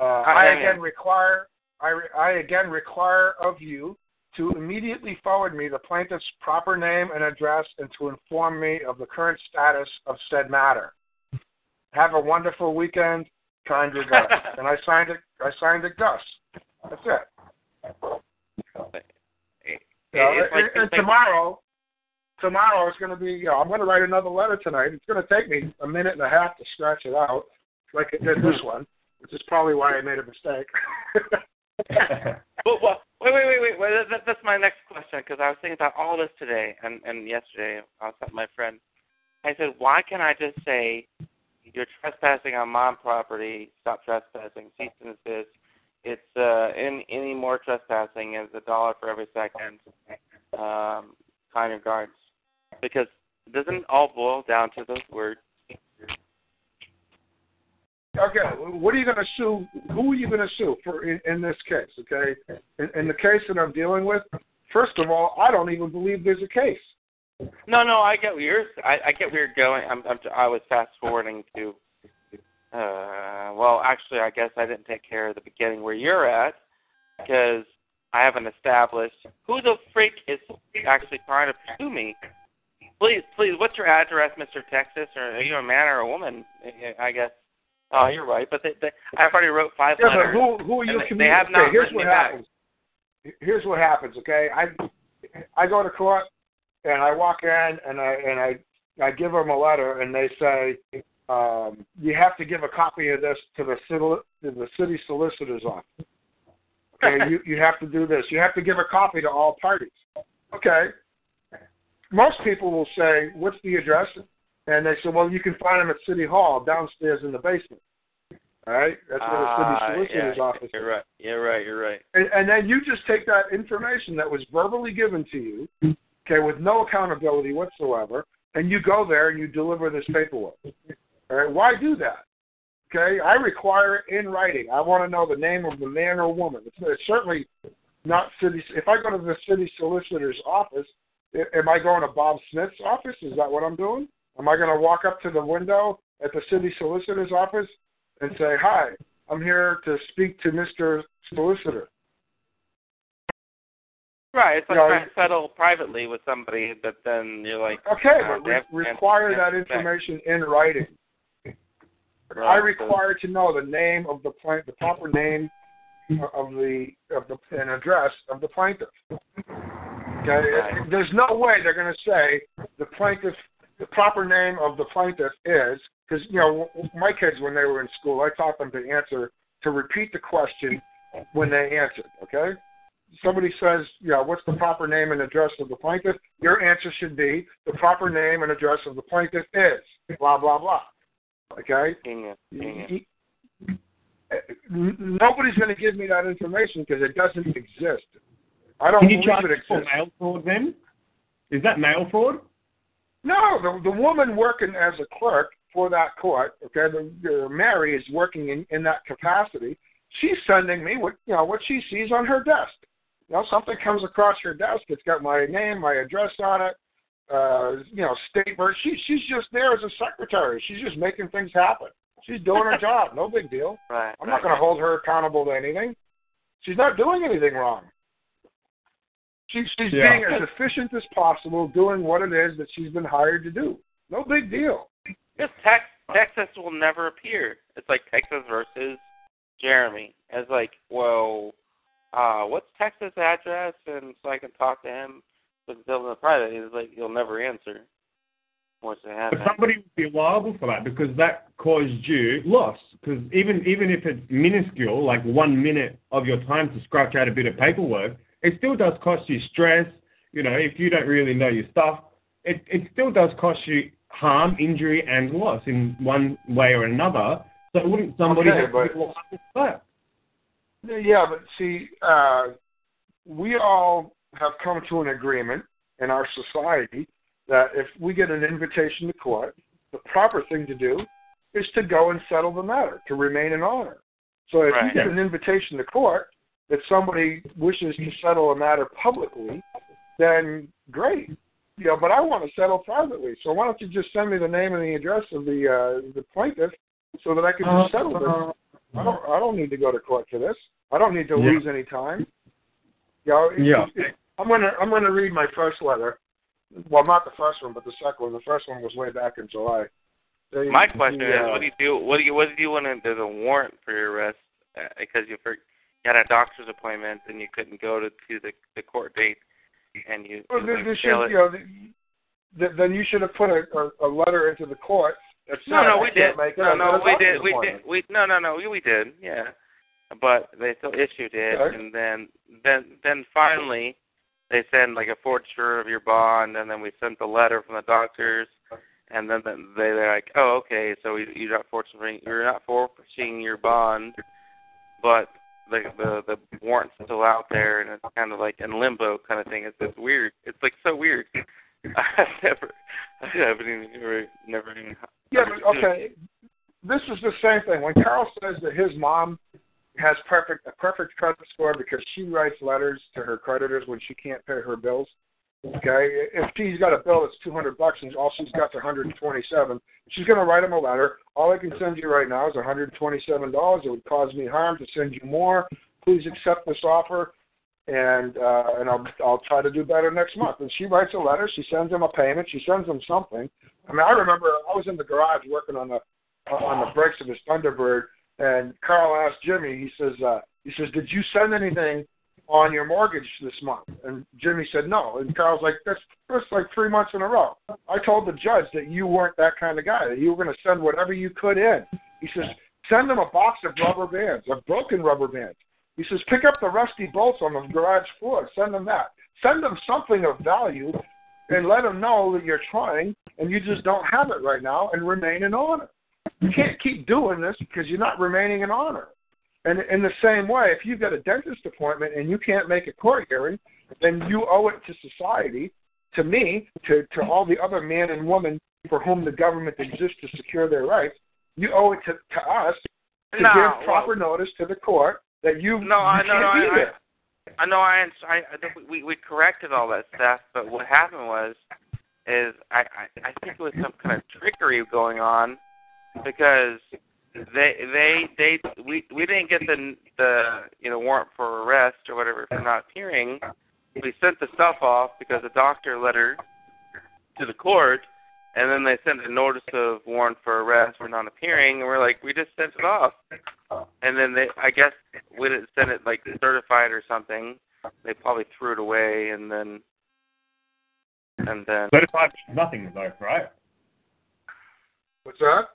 Uh, I- I, again require I, re- I again require of you to immediately forward me the plaintiff's proper name and address and to inform me of the current status of said matter. Have a wonderful weekend, kind regards. and I signed it. I signed it, Gus. That's it. It- You know, it's like and, and tomorrow, tomorrow is going to be. You know, I'm going to write another letter tonight. It's going to take me a minute and a half to scratch it out, like it did this one, which is probably why I made a mistake. Well, well, wait, wait, wait, wait. wait that, that's my next question because I was thinking about all this today and and yesterday. I was talking my friend. I said, why can't I just say you're trespassing on mom property? Stop trespassing. Cease and desist. It's uh, any any more trespassing is a dollar for every second. Um, kind regards. Because doesn't all boil down to those words? Okay, what are you going to sue? Who are you going to sue for in, in this case? Okay, in, in the case that I'm dealing with, first of all, I don't even believe there's a case. No, no, I get where. I, I get where you're going. I'm, I'm. I was fast forwarding to. Uh, well, actually, I guess I didn't take care of the beginning where you're at because I haven't established who the freak is actually trying to pursue me. Please, please, what's your address, Mr. Texas? Or are you a man or a woman? I guess. Oh, you're right. But they, they, I've already wrote five Yeah, but letters. who who are you and they- have not Okay, here's what me back. happens. Here's what happens. Okay, I I go to court and I walk in and I and I I give them a letter and they say um, you have to give a copy of this to the city to the city solicitor's office. Okay, you you have to do this. You have to give a copy to all parties. Okay. Most people will say, "What's the address?" And they said, "Well, you can find them at City Hall downstairs in the basement." All right, that's where the city Ah, solicitor's yeah, office. You're right. You're right. You're right. And, and then you just take that information that was verbally given to you, okay, with no accountability whatsoever, and you go there and you deliver this paperwork. All right, why do that? Okay, I require it in writing. I want to know the name of the man or woman. It's, it's certainly not city. If I go to the city solicitor's office, am I going to Bob Smith's office? Is that what I'm doing? Am I going to walk up to the window at the city solicitor's office and say, "Hi, I'm here to speak to Mr. Solicitor"? Right. It's like No, trying to settle privately with somebody, but then you're like, Okay, uh, but re- have- they have- require that information in writing. I Right, so- require to know the name of the plaintiff, the proper name of the of the and address of the plaintiff. Okay, Right. there's no way they're going to say the plaintiff, the proper name of the plaintiff is because you know my kids when they were in school, I taught them to answer to repeat the question when they answered. Okay, somebody says, yeah, what's the proper name and address of the plaintiff? Your answer should be the proper name and address of the plaintiff is blah blah blah. Okay, Genius. Genius. Nobody's going to give me that information because it doesn't exist. I don't Can you believe charge it for exists. mail fraud then? Is that mail fraud? No, the the woman working as a clerk for that court, okay, the, the Mary is working in in that capacity. She's sending me what you know what she sees on her desk. You know, something comes across her desk. It's got my name, my address on it. Uh, you know, state birth. She she's just there as a secretary. She's just making things happen. She's doing her job. No big deal. Right. I'm not going to hold her accountable to anything. She's not doing anything wrong. She's she's Yeah. being as efficient as possible, doing what it is that she's been hired to do. No big deal. Just Tex- Texas will never appear. It's like Texas versus Jeremy. It's like, well, uh, what's Texas' address? And so I can talk to him. But tell him in private. He's like, he'll never answer. Once they have But that. somebody would be liable for that because that caused you loss. Because even even if it's minuscule, like one minute of your time to scratch out a bit of paperwork, it still does cost you stress. You know, if you don't really know your stuff, it it still does cost you harm, injury, and loss in one way or another. So wouldn't somebody Okay, have but-? Yeah, but see, uh, we all have come to an agreement in our society that if we get an invitation to court, the proper thing to do is to go and settle the matter, to remain in honor. So if you get an invitation to court that somebody wishes to settle a matter publicly, then great. You know, but I want to settle privately. So why don't you just send me the name and the address of the uh, the plaintiff so that I can just settle this? I don't I don't need to go to court for this. I don't need to Yeah. lose any time. You know, it- Yeah. it- I'm gonna I'm gonna read my first letter. Well, not the first one, but the second one. The first one was way back in July. They- My question the, is, what do you do? What do you what do you when there's a warrant for your arrest uh, because you, for, you had a doctor's appointment and you couldn't go to, to the the court date, and you, Well, you there, like, there should, it? you know, th- then you should have put a, a, a letter into the court No, no, we did. No, no, we did. We did. We no, no, no. We we did. Yeah, but they still issued it, Okay. and then then then finally they send like a forger of your bond, and then we sent the letter from the doctors, and then then they they're like, oh, okay, so you- you're not forfeiting, you're not forfeiting your bond, but the the the warrant's still out there, and it's kind of like in limbo kind of thing. It's it's weird. It's like so weird. I've never, I haven't even never, never even. Yeah, but okay. This is the same thing. When Karl says that his mom has perfect a perfect credit score because she writes letters to her creditors when she can't pay her bills. Okay, if she's got a bill that's two hundred bucks and all she's got is one hundred and twenty-seven, she's going to write him a letter. All I can send you right now is one hundred and twenty-seven dollars. It would cause me harm to send you more. Please accept this offer, and uh, and I'll I'll try to do better next month. And she writes a letter. She sends him a payment. She sends him something. I mean, I remember I was in the garage working on the on the brakes of his Thunderbird, and Karl asked Jimmy. He says, uh, he says, did you send anything on your mortgage this month? And Jimmy said no. And Karl's like, that's that's like three months in a row. I told the judge that you weren't that kind of guy. That you were going to send whatever you could in. He says, send them a box of rubber bands, of broken rubber bands. He says, pick up the rusty bolts on the garage floor. Send them that. Send them something of value, and let them know that you're trying and you just don't have it right now, and remain in honor. You can't keep doing this because you're not remaining in honor. And in the same way, if you've got a dentist appointment and you can't make a court hearing, then you owe it to society, to me, to, to all the other men and women for whom the government exists to secure their rights. You owe it to, to us to No, give proper well- notice to the court that you, No, you no, can't no, be I, there. I, I know. I, I, I think we we corrected all that stuff, but what happened was, is I, I I think it was some kind of trickery going on, because they they they we we didn't get the the you know warrant for arrest or whatever for not appearing. We sent the stuff off because the doctor let her to the court, and then they sent a notice of warrant for arrest for not appearing, and we're like, we just sent it off. And then they, I guess, we didn't send it like certified or something. They probably threw it away, and then, and then. Certified nothing, though, right? What's that?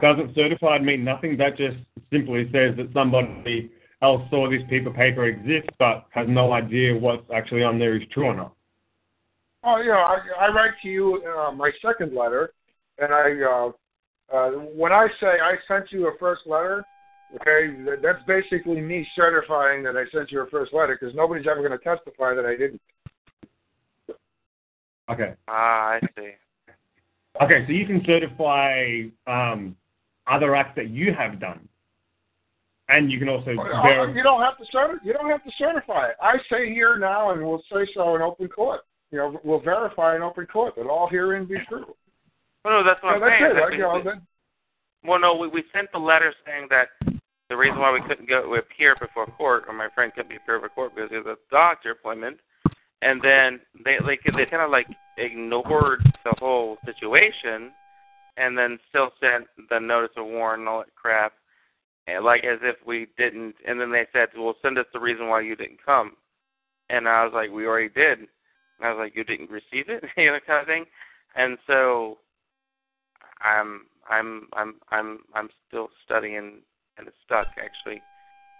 Doesn't certified mean nothing? That just simply says that somebody else saw this piece of paper exist but has no idea what's actually on there is true or not. Oh, yeah. I, I write to you uh, my second letter, and I uh, uh, when I say I sent you a first letter, okay, that's basically me certifying that I sent you a first letter because nobody's ever going to testify that I didn't. Okay. Ah, I see. Okay, so you can certify um, other acts that you have done, and you can also verify. You don't have to certi- You don't have to certify it. I say here now, and we'll say so in open court. You know, we'll verify in open court that all herein be true. Well, no, that's what Yeah, I'm that's saying. it. That Like, you know, means- Well, no, we, we sent the letter saying that the reason why we couldn't go appear before court, or my friend couldn't appear before court because he has a doctor appointment, and then they like they kind of like ignored the whole situation, and then still sent the notice of warrant and all that crap, and like as if we didn't. And then they said, "Well, send us the reason why you didn't come," and I was like, "We already did." And I was like, "You didn't receive it," you know, kind of thing. And so, I'm I'm I'm I'm I'm still studying and it's stuck actually.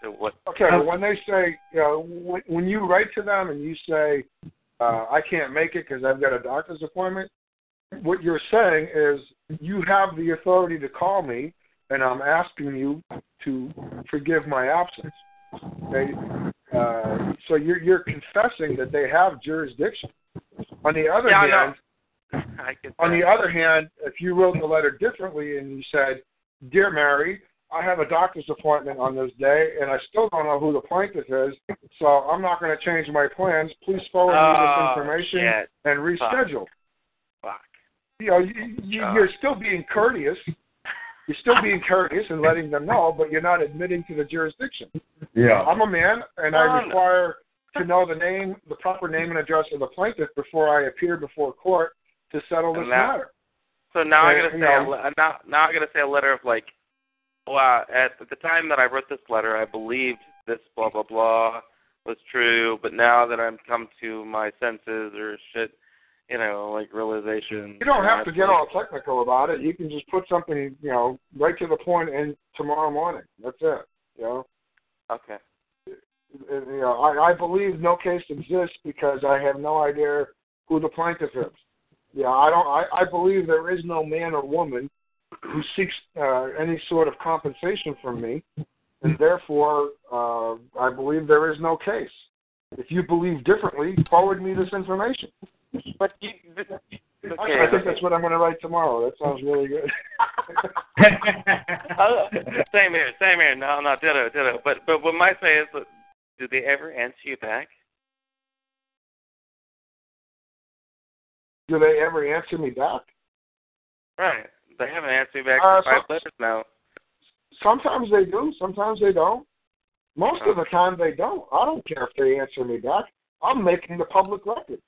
So what? Okay, when they say, you know, when, when you write to them and you say, uh, I can't make it because I've got a doctor's appointment, what you're saying is you have the authority to call me, and I'm asking you to forgive my absence. Okay? Uh, so you're, you're confessing that they have jurisdiction. On the other Yeah, hand, know. I get on the other hand, if you wrote the letter differently and you said, Dear Mary, I have a doctor's appointment on this day, and I still don't know who the plaintiff is, so I'm not going to change my plans. Please forward me Oh, this information shit. and reschedule. Fuck. You know, you, you, you're still being courteous. You're still being courteous and letting them know, but you're not admitting to the jurisdiction. Yeah. I'm a man, and I require to know the name, the proper name and address of the plaintiff before I appear before court to settle this And that- matter. So now I'm Uh, gonna say you a know. now now I'm gonna say a letter of like, wow. At the time that I wrote this letter, I believed this blah blah blah was true, but now that I'm come to my senses or shit, you know, like realization. You don't have to get like- all technical about it. You can just put something, you know, right to the point in tomorrow morning. That's it. You know, Okay. And, you know, I, I believe no case exists because I have no idea who the plaintiff is. Yeah, I don't. I, I believe there is no man or woman who seeks uh, any sort of compensation from me, and therefore, uh, I believe there is no case. If you believe differently, forward me this information. But you. I, okay. I think that's what I'm going to write tomorrow. That sounds really good. Uh, same here, same here. No, no, ditto, ditto. But but what my say is, that, do they ever answer you back? Do they ever answer me back? Right. They haven't answered me back Uh, for five so- letters now. Sometimes they do. Sometimes they don't. Most of the time they don't. I don't care if they answer me back. I'm making the public record.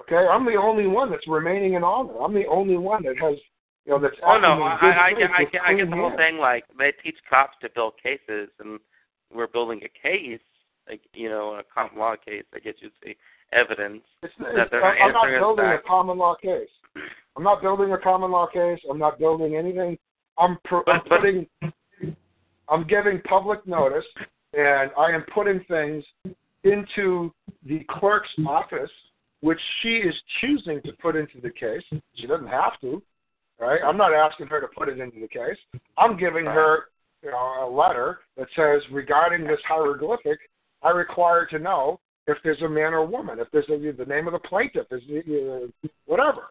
Okay, I'm the only one that's remaining in honor. I'm the only one that has, you know, that's. Oh no, acting in good I, I, get, I get, I get the whole thing. Like they teach cops to build cases, and we're building a case, like you know, a common law case I guess you'd say evidence. It's, that they're I'm not building a common law case. I'm not building a common law case. I'm not building anything. I'm, I'm But- but- putting. I'm giving public notice, and I am putting things into the clerk's office, which she is choosing to put into the case. She doesn't have to. Right? I'm not asking her to put it into the case. I'm giving her you know, a letter that says regarding this hieroglyphic, I require to know if there's a man or woman, if there's a, the name of the plaintiff, is uh, whatever.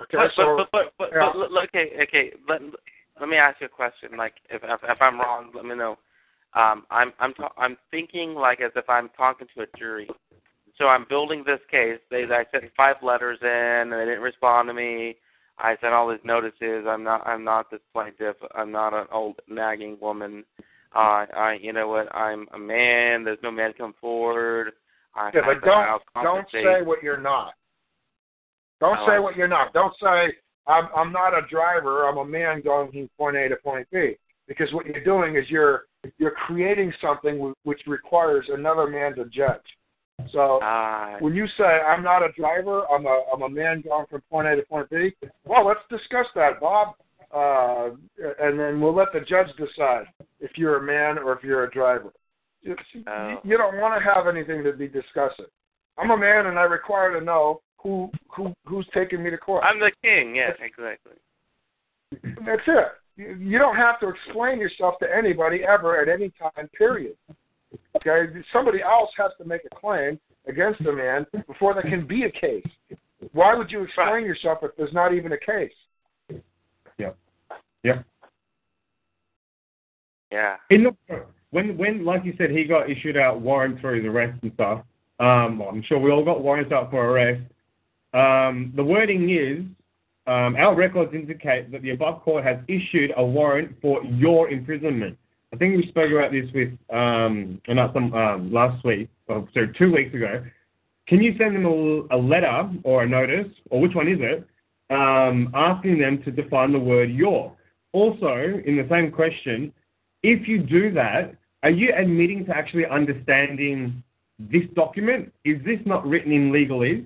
Okay, but, so but, but, but, yeah. but, but okay, okay. Let, let me ask you a question. Like, if if, if I'm wrong, let me know. Um, I'm I'm ta- I'm thinking like as if I'm talking to a jury. So I'm building this case. They I sent five letters in, and they didn't respond to me. I sent all these notices. I'm not I'm not this plaintiff. I'm not an old nagging woman. Uh, I you know what? I'm a man. There's no man come forward. I yeah, but don't don't say what you're not. Don't I say like what you're not. Don't say I'm I'm not a driver. I'm a man going from point A to point B. Because what you're doing is you're you're creating something which requires another man to judge. So Ah, when you say I'm not a driver, I'm a I'm a man going from point A to point B. Well, let's discuss that, Bob, uh, and then we'll let the judge decide if you're a man or if you're a driver. You, Oh. you don't want to have anything to be discussing. I'm a man, and I require to know who who who's taking me to court. I'm the king. Yes, exactly. That's it. You, you don't have to explain yourself to anybody ever at any time. Period. Okay, somebody else has to make a claim against a man before there can be a case. Why would you explain yourself if there's not even a case? Yeah, yeah, yeah. In the when when like you said he got issued out warrants for his arrest and stuff. Um, well, I'm sure we all got warrants out for arrest. Um, the wording is um, our records indicate that the above court has issued a warrant for your imprisonment. I think we spoke about this with um, not some um, last week, or sorry, two weeks ago. Can you send them a, a letter or a notice, or which one is it, um, asking them to define the word your? Also, in the same question, if you do that, are you admitting to actually understanding this document? Is this not written in legalese?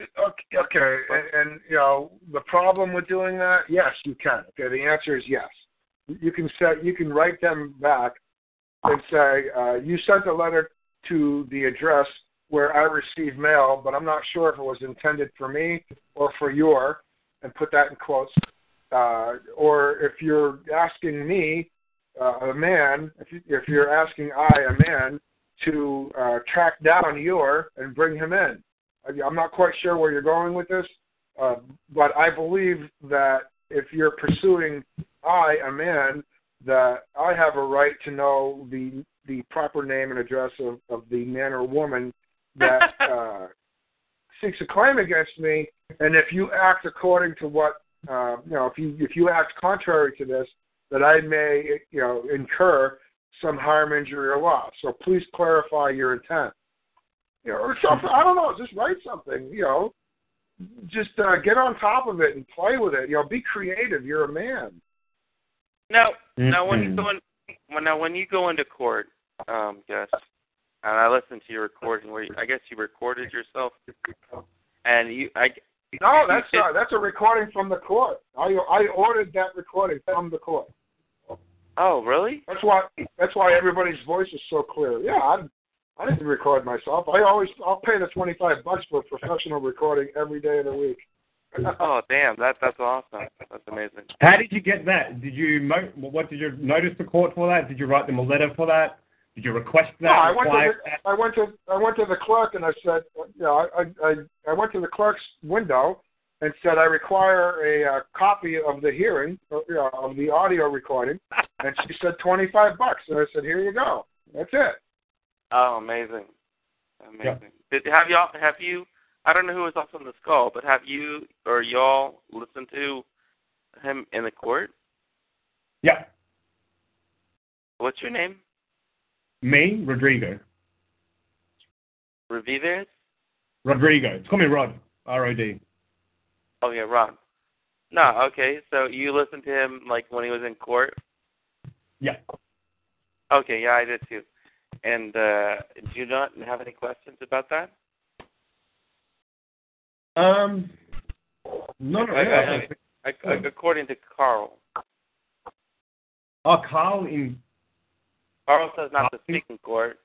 Okay, okay, and, and you know the problem with doing that? Yes, you can. Okay, the answer is yes. You can set, you can write them back and say uh, you sent a letter to the address where I received mail, but I'm not sure if it was intended for me or for your, and put that in quotes. Uh, or if you're asking me, uh, a man, if, you, if you're asking I, a man, to uh, track down your and bring him in. I'm not quite sure where you're going with this, uh, but I believe that if you're pursuing I, a man, that I have a right to know the the proper name and address of, of the man or woman that uh, seeks a claim against me, and if you act according to what uh, you know, if you if you act contrary to this, that I may you know incur some harm, injury, or loss. So please clarify your intent. You know, or something. I don't know. Just write something. You know, just uh, get on top of it and play with it. You know, be creative. You're a man. Now, now when you Mhm. go in, when now when you go into court, um, Gus, and I listened to your recording where you, I guess you recorded yourself, and you, I, No, that's uh, that's a recording from the court. I I ordered that recording from the court. oh really? That's why that's why everybody's voice is so clear. Yeah, I I didn't record myself. I always I'll pay the twenty five bucks for a professional recording every day of the week. Oh damn, that that's awesome. That's amazing. How did you get that? Did you mo- what did you notice the court for that? Did you write them a letter for that? Did you request that? No, I went to require the, I went to I went to the clerk and I said, you know, I I I went to the clerk's window and said I require a uh, copy of the hearing, uh, you know, of the audio recording, and she said twenty five bucks, and I said, here you go. That's it. Oh, amazing, amazing. Did have y'all have you? I don't know who was also on this call, but have you or y'all listened to him in the court? Yeah, What's your name? me, Rodrigo. Revives? Rodrigo. Call me Rod. R O D. Oh yeah, Rod. No, okay. So you listened to him like when he was in court? Yeah. Okay, yeah, I did too. And uh do you not have any questions about that? Um. No, no, I- I- I- I- according to Karl. Oh, Karl in. Karl says not to speak in court.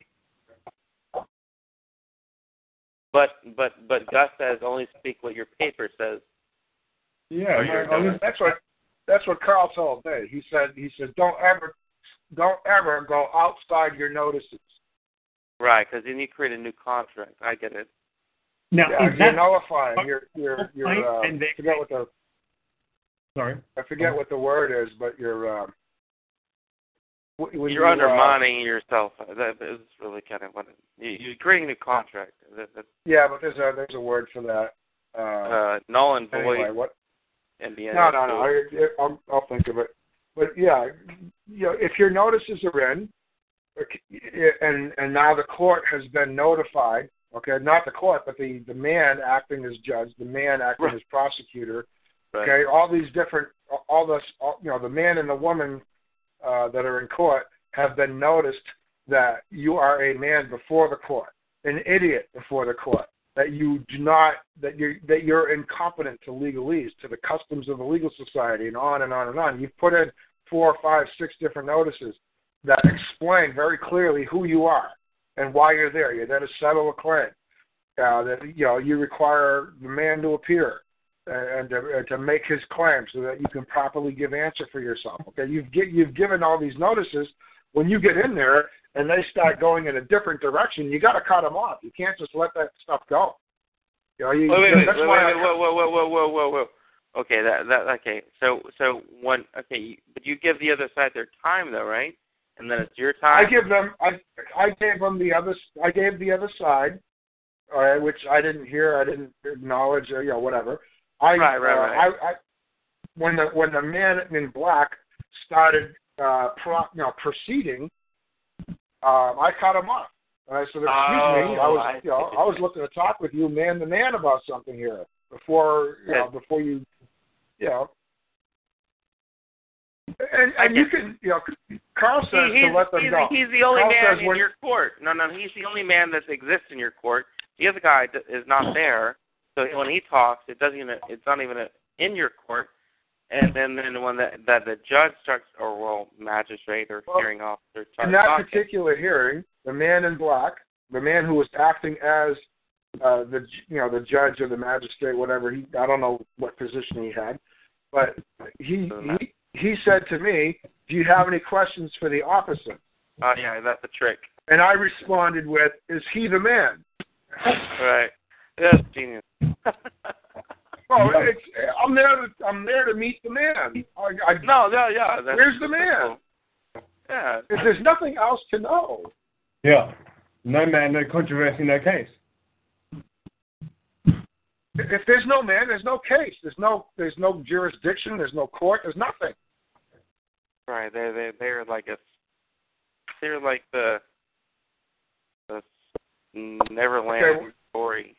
But but but Gus says only speak what your paper says. Yeah, Oh. That's what that's what Karl told me. He said he said don't ever don't ever go outside your notices. Right, because then you create a new contract. I get it. now Yeah, is you're that nullifying. You're you're you're. Uh, And they- I forget what the sorry? I forget what the word is, but you're. Um, when You're you, uh, undermining yourself. That is really kind of what it, you, you're creating a new contract. That, that, yeah, but there's a there's a word for that. Uh, uh, null and void anyway, what? and the No, no, no. I, I'll, I'll think of it. But yeah, you know, if your notices are in, and and now the court has been notified. Okay, not the court, but the the man acting as judge, the man acting Right. as prosecutor. Right. Okay, all these different, all this, all, you know, the man and the woman uh, that are in court have been noticed that you are a man before the court, an idiot before the court, that you do not, that you're that you're incompetent to legalese, to the customs of the legal society, and on and on and on. You've put in four, five, six different notices that explain very clearly who you are and why you're there. You're there to settle a claim. Uh, that you know you require the man to appear and to, and to make his claim so that you can properly give answer for yourself. Okay, you've get, you've given all these notices. When you get in there and they start going in a different direction, you got to cut them off. You can't just let that stuff go. You know, you, Wait, wait, wait, that's wait, why wait, I- whoa, whoa, whoa, whoa, whoa, whoa, whoa. Okay, that that okay. So so when okay, but you give the other side their time though, right? And then it's your time. I give them. I I gave them the other. I gave the other side, all right, which I didn't hear. I didn't acknowledge. Or, you know, whatever. I, Right, right, uh, right. I, I when the when the man in black started uh, pro, you know, proceeding, um, I cut him off. And I said, "Excuse me, I Oh, was I you know. I was looking to talk with you man to man about something here before you know before you you know." And, and you can, you know, Karl He- says he's, to let them he's, go. he's the only Karl man in when- your court. No, no, he's the only man that exists in your court. The other guy is not there. So when he talks, it doesn't even. It's not even a, in your court. And then, then when the, that the judge starts, or well, magistrate or Well, hearing officer starts In that talking, particular hearing, the man in black, the man who was acting as uh, the you know the judge or the magistrate, whatever he, I don't know what position he had, but he he he said to me, "Do you have any questions for the officer?" oh yeah, that's a trick. And I responded with, "Is he the man?" Right. That's genius. Well, it's, I'm there to I'm there to meet the man. I, I, no, no, yeah. That's, Where's the man? Yeah. There's nothing else to know. Yeah. No man, no controversy, no case. If there's no man, there's no case. There's no there's no jurisdiction. There's no court. There's nothing. Right. They're they're, they're like a they're like the the Neverland Okay. story.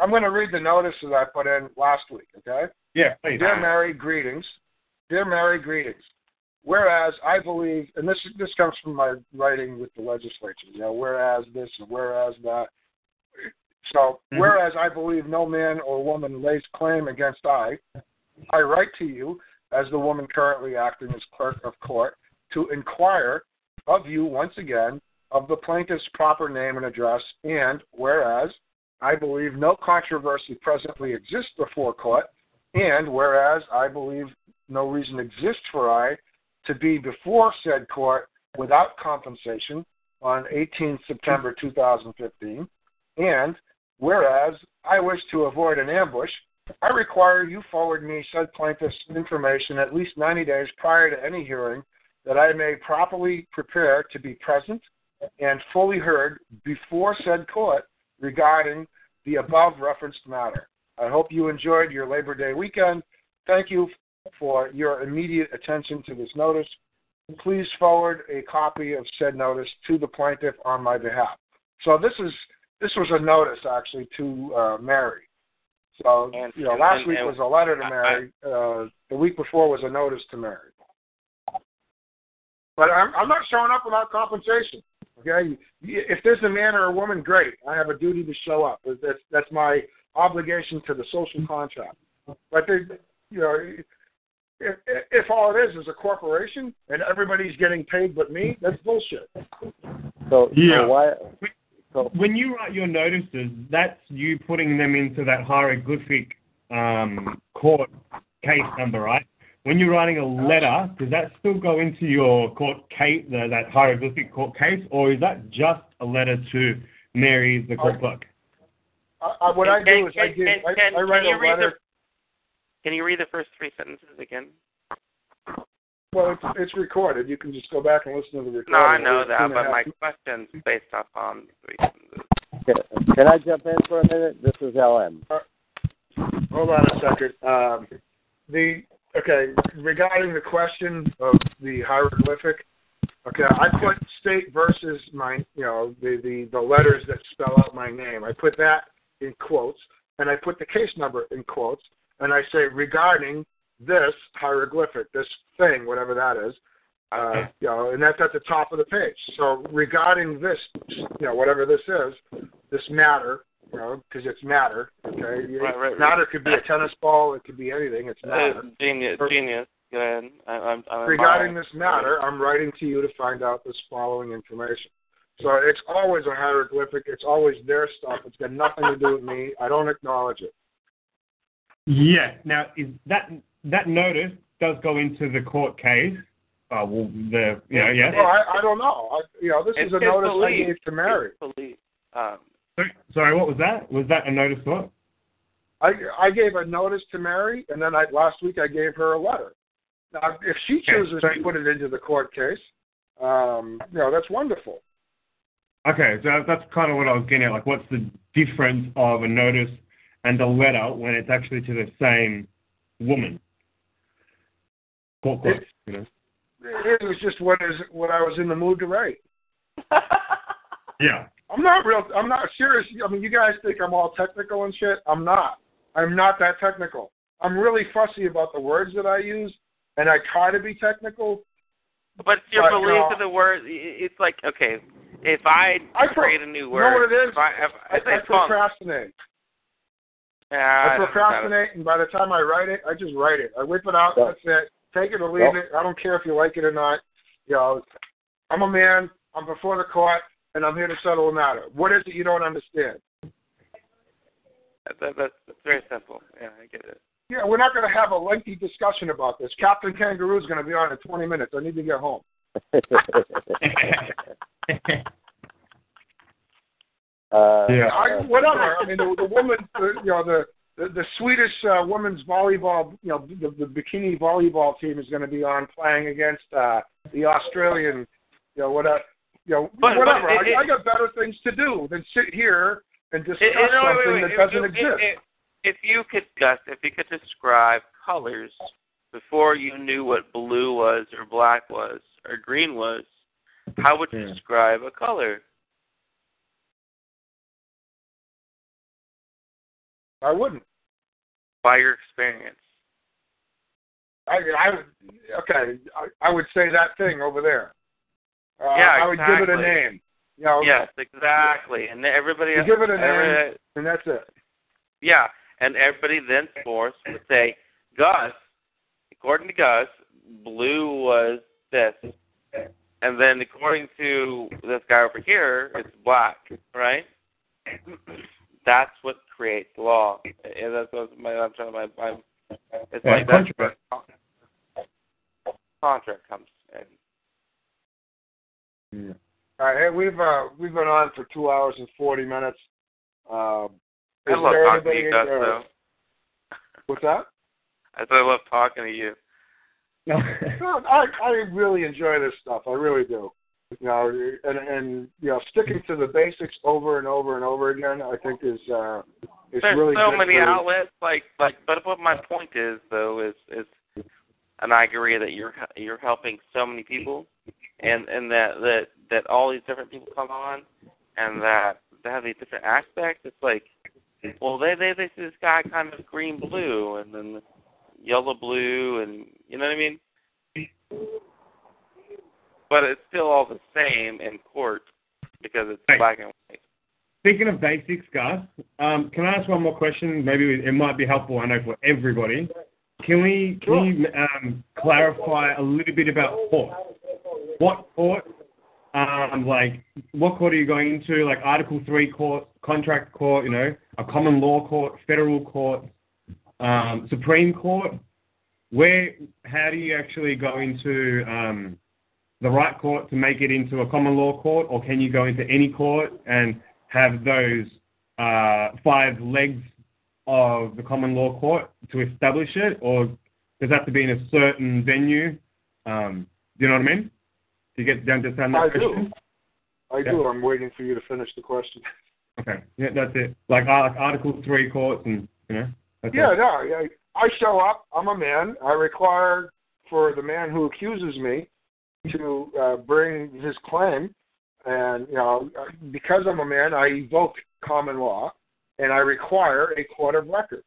I'm going to read the notice that I put in last week. Okay. Yeah, please. Dear Mary, greetings. Dear Mary, greetings. Whereas I believe, and this this comes from my writing with the legislature. You know, whereas this and whereas that. So, Mhm. whereas I believe no man or woman lays claim against I, I write to you as the woman currently acting as clerk of court to inquire of you once again of the plaintiff's proper name and address, and whereas I believe no controversy presently exists before court, and whereas I believe no reason exists for I to be before said court without compensation on 18 September 2015, and whereas I wish to avoid an ambush, I require you forward me said plaintiff's information at least 90 days prior to any hearing that I may properly prepare to be present and fully heard before said court regarding the above referenced matter. I hope you enjoyed your Labor Day weekend. Thank you for your immediate attention to this notice. Please forward a copy of said notice to the plaintiff on my behalf. So this is this was a notice actually to uh, Mary. So And- you know, last and- week and- was a letter to I- Mary. Uh, the week before was a notice to Mary. But I'm, I'm not showing up without compensation. Okay, if there's a man or a woman, great. I have a duty to show up. That's that's my obligation to the social contract. But they, you know, if, if all it is is a corporation and everybody's getting paid but me, that's bullshit. So, Yeah. so why? So When you write your notices, that's you putting them into that hieroglyphic um, court case number, right? When you're writing a letter, does that still go into your court case, the, that hieroglyphic court case, or is that just a letter to Mary, the court clerk? I, I, what I Can- do is I can- give can- I, can- I write can you a read letter. Can you read the first three sentences again? Well, it's, it's recorded. You can just go back and listen to the recording. No, I know It's two that, and a but half- my question's based upon three sentences. Can, can I jump in for a minute? This is LM. Hold on a second. Um, the okay regarding the question of the hieroglyphic. Okay, I put state versus my you know the the the letters that spell out my name. I put that in quotes, and I put the case number in quotes, and I say regarding this hieroglyphic, this thing, whatever that is. Uh, you know, and that's at the top of the page. So regarding this, you know, whatever this is, this matter, you know, because it's matter. Okay, Right, right, right. matter could be a tennis ball, it could be anything. It's matter. Uh, genius, Or- genius. Go ahead. I, I'm, I'm Regarding this matter, I'm writing to you to find out this following information. So it's always a hieroglyphic. It's always their stuff. It's got nothing to do with me. I don't acknowledge it. Yeah. Now, is that that notice does go into the court case? Uh, well, the you know, yeah. Well, I, I don't know. I, you know, this It's is a his notice I gave to Mary. It's. Um, Sorry, sorry, what was that? Was that a notice what? I I gave a notice to Mary, and then I last week I gave her a letter. Now, if she Okay, chooses so- to put it into the court case, um, you know, that's wonderful. Okay, so that's kind of what I was getting at. Like, what's the difference of a notice and a letter when it's actually to the same woman? Court clerk, you know. It was just what is what I was in the mood to write. Yeah. I'm not real. I'm not serious. I mean, you guys think I'm all technical and shit. I'm not. I'm not that technical. I'm really fussy about the words that I use, and I try to be technical. but your But, you belief know- in the word. It's like okay, if I, I pro- create a new word, you know what it is? If I, if, if I it's fun. procrastinate. Yeah, I procrastinate, and by the time I write it, I just write it. I whip it out. Yeah. That's it. Take it or leave Yep. it. I don't care if you like it or not. You know, I'm a man. I'm before the court, and I'm here to settle a matter. What is it you don't understand? That, that, that's, that's very simple. Yeah, I get it. Yeah, we're not going to have a lengthy discussion about this. Captain Kangaroo is going to be on in 20 minutes. I need to get home. uh, Yeah. I, whatever. I mean, the, the woman, the, you know, the the, the Swedish uh, women's volleyball, you know, the, the bikini volleyball team is going to be on playing against uh, the Australian, you know, whatever. You know, But- but whatever. it- I, I got better things to do than sit here and discuss It- it- no, wait, something wait, that doesn't If- exist. if- If you could, Gus, if you could describe colors before you knew what blue was or black was or green was, how would you Yeah. describe a color? I wouldn't. By your experience. I, I would. Okay, I, I would say that thing over there. Uh, Yeah, I would give it a name. You know, Yes, exactly. And everybody You give it a name. and that's it. Yeah, and everybody then thenceforth would say, Gus, according to Gus, blue was this. And then according to this guy over here, it's black, right? That's what creates law. And that's what my, I'm trying to, my, my, it's Yeah, like that's contract. where contract comes in. All right, hey, we've uh, we've been on for two hours and forty minutes. Uh, I is love talking to you, Gus, there- though. What's that? I said I love talking to you. No, I I really enjoy this stuff. I really do. You know, and and you know, sticking to the basics over and over and over again, I think is uh, is There's really so many outlets, like like. But what my point is, though, is is, and I agree that you're you're helping so many people, and and that that that all these different people come on, and that they have these different aspects. It's like, well, they they they see this guy kind of green blue, and then yellow blue, and you know what I mean. But it's still all the same in court because it's black and white. Speaking of basics, Gus, um, can I ask one more question? Maybe it might be helpful, I know, for everybody. Can we can you um, clarify a little bit about court? What court? Um, like, what court are you going into? Like Article Three court, contract court, you know, a common law court, federal court, um, Supreme Court. where how do you actually go into um, the right court to make it into a common law court, or can you go into any court and have those uh, five legs of the common law court to establish it, or does it have to be in a certain venue? Um, do you know what I mean? Do you get down to understand that I question? do. I do. I'm waiting for you to finish the question. Okay, yeah, that's it. Like uh, Article Three courts, and you know. Yeah, it. no, I, I show up. I'm a man. I require for the man who accuses me to uh, bring his claim, and you know, because I'm a man, I evoke common law, and I require a court of record.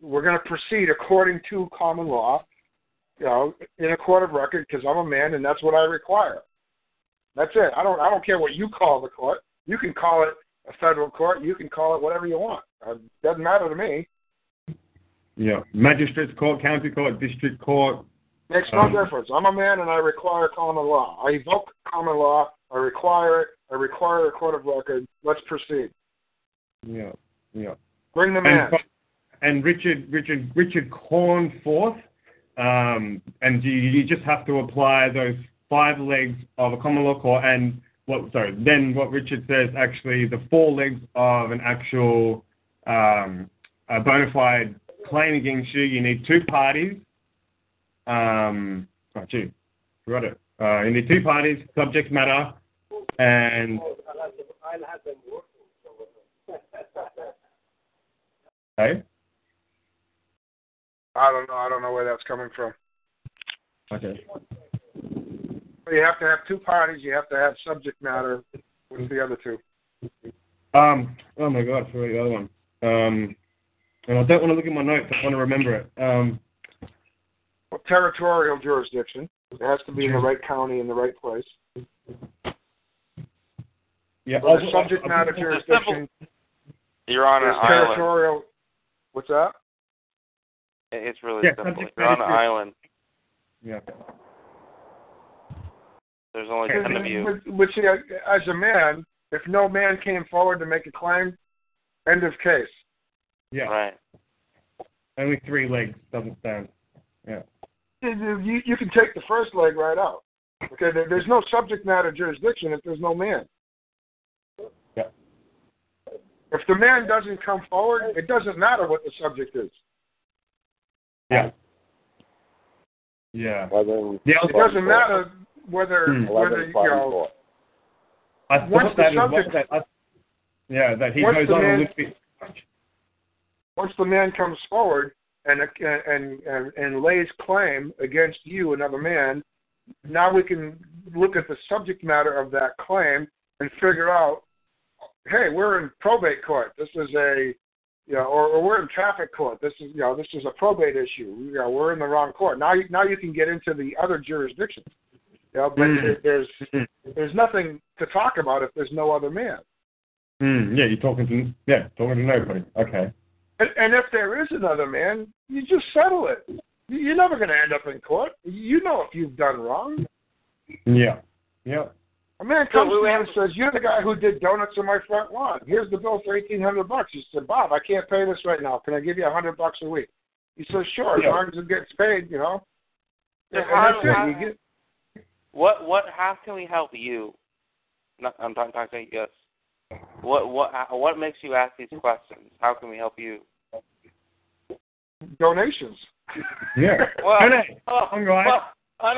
We're going to proceed according to common law, you know, in a court of record because I'm a man, and that's what I require. That's it. I don't. I don't care what you call the court. You can call it a federal court. You can call it whatever you want. Uh, doesn't matter to me. Yeah, magistrates court, county court, district court. Makes no Um, difference. I'm a man and I require common law. I evoke common law. I require it. I require a court of record. Let's proceed. Yeah, yeah. Bring the man. And, and Richard, Richard, Richard Cornforth, um, and you, you just have to apply those five legs of a common law court, and what? Sorry, then what Richard says actually the four legs of an actual um, a bona fide claim against you. You need two parties. Um, oh, gee, forgot it. Uh, you need two parties, subject matter, and okay. I don't know. I don't know where that's coming from. Okay. But you have to have two parties. You have to have subject matter. What's the other two? Um. Oh my God, I forgot the other one. Um. And I don't want to look at my notes. I want to remember it. Um. Territorial jurisdiction. It has to be in the mm-hmm. right county in the right place. Yeah. So the subject matter It's jurisdiction You're on an is island. territorial. What's that? It's really Yeah, simple. You're on an matter- island. Yeah. There's only ten of you. But, but see, as a man, if no man came forward to make a claim, end of case. Yeah. Right. Only three legs doesn't stand. Yeah. You, you can take the first leg right out. Okay, there, there's no subject matter jurisdiction if there's no man. Yeah. If the man doesn't come forward, it doesn't matter what the subject is. Yeah. Yeah. Eleven, Yeah. It doesn't matter whether Hmm. whether you five know. four. I Once thought the that as well. subject- That, I, yeah. That he Once goes the on man- Olympic. Once the man comes forward and and and and lays claim against you, another man, now we can look at the subject matter of that claim and figure out, hey, we're in probate court. This is a, you know, or, or we're in traffic court. This is, you know, this is a probate issue. You know, we're in the wrong court. Now, you, now you can get into the other jurisdictions. You know, but Mm. there's there's nothing to talk about if there's no other man. Mm, yeah. You're talking to yeah talking to nobody. Okay. And, and if there is another man, you just settle it. You're never going to end up in court. You know if you've done wrong. Yeah. Yeah. A man comes to you and says, "You're the guy who did donuts in my front lawn. Here's the bill for eighteen hundred bucks." He said, "Bob, I can't pay this right now. Can I give you a hundred bucks a week?" He says, "Sure, Yeah. as long as it gets paid, you know." So how- that's it. how- You get- What what how can we help you? No, I'm talking talking to yes. What what what makes you ask these questions? How can we help you? donations. Yeah. Well, No, no. oh, I'm right. well, oh,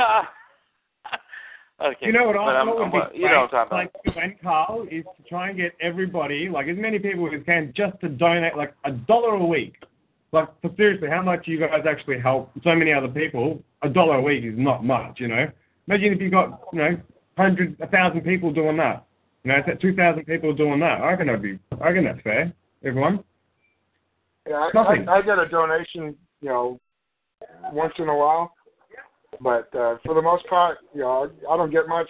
no. okay. You know what but I I'm, what I'm, be you know what I'm great, about. like when Karl is to try and get everybody, like as many people as can, just to donate like a dollar a week. Like for seriously, how much you guys actually help so many other people? A dollar a week is not much, you know. Imagine if you got you know hundred, a thousand people doing that. You know, two thousand people doing that. I reckon that'd be. I reckon that's fair. Everyone. Yeah, I, Nothing. I, I get a donation, you know, once in a while, but uh, for the most part, you know, I don't get much.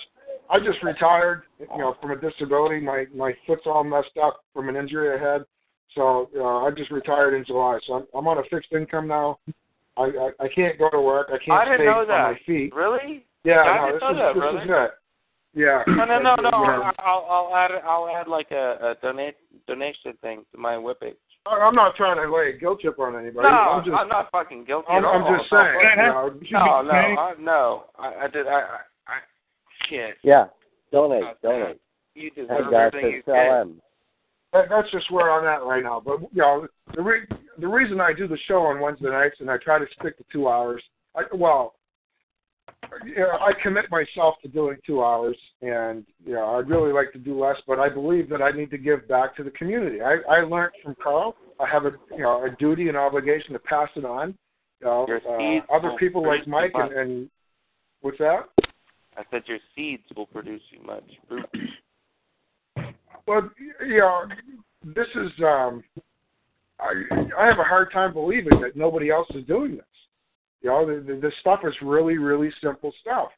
I just retired, you know, from a disability. My my foot's all messed up from an injury I had, so uh, I just retired in July. So I'm, I'm on a fixed income now. I, I I can't go to work. I can't I didn't stay know on my feet. Really? Yeah, I no, didn't this know is that, this brother. is it. Yeah. No, no, no, no. You know, I'll I'll add I'll add like a, a donate donation thing to my webpage. I- I'm not trying to lay a guilt trip on anybody. No, I'm just, I'm not fucking guilty I'm, at all. I'm just saying. Can I You have- know, Should No, no, I, no. I, I did. I, I, I, shit. Yeah. Donate. Oh, donate. You Hey, deserve guys, everything you it's get. LM. that, that's just where I'm at right now. But you know, the re- the reason I do the show on Wednesday nights and I try to stick to two hours. I, well, you know, I commit myself to doing two hours, and you know, I'd really like to do less, but I believe that I need to give back to the community. I, I learned from Karl. I have a you know a duty and obligation to pass it on. You know, uh, other people like Mike and, and what's that? I said your seeds will produce you much fruit. Well, you know, this is um, I I have a hard time believing that nobody else is doing this. You know, the, the, this stuff is really, really simple stuff.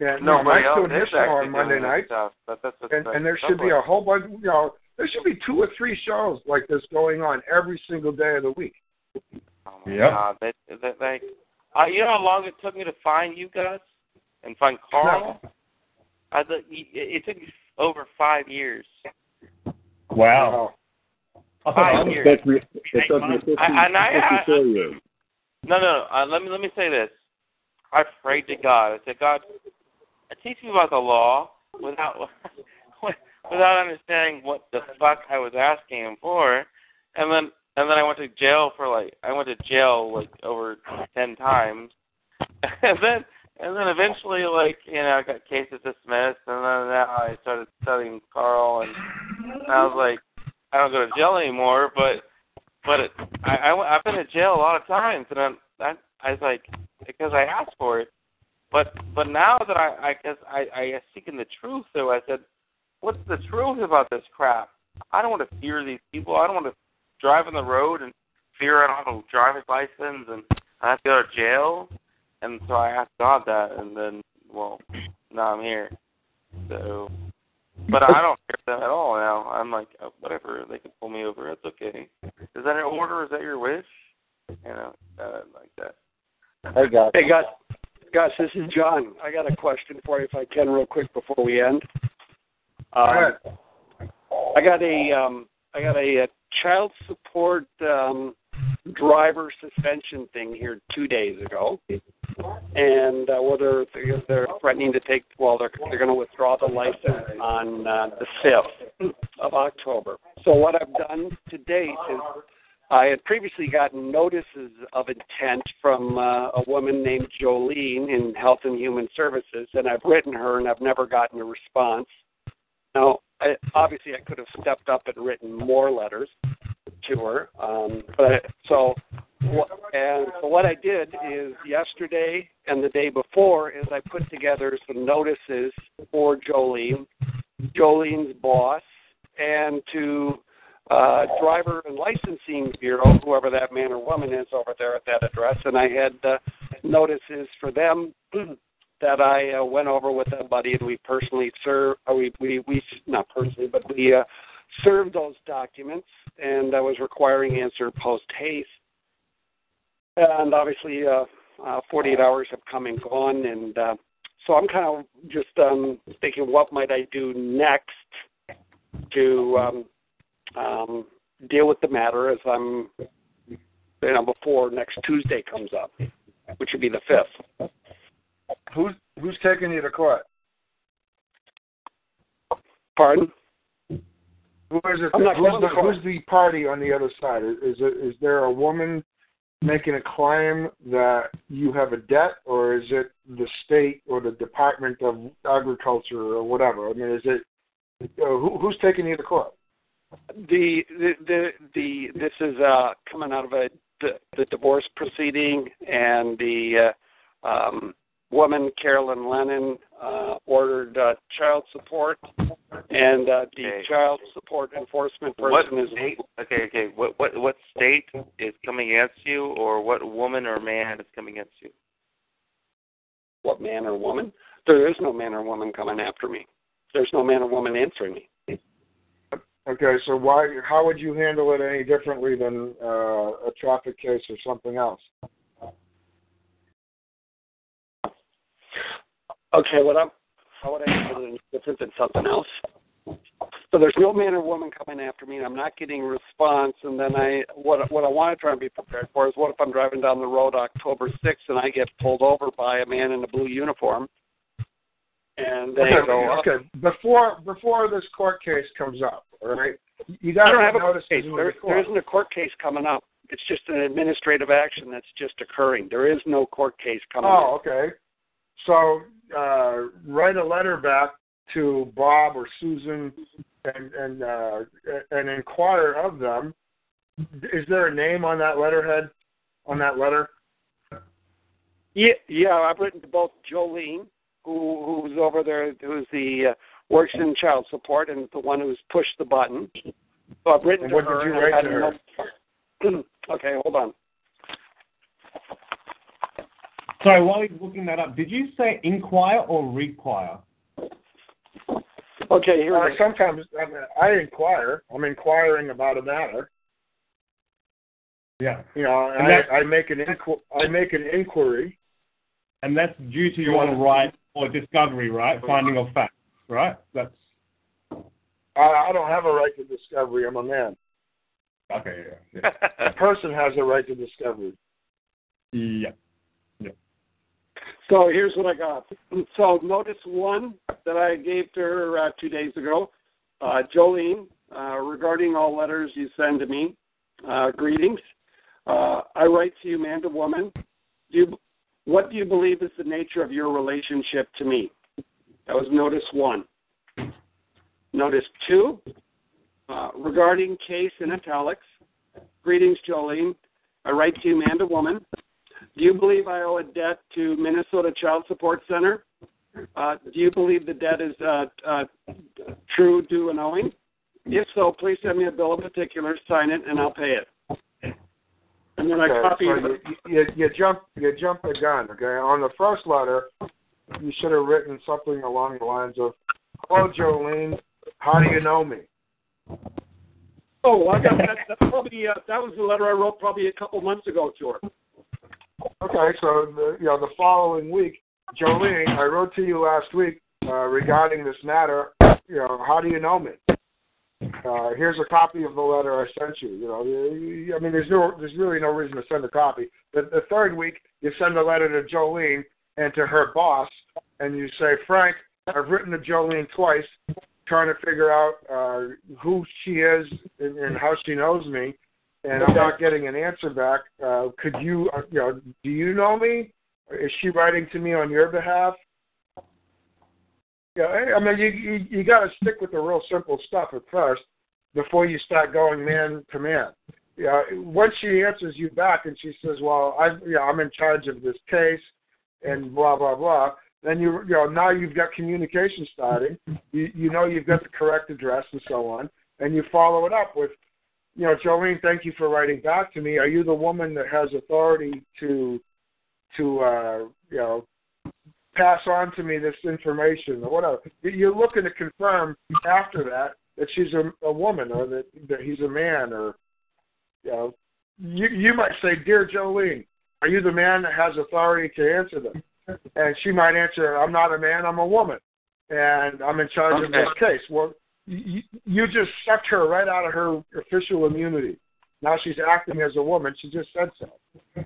And you know, Nobody Mike's else doing his is show actually on Monday night, stuff. But that's, that's, and, and there should be a whole bunch. You know, there should be two or three shows like this going on every single day of the week. Oh my Yep. god, that that like, uh, you know how long it took me to find you guys and find Karl? I thought it, it took me over five years. Wow. I thought Five I was- years. It took me, it took me 50, I- and I- I- 54 years. No, no. Uh, let me let me say this. I prayed to God. I said, God, teach me about the law without without understanding what the fuck I was asking him for, and then and then I went to jail for like I went to jail like over ten times, and then and then eventually like you know I got cases dismissed, and then now I started studying Karl, and I was like I don't go to jail anymore, but but it, I, I I've been to jail a lot of times, and I'm, I I was like because I asked for it, but but now that I I guess I I seeking the truth, though I said, what's the truth about this crap? I don't want to fear these people. I don't want to drive on the road and fear I don't have a driver's license and I have to go to jail. And so I asked God that, and then well, now I'm here. So, but I don't care them at all now. I'm like, oh, whatever, they can pull me over. That's okay. Is that an order? Is that your wish? You know, uh, like that. Hey, guys. Hey, Gus. Gus, this is John. I got a question for you, if I can, real quick before we end. Go Um. I got a um, I got a, uh child support um, driver suspension thing here two days ago, and uh, whether they're, they're threatening to take well, they're they're going to withdraw the license on uh, the fifth of October. So what I've done to date is I had previously gotten notices of intent from uh, a woman named Jolene in Health and Human Services, and I've written her, and I've never gotten a response. Now, I, obviously, I could have stepped up and written more letters to her, um, but so and so what I did is yesterday and the day before is I put together some notices for Jolene, Jolene's boss, and to uh, driver and licensing bureau, whoever that man or woman is over there at that address, and I had uh, notices for them that I uh, went over with a buddy, and we personally served. Uh, we we we not personally, but we uh, served those documents, and I was requiring answer post haste. And obviously, uh, uh, 48 hours have come and gone, and uh, so I'm kind of just um, thinking, what might I do next to um, um, deal with the matter as I'm, you know, before next Tuesday comes up, which would be the fifth. Who's who's taking you to court? Pardon? Who is it? I'm not who's, the, who's the party on the other side? Is, is it is there a woman making a claim that you have a debt, or is it the state or the Department of Agriculture or whatever? I mean, is it uh, who, who's taking you to court? The the the, the this is uh, coming out of a the, the divorce proceeding, and the uh, um, woman Carolyn Lennon uh, ordered uh, child support, and uh, the Okay. child support enforcement What person is state? Okay, okay. What what what state is coming against you, or what woman or man is coming against you? what man or woman? There is no man or woman coming after me. There's no man or woman answering me. Okay, so why? How would you handle it any differently than uh, a traffic case or something else? Okay, what I'm how would I handle it any different than something else? So there's no man or woman coming after me, and I'm not getting a response. And then I, what what I want to try and be prepared for is, what if I'm driving down the road October 6th and I get pulled over by a man in a blue uniform, and they okay, go, okay. Before before this court case comes up, all right? You got to have a notice court case. There, there isn't a court case coming up. It's just an administrative action that's just occurring. There is no court case coming Oh, up. okay. So uh, write a letter back to Bob or Susan and and uh, and inquire of them. Is there a name on that letterhead? On that letter? Yeah, yeah. I've written to both Jolene, who who's over there, who's the uh, works in child support, and the one who's pushed the button. So I've written And to what did her. you write to her? okay, hold on. Sorry, while he's looking that up, did you say inquire or require? Okay, here Uh, it is. sometimes I, mean, I inquire. I'm inquiring about a matter. Yeah. You know, And I, I make an inqu- I make an inquiry. And that's due to your right or discovery, right? Finding of facts, right? That's I, I don't have a right to discovery. I'm a man. okay. Yeah. A person has a right to discovery. Yeah. So here's what I got. So notice one that I gave to her uh, two days ago, uh, Jolene, uh, regarding all letters you send to me. Uh, greetings. Uh, I write to you, man to woman. Do you, what do you believe is the nature of your relationship to me? That was notice one. Notice two, uh, regarding case in italics. Greetings, Jolene. I write to you, man to woman. Do you believe I owe a debt to Minnesota Child Support Center? Uh, do you believe the debt is uh, uh, true, due, and owing? If so, please send me a bill of particulars, sign it, and I'll pay it. And then I Okay, copy so you, you, you jump you jump the gun. Okay, on the first letter, you should have written something along the lines of, "Hello, Jolene. How do you know me?" Oh, well, I got that. That's probably uh, that was the letter I wrote probably a couple months ago to her. Okay, so the, you know the following week, Jolene, I wrote to you last week uh, regarding this matter. You know, how do you know me? Uh, here's a copy of the letter I sent you. You know, I mean, there's no, there's really no reason to send a copy. The, the third week, you send a letter to Jolene and to her boss, and you say, Frank, I've written to Jolene twice, trying to figure out uh, who she is and, and how she knows me, and I'm not getting an answer back. Uh, could you, uh, you know, do you know me? Is she writing to me on your behalf? Yeah, I- I mean, you you, you got to stick with the real simple stuff at first before you start going man to man. Yeah, once she answers you back and she says, "Well, I, yeah, I'm in charge of this case," and blah blah blah, then you you know now you've got communication starting. You you know you've got the correct address and so on, and you follow it up with, you know, Jolene, thank you for writing back to me. Are you the woman that has authority to to uh, you know pass on to me this information or whatever. You're looking to confirm after that that she's a, a woman or that that he's a man or you know you you might say, Dear Jolene, are you the man that has authority to answer them? And she might answer, I'm not a man, I'm a woman. And I'm in charge of this case. Well you, you just sucked her right out of her official immunity. Now she's acting as a woman. She just said so.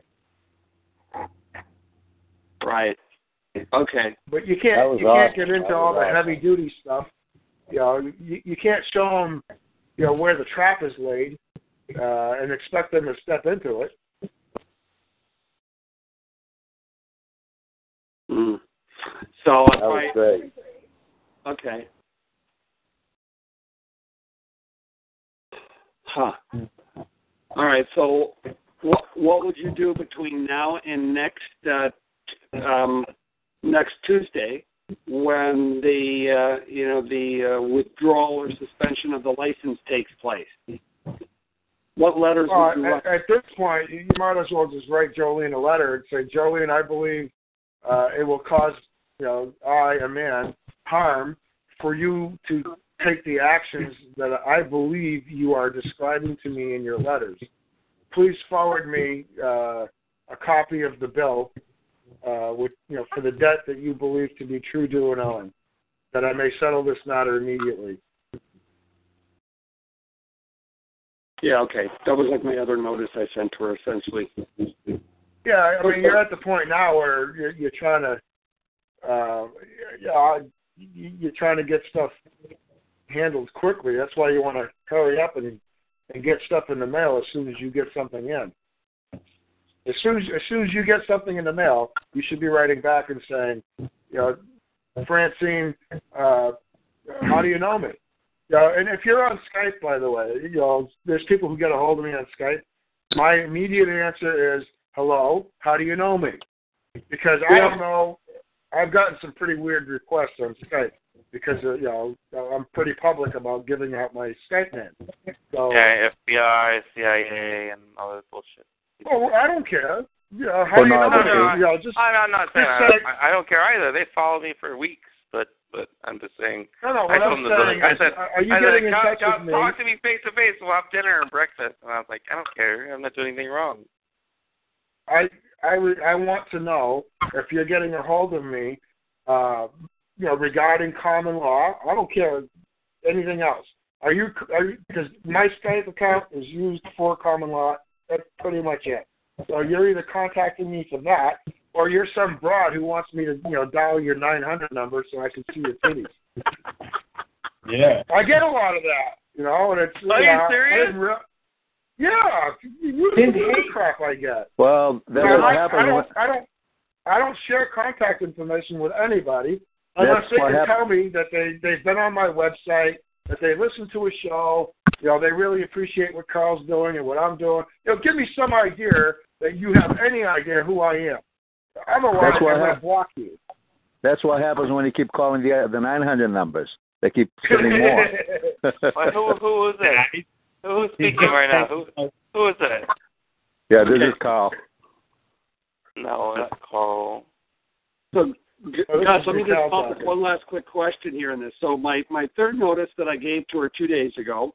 Right. Okay. But you can't was you can't get into all was the awesome. heavy duty stuff. You know, you, you can't show them, you know, where the trap is laid, uh, and expect them to step into it. Mm. So That was I great. okay. Huh. All right. So, what what would you do between now and next uh, um, next Tuesday, when the uh, you know the uh, withdrawal or suspension of the license takes place? What letters Well, would you at, write? at this point, you might as well just write Jolene a letter and say, Jolene, I believe uh, it will cause, you know, I, a man, harm for you to take the actions that I believe you are describing to me in your letters. Please forward me uh, a copy of the bill uh, with, you know, for the debt that you believe to be true, due, and owing, that I may settle this matter immediately. Yeah, okay. That was like my other notice I sent to her, essentially. Yeah, I mean, you're at the point now where you're, you're trying to, uh, yeah, you- you're trying to get stuff handled quickly. That's why you want to hurry up and and get stuff in the mail as soon as you get something in. As soon as as soon as you get something in the mail, you should be writing back and saying, you know, Francine, uh, how do you know me? You know, and if you're on Skype, by the way, you know, there's people who get a hold of me on Skype. My immediate answer is, hello, how do you know me? Because I don't know. I've gotten some pretty weird requests on Skype because uh, you know I'm pretty public about giving out my statement. So, Yeah, FBI, CIA, and all this bullshit. oh, I don't care. You know, how Well, do you know no, me? no, You know, just I'm, I'm not saying Just I, say- I, I don't care either. They followed me for weeks, but but I'm just saying. no, no. I What told I'm them saying I said, are you I getting said, in touch with me? Talk to me face to face. We'll have dinner and breakfast. And I was like, I don't care. I'm not doing anything wrong. I I would I want to know if you're getting a hold of me, uh, you know, regarding common law. I don't care anything else. Are you are you because my Skype account is used for common law. That's pretty much it. So you're either contacting me for that, or you're some broad who wants me to you know dial your 900 number so I can see your titties. Yeah. I get a lot of that, you know, and it's Are you yeah, I serious? re- yeah, you you the crap I get. Well, that Yeah, what I, I don't, when- I don't, I don't share contact information with anybody unless That's they what can hap- tell me that they they've been on my website, that they listened to a show, you know, they really appreciate what Karl's doing and what I'm doing. You know, give me some idea that you have any idea who I am. Otherwise, That's I'm what going to hap- block you. That's what happens when you keep calling the the 900 numbers. They keep sending more. Well, who who is it? Who's speaking right now? Who who is it? yeah, this Okay. is Carl. No, not Carl. So, G- Gus, let me just pop up one last quick question here in this. So, my my third notice that I gave to her two days ago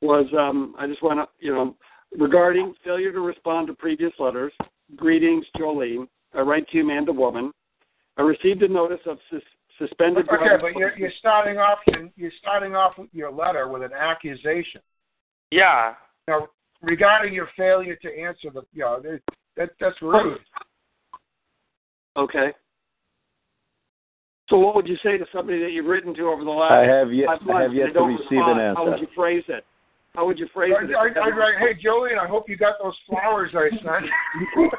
was um, I just want to, you know, regarding failure to respond to previous letters. Greetings, Jolene. I write to you, man to woman. I received a notice of sus- suspended. okay, driver's but you're, you're starting off you're starting off with your letter with an accusation. Yeah. Now, regarding your failure to answer the, you know, that that that's rude. Okay. So, what would you say to somebody that you've written to over the last I have yet five I have yet to receive respond? an answer. How would you phrase it? How would you phrase I, it? I, I write, hey Julian, I hope you got those flowers I sent.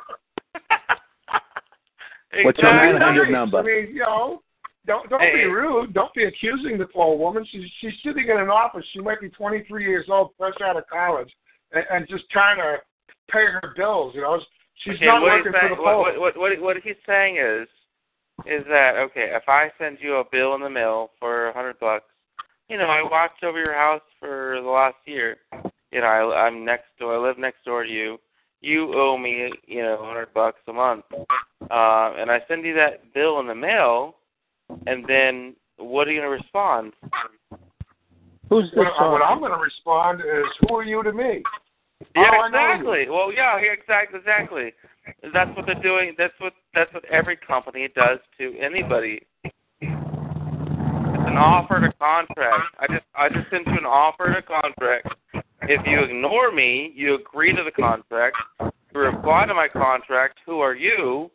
What's your Exactly. 900 number? I mean, you know, don't don't Hey. be rude. Don't be accusing the poor woman. She's she's sitting in an office. She might be 23 years old, fresh out of college, and, and just trying to pay her bills. You know, she's okay, not what working he's for the what, poor. what, what, what, what he's saying is, is that okay? If I send you a bill in the mail for a hundred bucks, you know, I watched over your house for the last year. You know, I, I'm next door. I live next door to you. You owe me, you know, a hundred bucks a month, uh, and I send you that bill in the mail, and then what are you gonna respond? Who's this? What, what? I'm going to respond is, who are you to me? Yeah, I know you. exactly. Well, yeah, yeah, exactly, exactly. That's what they're doing. That's what that's what every company does to anybody. It's an offer to contract. I just I just sent you an offer to contract. If you ignore me, you agree to the contract. You reply to my contract. Who are you?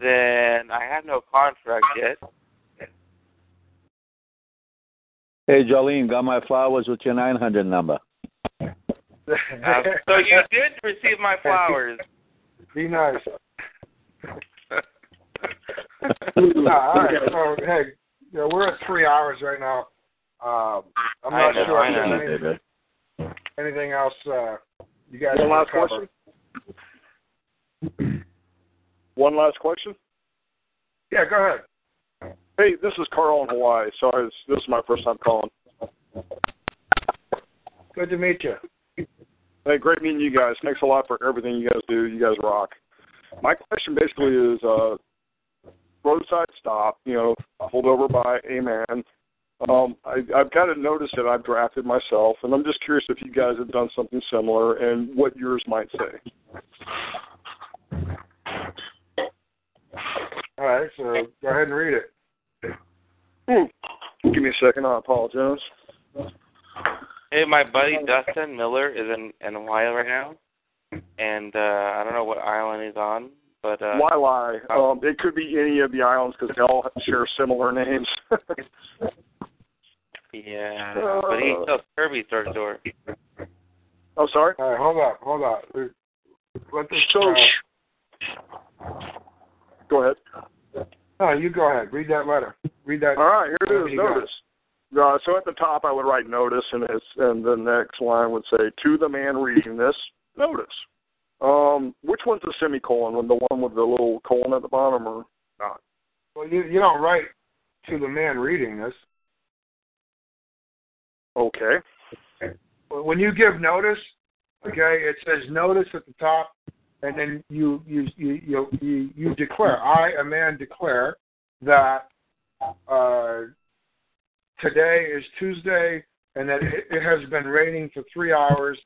Then I have no contract yet. Hey, Jolene, got my flowers with your 900 number. Uh, so you did receive my flowers. Be nice. no, all right. So, hey, you know, we're at three hours right now. Um, I'm not know, sure I if know. there's anything, anything else uh, you guys One want last to cover. question. One last question. Yeah, go ahead. Hey, this is Carl in Hawaii. Sorry, this, this is my first time calling. Good to meet you. Hey, great meeting you guys. Thanks a lot for everything you guys do. You guys rock. My question basically is uh, roadside stop, you know, pulled over by a man. Um, I, I've got a notice that I've drafted myself, and I'm just curious if you guys have done something similar and what yours might say. All right, so go ahead and read it. Hmm. Give me a second. I apologize. Hey, my buddy Dustin Miller is in in Hawaii right now, and uh I don't know what island he's on, but uh Why lie? Um, it could be any of the islands because they all share similar names. yeah, but he sells Kirby third door. oh, sorry. All right, hold up, hold up. Let this. So, uh, go ahead. no, you go ahead. Read that letter. Read that. All right, here Whatever it is. Notice. Uh, so at the top, I would write notice, and it's and the next line would say to the man reading this notice. Um, which one's the semicolon? When the one with the little colon at the bottom, or not? Well, you you don't write to the man reading this. Okay. When you give notice, okay, it says notice at the top, and then you you you you you, you declare. I, a man, declare that uh, today is Tuesday, and that it, it has been raining for three hours,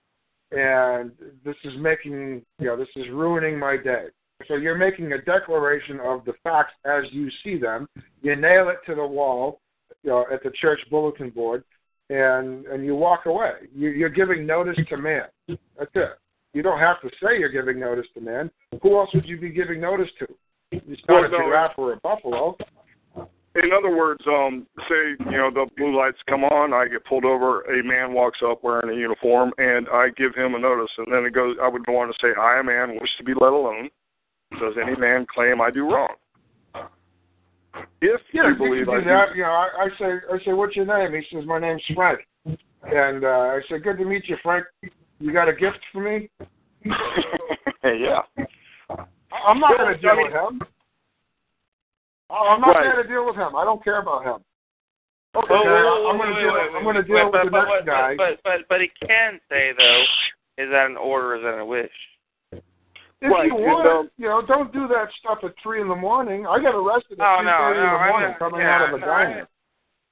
and this is making you know this is ruining my day. So you're making a declaration of the facts as you see them. You nail it to the wall, you know, at the church bulletin board, and and you walk away. You, you're giving notice to man. That's it. You don't have to say you're giving notice to man. Who else would you be giving notice to? It's not Well, a no. giraffe or a buffalo. In other words, um, say you know the blue lights come on, I get pulled over. A man walks up wearing a uniform, and I give him a notice, and then it goes. I would go on to say, "I, a man, wish to be let alone. Does any man claim I do wrong?" If Yeah, you you believe can I do that. You know, I, I say, I say, what's your name? He says, my name's Frank. And uh, I say, good to meet you, Frank. You got a gift for me? do, yeah. I'm not going to deal with him. Oh, I'm not Right. going to deal with him. I don't care about him. Okay, whoa, whoa, I'm going to deal. wait, I'm going to deal but, with the but, next but, guy. But but but he can say though, is that an order? Or is that a wish? If Right, you want, you know, don't do that stuff at three in the morning. I got arrested at Oh three no, no, in the morning coming yeah, out of a no, diner.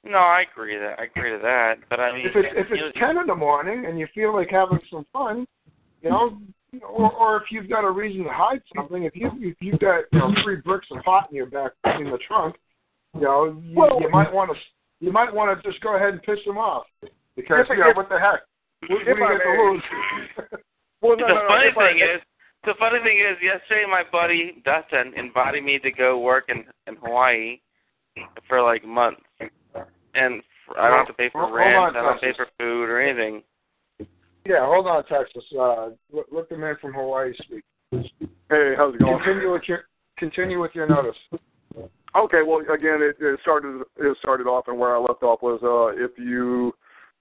No, I agree that. I agree to that. But I mean, if it's if it's ten in the morning and you feel like having some fun, you know, or or if you've got a reason to hide something, if you if you've got you know three bricks of pot in your back in the trunk, you know, you, Well- you might want to you might want to just go ahead and piss them off because If- you know if- what the heck, what, what if do you I get to lose? Well, no, the no, no, funny if I- thing is, the funny thing is, yesterday my buddy Dustin invited me to go work in in Hawaii for like months, and for, I don't have to pay for Hold- hold rent, on, I don't have to pay for food or anything. Yeah, hold on, Texas. Uh, let, let the man from Hawaii speak. hey, how's it going? Continue with your continue with your notice. Okay, well, again, it, it started it started off, and where I left off was, uh, if you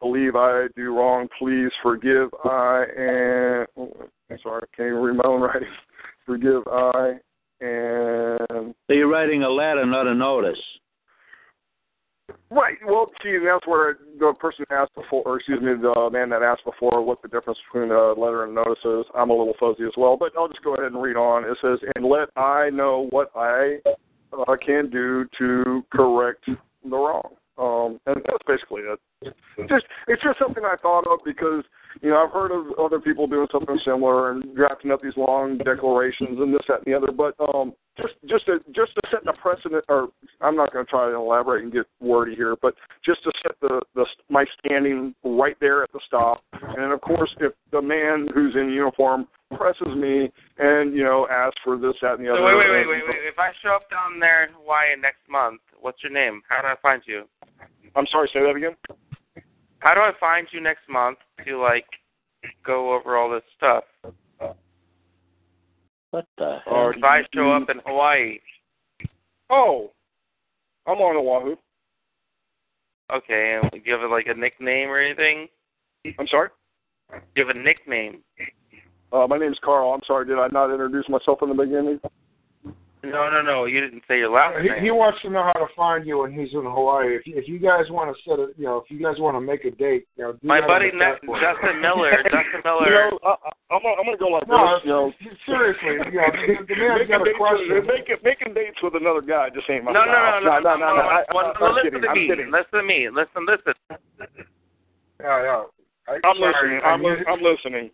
believe I do wrong, please forgive I and sorry, I can't even read my own writing. Forgive I and So you're writing a letter, not a notice. Right. Well, see, that's where the person asked before, or excuse me, the man that asked before, what the difference between a letter and a notice is. I'm a little fuzzy as well, but I'll just go ahead and read on. It says, "And let I know what I uh, can do to correct the wrong." Um, and that's basically it. Just it's just something I thought of because you know I've heard of other people doing something similar and drafting up these long declarations and this that and the other. But um, just just to just to set the precedent, or I'm not going to try to elaborate and get wordy here, but just to set the the my standing right there at the stop. And of course, if the man who's in uniform presses me and you know asks for this that and the So other, wait, wait, wait, wait, wait. If I show up down there in Hawaii next month, what's your name? How do I find you? I'm sorry, say that again. How do I find you next month to like go over all this stuff? What the hell? Or If I show up in Hawaii, Oh, I'm on Oahu. okay, and do you have like a nickname or anything? I'm sorry. Do you have a nickname? Uh, my name's Carl. I'm sorry. Did I not introduce myself in the beginning? No, no, no. You didn't say your last He, name. he wants to know how to find you when he's in Hawaii. If you, if you guys want to set a, you know, if you guys want to make a date, you know, do My buddy on the Ne- Justin Miller. Justin You Miller. know, I, I- I'm, gonna- I'm going to go like No, this. You know, seriously, you know, the, the man's got a making, question. with, making, making dates with another guy just ain't my No, no, no, style. no, no, no, no. I, I, Well, I'm listen kidding. to me. kidding. Listen to me. Listen, listen. Yeah, yeah. I, I'm sorry, listening. I I'm, I'm listening.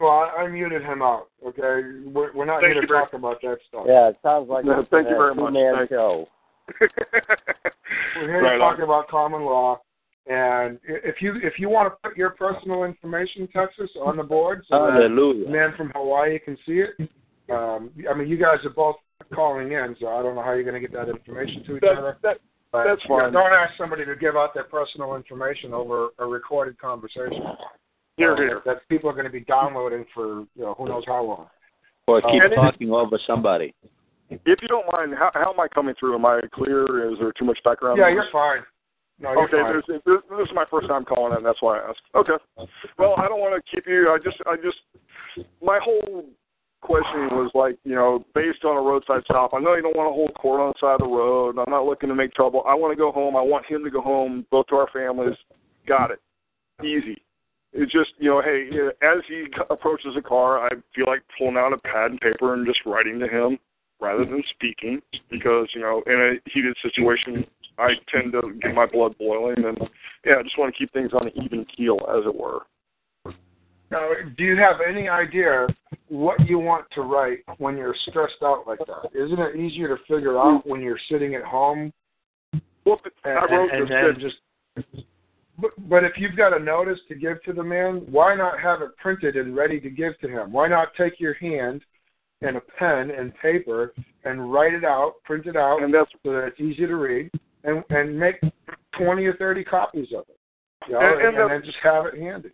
Well, I, I muted him out. Okay, we're, we're not Thank here to you very- talk about that stuff. Yeah, it sounds like No, a, thank you a very much. two-man Thank- show. We're here Right to talk on. about common law, And if you if you want to put your personal information, Texas, on the board, so that Hallelujah. the man from Hawaii can see it. Um, I mean, you guys are both calling in, so I don't know how you're going to get that information to each That, other. that, But that's you know, fine. don't ask somebody to give out their personal information over a recorded conversation. Here, Uh, here. That people are going to be downloading for you know who knows how long. Or keep And it- talking over somebody. If you don't mind, how, how am I coming through? Am I clear? Is there too much background? Yeah, noise? you're fine. No, you're okay, fine. this, this, this is my first time calling in. That's why I asked. Okay. Well, I don't want to keep you. I just, I just, my whole questioning was like, you know, based on a roadside stop. I know you don't want to hold court on the side of the road. I'm not looking to make trouble. I want to go home. I want him to go home. Both to our families. Got it. Easy. It's just, you know, hey, as he approaches the car, I feel like pulling out a pad and paper and just writing to him rather than speaking because, you know, in a heated situation, I tend to get my blood boiling and yeah, I just want to keep things on an even keel, as it were. Now, do you have any idea what you want to write when you're stressed out like that? Isn't it easier to figure out when you're sitting at home Well, and, I wrote and, and just? But, but if you've got a notice to give to the man, why not have it printed and ready to give to him? Why not take your hand and a pen and paper and write it out, print it out, and that's so that it's easy to read, and and make twenty or thirty copies of it. You know, And- and, and just have it handy.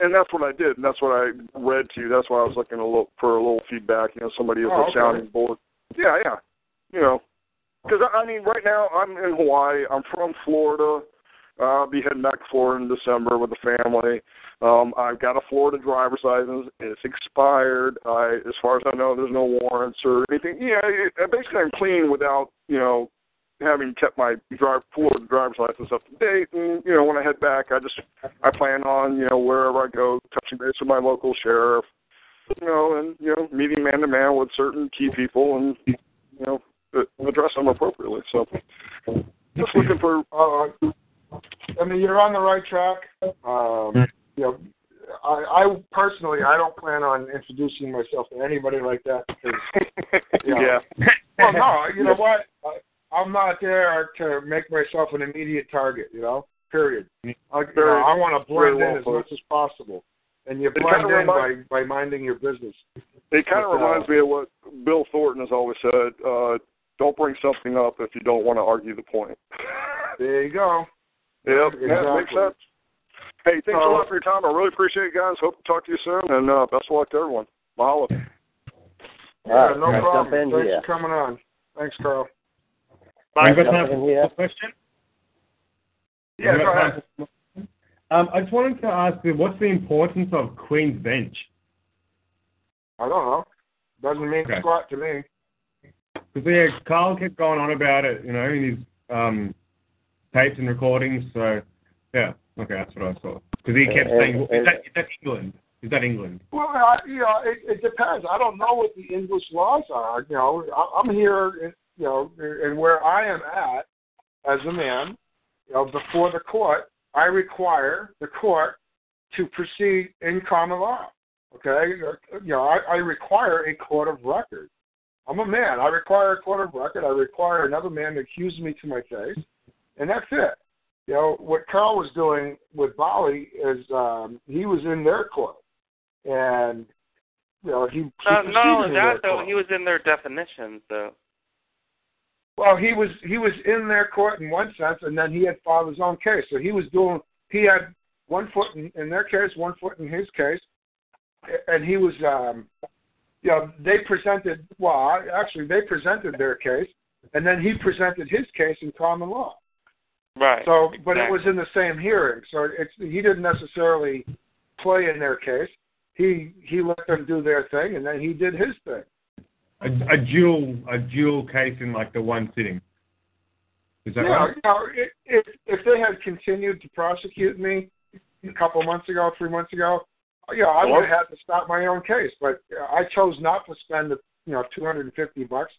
and that's what I did, and that's what I read to you. That's why I was looking a little for a little feedback. You know, somebody as Oh, a okay. sounding board. Yeah, yeah. You know, because I I mean, right now I'm in Hawaii. I'm from Florida. Uh, I'll be heading back to Florida in December with the family. Um, I've got a Florida driver's license. It's expired. I, as far as I know, there's no warrants or anything. Yeah, it, basically I'm clean without you know having kept my drive Florida driver's license up to date. And you know, when I head back, I just I plan on you know wherever I go, touching base with my local sheriff, you know, and you know meeting man to man with certain key people and you know address them appropriately. So just looking for Uh, I mean, you're on the right track. Um, you know, I, I personally, I don't plan on introducing myself to anybody like that because, you know, yeah. well, no, you know what? I, I'm not there to make myself an immediate target. You know, period. I, you know, I want to blend very well in as much as possible, and you It blend kinda in by by minding your business. It kind of But, uh, reminds me of what Bill Thornton has always said. Uh, don't bring something up if you don't want to argue the point. There you go. Yep, that makes Exactly. sense. Hey, thanks a lot for your time. I really appreciate it, guys. Hope to talk to you soon, and uh, best of luck to everyone. Mahalo. Yeah, All right, no let's problem. Thanks here. for coming on. Thanks, Carl. You got Jump time in here. a question? Yeah, go ahead. Um, I just wanted to ask you, what's the importance of Queen's Bench? I don't know. Doesn't mean Okay. squat to me. Because yeah, Karl kept going on about it, you know, in his um, tapes and recordings. So yeah, okay, that's what I saw. Because he kept And- saying, is that, is that England? Is that England? Well, I, you know, it, it depends. I don't know what the English laws are. You know, I, I'm here, in, you know, and where I am at as a man, you know, before the court, I require the court to proceed in common law. Okay, you know, I, I require a court of record. I'm a man. I require a court of record. I require another man to accuse me to my face, and that's it. You know, what Karl was doing with Bali is um, he was in their court, and you know he. he Uh, not only that, though, court. he was in their definitions, though. Well, he was he was in their court in one sense, and then he had filed his own case. So he was doing he had one foot in, in their case, one foot in his case, and he was um, you know they presented well actually they presented their case, and then he presented his case in common law. Right. So, but it was in the same hearing, so it's he didn't necessarily play in their case. He he let them do their thing, and then he did his thing. A, a dual a dual case in like the one sitting. Is that yeah, right? you know, if if they had continued to prosecute me a couple months ago, three months ago, yeah, I would have had to stop my own case. But uh, I chose not to spend the you know two hundred and fifty bucks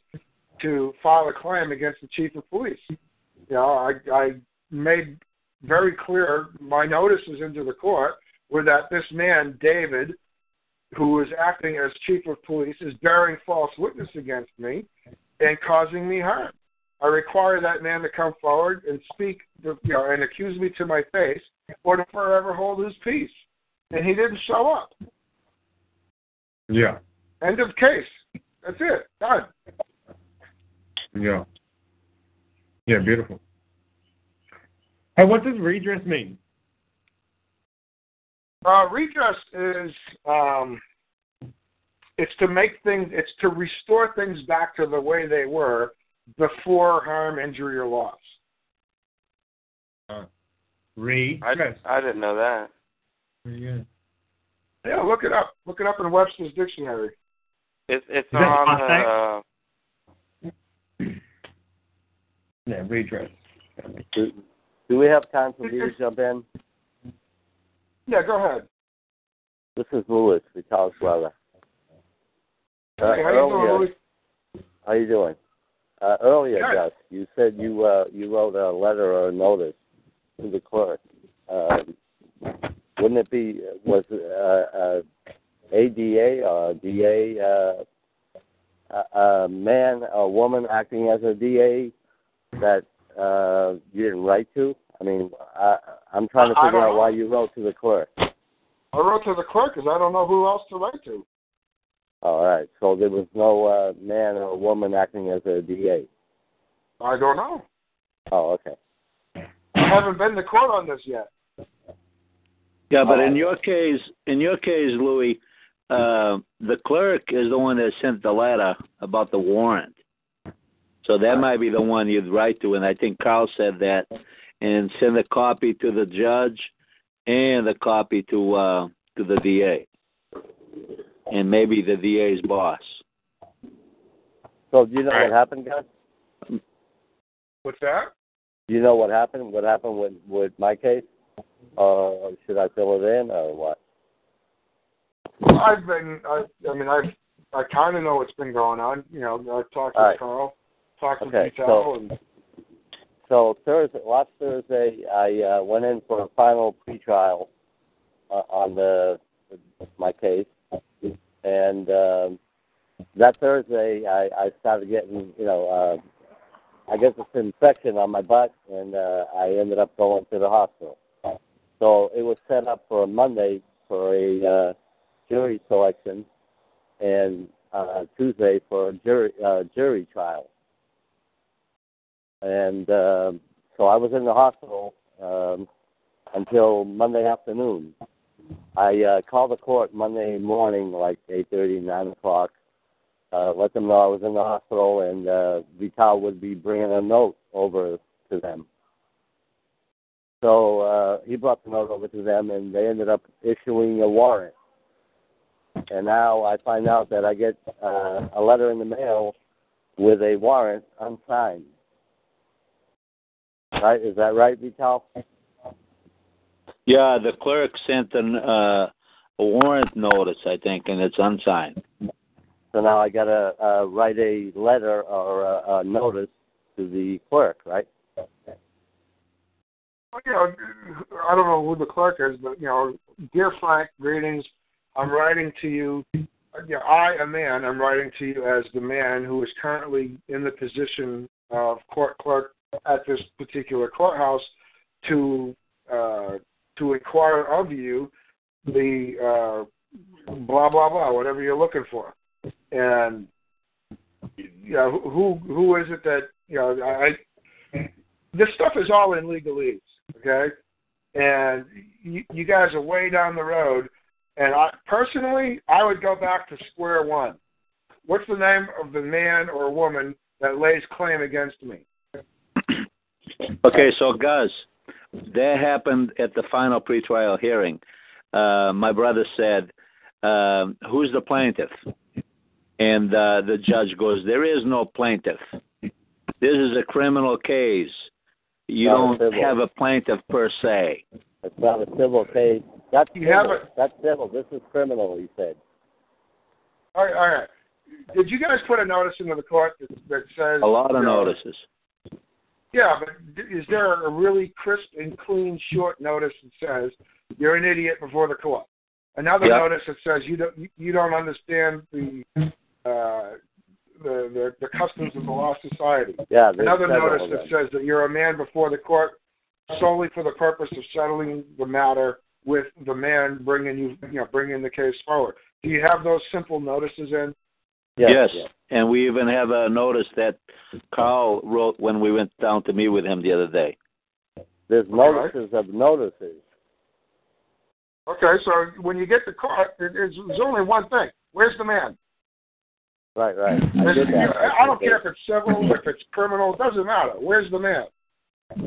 to file a claim against the chief of police. You know, I I made very clear my notices into the court were that this man David, who is acting as chief of police, is bearing false witness against me and causing me harm. I require that man to come forward and speak, you know, and accuse me to my face, or to forever hold his peace. And he didn't show up. Yeah. End of case. That's it. Done. Yeah. Yeah, beautiful. Hey, what does redress mean? Uh, redress is um, it's to make things, it's to restore things back to the way they were before harm, injury, or loss. Uh, redress. I, I didn't know that. Yeah. Yeah, look it up. Look it up in Webster's dictionary. It's it's Is on the. Yeah, redress. Do, do we have time for me to jump in? Yeah, go ahead. This is Louis, Vital's brother. Uh, Hey, how you doing, Louis? how you doing? Uh, earlier, Good. Gus, you said you uh, you wrote a letter or a notice to the clerk. Um, wouldn't it be was uh, uh, ADA or DA uh, a, a man or woman acting as a DA that uh, you didn't write to? I mean, I, I'm trying to I- I figure out know. why you wrote to the clerk. I wrote to the clerk because I don't know who else to write to. All right. So there was no uh, man or woman acting as a DA. I don't know. Oh, okay. I haven't been to court on this yet. Yeah, but in your case, in your case, Louis, uh, the clerk is the one that sent the letter about the warrant. So that might be the one you'd write to, and I think Karl said that, and send a copy to the judge and a copy to uh, to the DA, and maybe the DA's boss. So do you know All right. what happened, Gus? What's that? Do you know what happened? What happened with with my case? Or should I fill it in or what? I've been. I, I mean, I've. I kind of know what's been going on. You know, I've talked to All right. Karl, talked to Okay, Vital, so- and So Thursday, last Thursday, I uh, went in for a final pretrial uh, on the my case, and um, that Thursday I, I started getting, you know, uh, I guess it's an infection on my butt, and uh, I ended up going to the hospital. So it was set up for a Monday for a uh, jury selection, and uh, Tuesday for a jury uh, jury trial. And um so I was in the hospital um, until Monday afternoon. I uh, called the court Monday morning, like eight thirty, nine o'clock. Uh, let them know I was in the hospital, and uh, Vital would be bringing a note over to them. So uh, he brought the note over to them, and they ended up issuing a warrant. And now I find out that I get uh, a letter in the mail with a warrant unsigned. Right? Is that right, Vital? Yeah, the clerk sent an, uh, a warrant notice, I think, and it's unsigned. So now I got to uh, write a letter or a, a notice to the clerk, right? you know, I don't know who the clerk is, but you know, dear Frank, greetings. I'm writing to you. You know, I, a man, I'm writing to you as the man who is currently in the position of court clerk at this particular courthouse to uh, to inquire of you the uh, blah blah blah, whatever you're looking for, and you know who who is it that you know I this stuff is all in legalese, okay? And you, you guys are way down the road. And I personally, I would go back to square one. What's the name of the man or woman that lays claim against me? Okay, so Gus, that happened at the final pretrial hearing. Uh, my brother said, um, "Who's the plaintiff?" And uh, the judge goes, "There is no plaintiff. This is a criminal case. You Not don't civil. have a plaintiff per se." It's not a civil case. That's You civil. haven't- That's civil. This is criminal, he said. All right, all right. Did you guys put a notice into the court that, that says A lot of you know, notices. Yeah, but is there a really crisp and clean short notice that says you're an idiot before the court? Another Yeah. notice that says you don't you- you don't understand the uh, the, the, the customs of the law society. Yeah. Another notice that says that you're a man before the court solely for the purpose of settling the matter with the man bringing you, you know, bringing the case forward. Do you have those simple notices in? Yes. yes. And we even have a notice that Karl wrote when we went down to meet with him the other day. There's notices of notices. Okay, so when you get to court, it- it's, there's only one thing. Where's the man? Right, right. I There's- did. I don't care if it's civil, if it's criminal, it doesn't matter. Where's the man?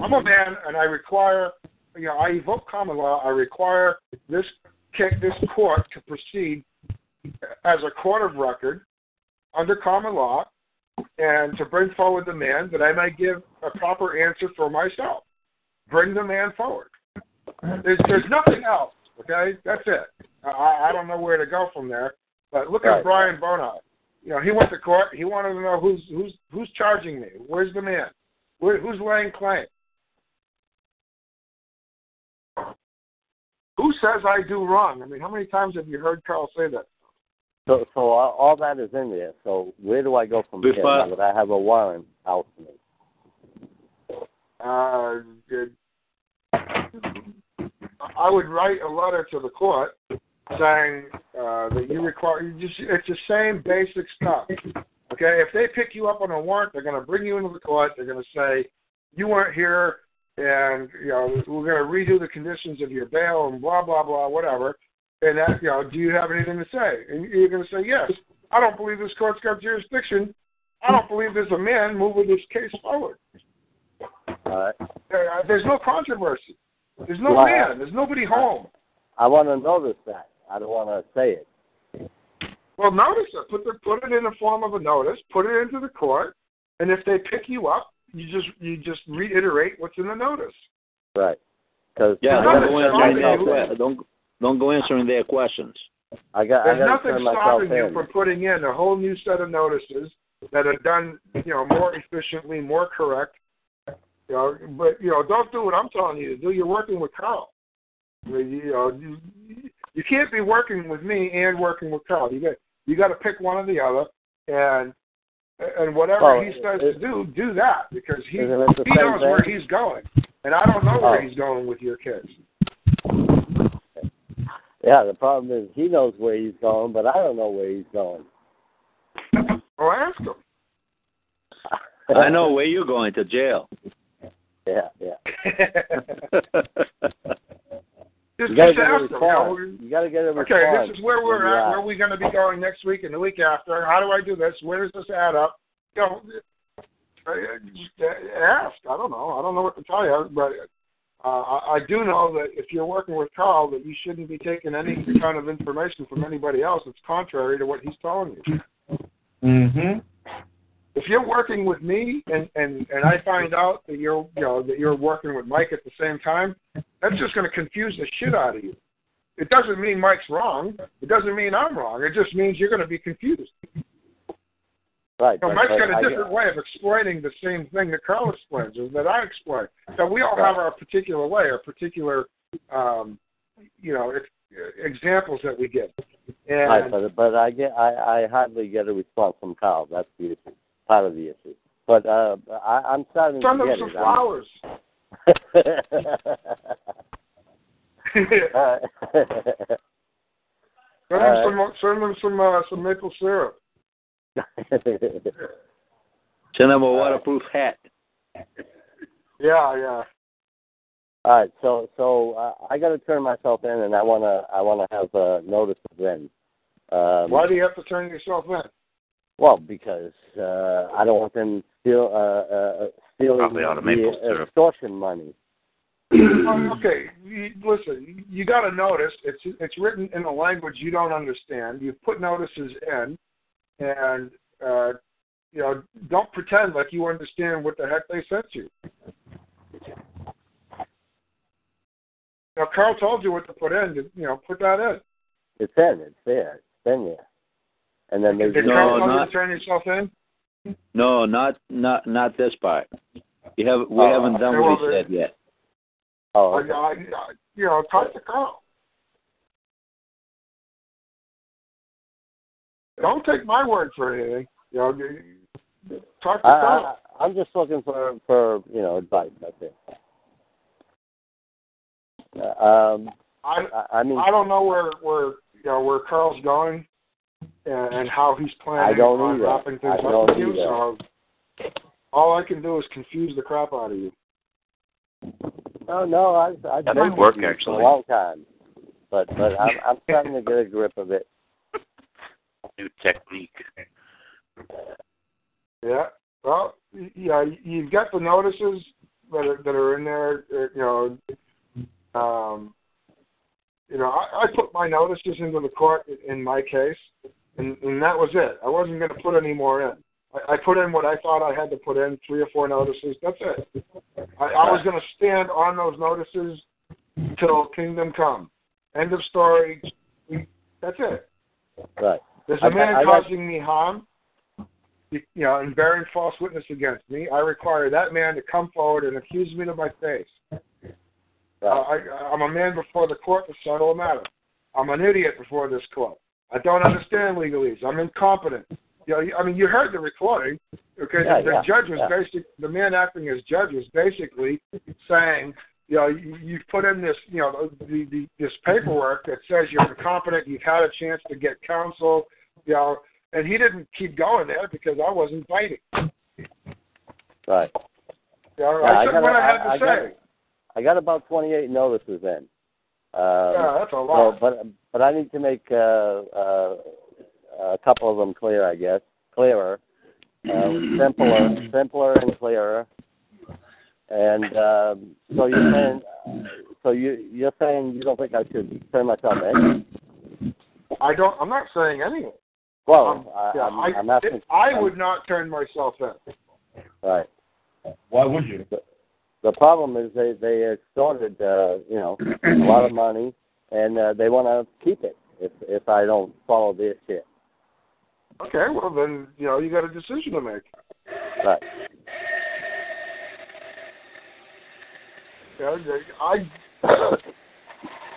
I'm a man, and I require, you know, I evoke common law. I require this ca- this court to proceed as a court of record under common law, and to bring forward the man that I may give a proper answer for myself. Bring the man forward. There's there's nothing else. Okay, that's it. I I don't know where to go from there. But look Right. at Brian Bonai. You know, he went to court. He wanted to know who's who's who's charging me. Where's the man? Where, who's laying claim? Who says I do wrong? I mean, how many times have you heard Karl say that? So, so all, all that is in there. So where do I go from here? Before- Now that I have a warrant out for me. Uh, did, I would write a letter to the court saying uh, that you require. You just, it's the same basic stuff. Okay, if they pick you up on a warrant, they're going to bring you into the court. They're going to say you weren't here, and you know we're going to redo the conditions of your bail and blah blah blah whatever. And that you know, do you have anything to say? And you're going to say yes. I don't believe this court's got jurisdiction. I don't believe there's a man moving this case forward. All right. There- uh, There's no controversy. There's no Well, man. There's nobody home. I want to notice that. I don't want to say it. Well, notice it. Put the put it in the form of a notice. Put it into the court, and if they pick you up, you just you just reiterate what's in the notice. Right. Because Yeah, There's don't nothing go answering stopping their you. que- don't don't go answering their questions. I got. There's I got nothing stopping you in. from putting in a whole new set of notices that are done, you know, more efficiently, more correct. You know, but you know, don't do what I'm telling you to do. You're working with Karl. You know, you, you can't be working with me and working with Karl. You got you got to pick one or the other, and and whatever Well, he says to do, do that because he Isn't it the he same knows where he's going, and I don't know where Oh. he's going with your kids. Yeah, the problem is he knows where he's going, but I don't know where he's going. Or ask him. I know where you're going to jail. Yeah, yeah. Just, You gotta get a him. You know, response. You got to get a response. Okay, this is where we're when you're at. out. Where are we going to be going next week and the week after? How do I do this? Where does this add up? You know, uh, ask. I don't know. I don't know what to tell you, but uh, I, I do know that if you're working with Karl, that you shouldn't be taking any kind of information from anybody else that's contrary to what he's telling you. Mm-hmm. If you're working with me and and and I find out that you're you know that you're working with Mike at the same time, that's just going to confuse the shit out of you. It doesn't mean Mike's wrong. It doesn't mean I'm wrong. It just means you're going to be confused. Right. Know, but- Mike's but got a different way of explaining the same thing that Karl explains or that I explain. So we all have our particular way, our particular, um, you know, ex- examples that we give. And Right, but but I get I I hardly get a response from Karl. That's the issue. Part of the issue. But uh, I, I'm starting send to get some it. flowers. Right. Send them some, send them some, uh, some maple syrup. Send them a waterproof hat. Yeah, yeah. All right, so so uh, I got to turn myself in, and I wanna I wanna have a notice of then. Um, Why do you have to turn yourself in? Well, because uh, I don't want them steal uh, uh, stealing Probably out the extortion money. Oh, okay, you, listen. You got to notice it's it's written in a language you don't understand. You put notices in, and uh, you know, don't pretend like you understand what the heck they sent you. Now, Karl told you what to put in. You know, put that in. It's in. It's there. It's been there. And then there's Did No, Karl tell you not- to turn yourself in? No, not not not this part. You have we Oh, haven't done what he said yet. oh, I, okay. I, I, you know, talk to Karl. Don't take my word for anything. You know, talk to I, Karl. I, I'm just looking for for you know advice. That's it. Uh, Um, I I, I mean, I don't know where where you know where Karl's going and, and how he's planning I don't on either. wrapping things I up with you. So all I can do is confuse the crap out of you. Oh no, I, I've That been might work, actually. for a long time, but but I'm I'm starting to get a grip of it. New technique. Yeah. Well, y- yeah, you've got the notices that are, that are in there. uh, You know, um, you know, I, I put my notices into the court in- in my case, and, and that was it. I wasn't going to put any more in. I, I put in what I thought I had to put in, three or four notices. That's it. I, I was going to stand on those notices till kingdom come. End of story. That's it. Right. There's a man I causing me harm, you know, and bearing false witness against me. I require that man to come forward and accuse me to my face. Uh, I, I'm a man before the court to settle a matter. I'm an idiot before this court. I don't understand legalese. I'm incompetent. You know, I mean, you heard the recording. Okay, Yeah, the, the yeah, judge was yeah. basic. The man acting as judge was basically saying, you know, you, you've put in this, you know, the, the this paperwork that says you're incompetent. You've had a chance to get counsel, you know, and he didn't keep going there because I wasn't fighting. Right. You know, Yeah, I I got, what I had to I say. got, I got about 28 notices in. Um, yeah, that's a so, lot. but but I need to make uh, uh, a couple of them clear, I guess, clearer, uh, simpler, simpler and clearer. And um, so you're saying, so you you're saying you don't think I should turn myself in? I don't. I'm not saying anything. Well, Um, I, yeah, I'm, I, I'm asking. I I'm- would not turn myself in. Right. Why would you? The problem is they they extorted uh, you know a lot of money, and uh, they want to keep it if if I don't follow this shit. Okay, well then you know you got a decision to make. Right. Yeah, I,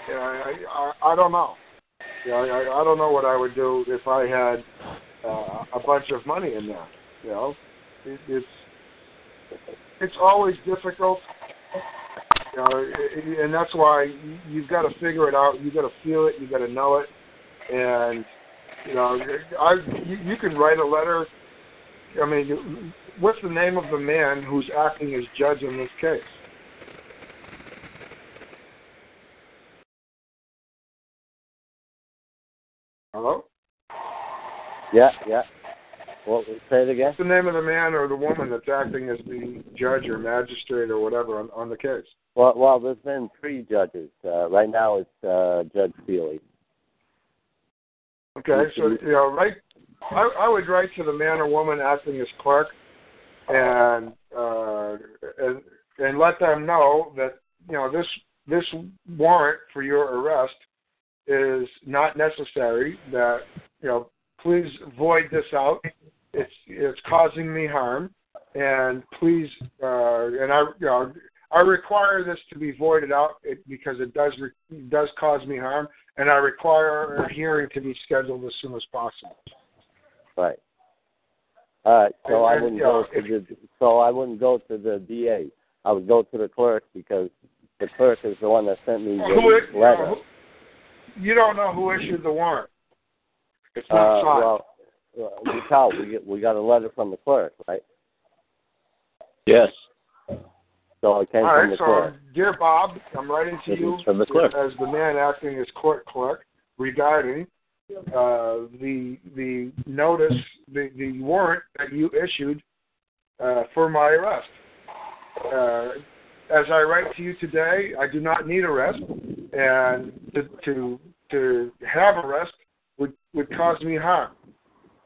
yeah, I, I, I don't know. Yeah, I, I don't know what I would do if I had uh, a bunch of money in there. You know, it, it's it's always difficult. You know, and that's why you- you've got to figure it out. You got to feel it. You got to know it. And you know, I you, you can write a letter. I mean, what's the name of the man who's acting as judge in this case? Hello? Yeah, yeah. Well, say it again. What's the name of the man or the woman that's acting as the judge or magistrate or whatever on, on the case? Well, well, there's been three judges. Uh, right now, it's uh, Judge Feely. Okay, so you know, right, I, I would write to the man or woman acting as clerk, and uh, and and let them know that you know this this warrant for your arrest is not necessary. That you know, please void this out. It's it's causing me harm, and please uh, and I you know I require this to be voided out it, because it does re- does cause me harm, and I require a hearing to be scheduled as soon as possible. Right. All right. So I wouldn't and, go yeah, to the. So I wouldn't go to the DA. I would go to the clerk because the clerk is the one that sent me the you, letter. know, who- you don't know who issued the warrant. It's Uh, not signed. well, uh, you tell we get, we got a letter from the clerk, right? Yes. So it came All from right, the so clerk. dear Bob, I'm writing to This you from the clerk. as the man acting as court clerk regarding uh, the the notice, the the warrant that you issued uh, for my arrest. Uh, as I write to you today, I do not need arrest, and to to to have arrest would would cause me harm.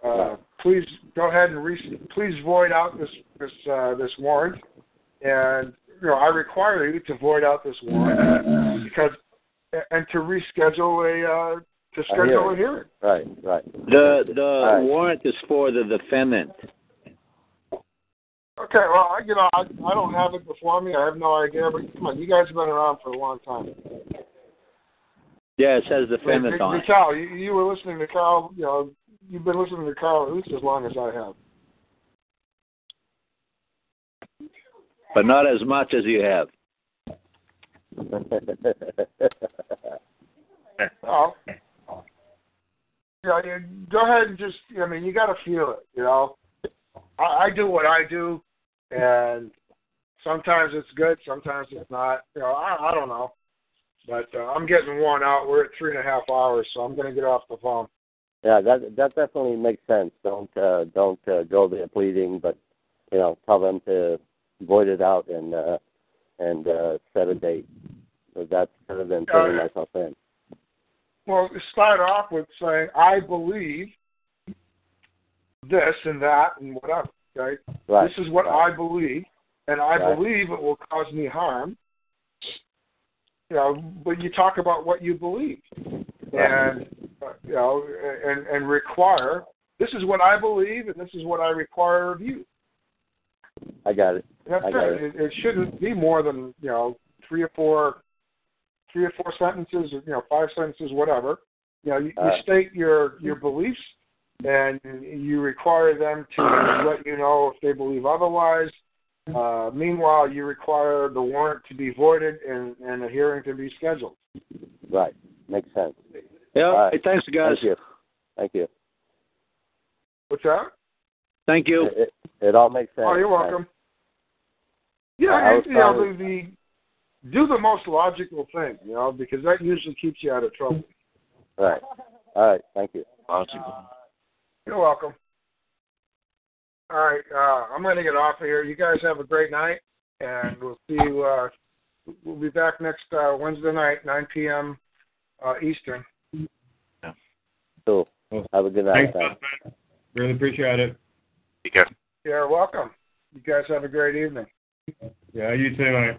Uh, please go ahead and re- please void out this this uh, this warrant, and you know I require you to void out this warrant because and to reschedule a uh, to schedule a hearing. Right, right. The the right. warrant is for the defendant. Okay, well, I, you know, I, I don't have it before me. I have no idea, but come on, you guys have been around for a long time. Yeah, it says on it. Karl, you, you were listening to Karl, you know, you've been listening to Karl at least as long as I have. But not as much as you have. Well, you know, you go ahead and just, I mean, you got to feel it, you know. I, I do what I do, and sometimes it's good, sometimes it's not. You know, I, I don't know. But uh, I'm getting worn out. We're at three and a half hours, so I'm going to get off the phone. Yeah, that that definitely makes sense. Don't uh, don't uh, go there pleading, but you know, tell them to void it out and uh, and uh, set a date. So that's better than turning Uh, myself in. Well, start off with saying, I believe this and that and whatever, okay? Right. This is what I believe, and I Right. believe it will cause me harm. You know, but you talk about what you believe, and you know, and and require. This is what I believe, and this is what I require of you. I got it. That's I got it. it. It shouldn't be more than you know three or four, three or four sentences, or you know five sentences, whatever. You know, you, you Uh. state your your beliefs, and you require them to let you know if they believe otherwise. Uh, meanwhile, you require the warrant to be voided and, and a hearing to be scheduled. Right. Makes sense. Yeah. All right. Hey, thanks, guys. Thank you. Thank you. What's that? Thank you. It, it, it all makes sense. Oh, you're Right. welcome. Yeah, I was you know, trying the, the do the most logical thing, you know, because that usually keeps you out of trouble. Right. All right. Thank you. Logical. You're welcome. All right, uh, I'm going to get off of here. You guys have a great night, and we'll see you. Uh, we'll be back next uh, Wednesday night, 9 p.m. Uh, Eastern. Cool. Have a good night. Thanks, man. Really appreciate it. Take care. You're welcome. You guys have a great evening. Yeah, you too, mate.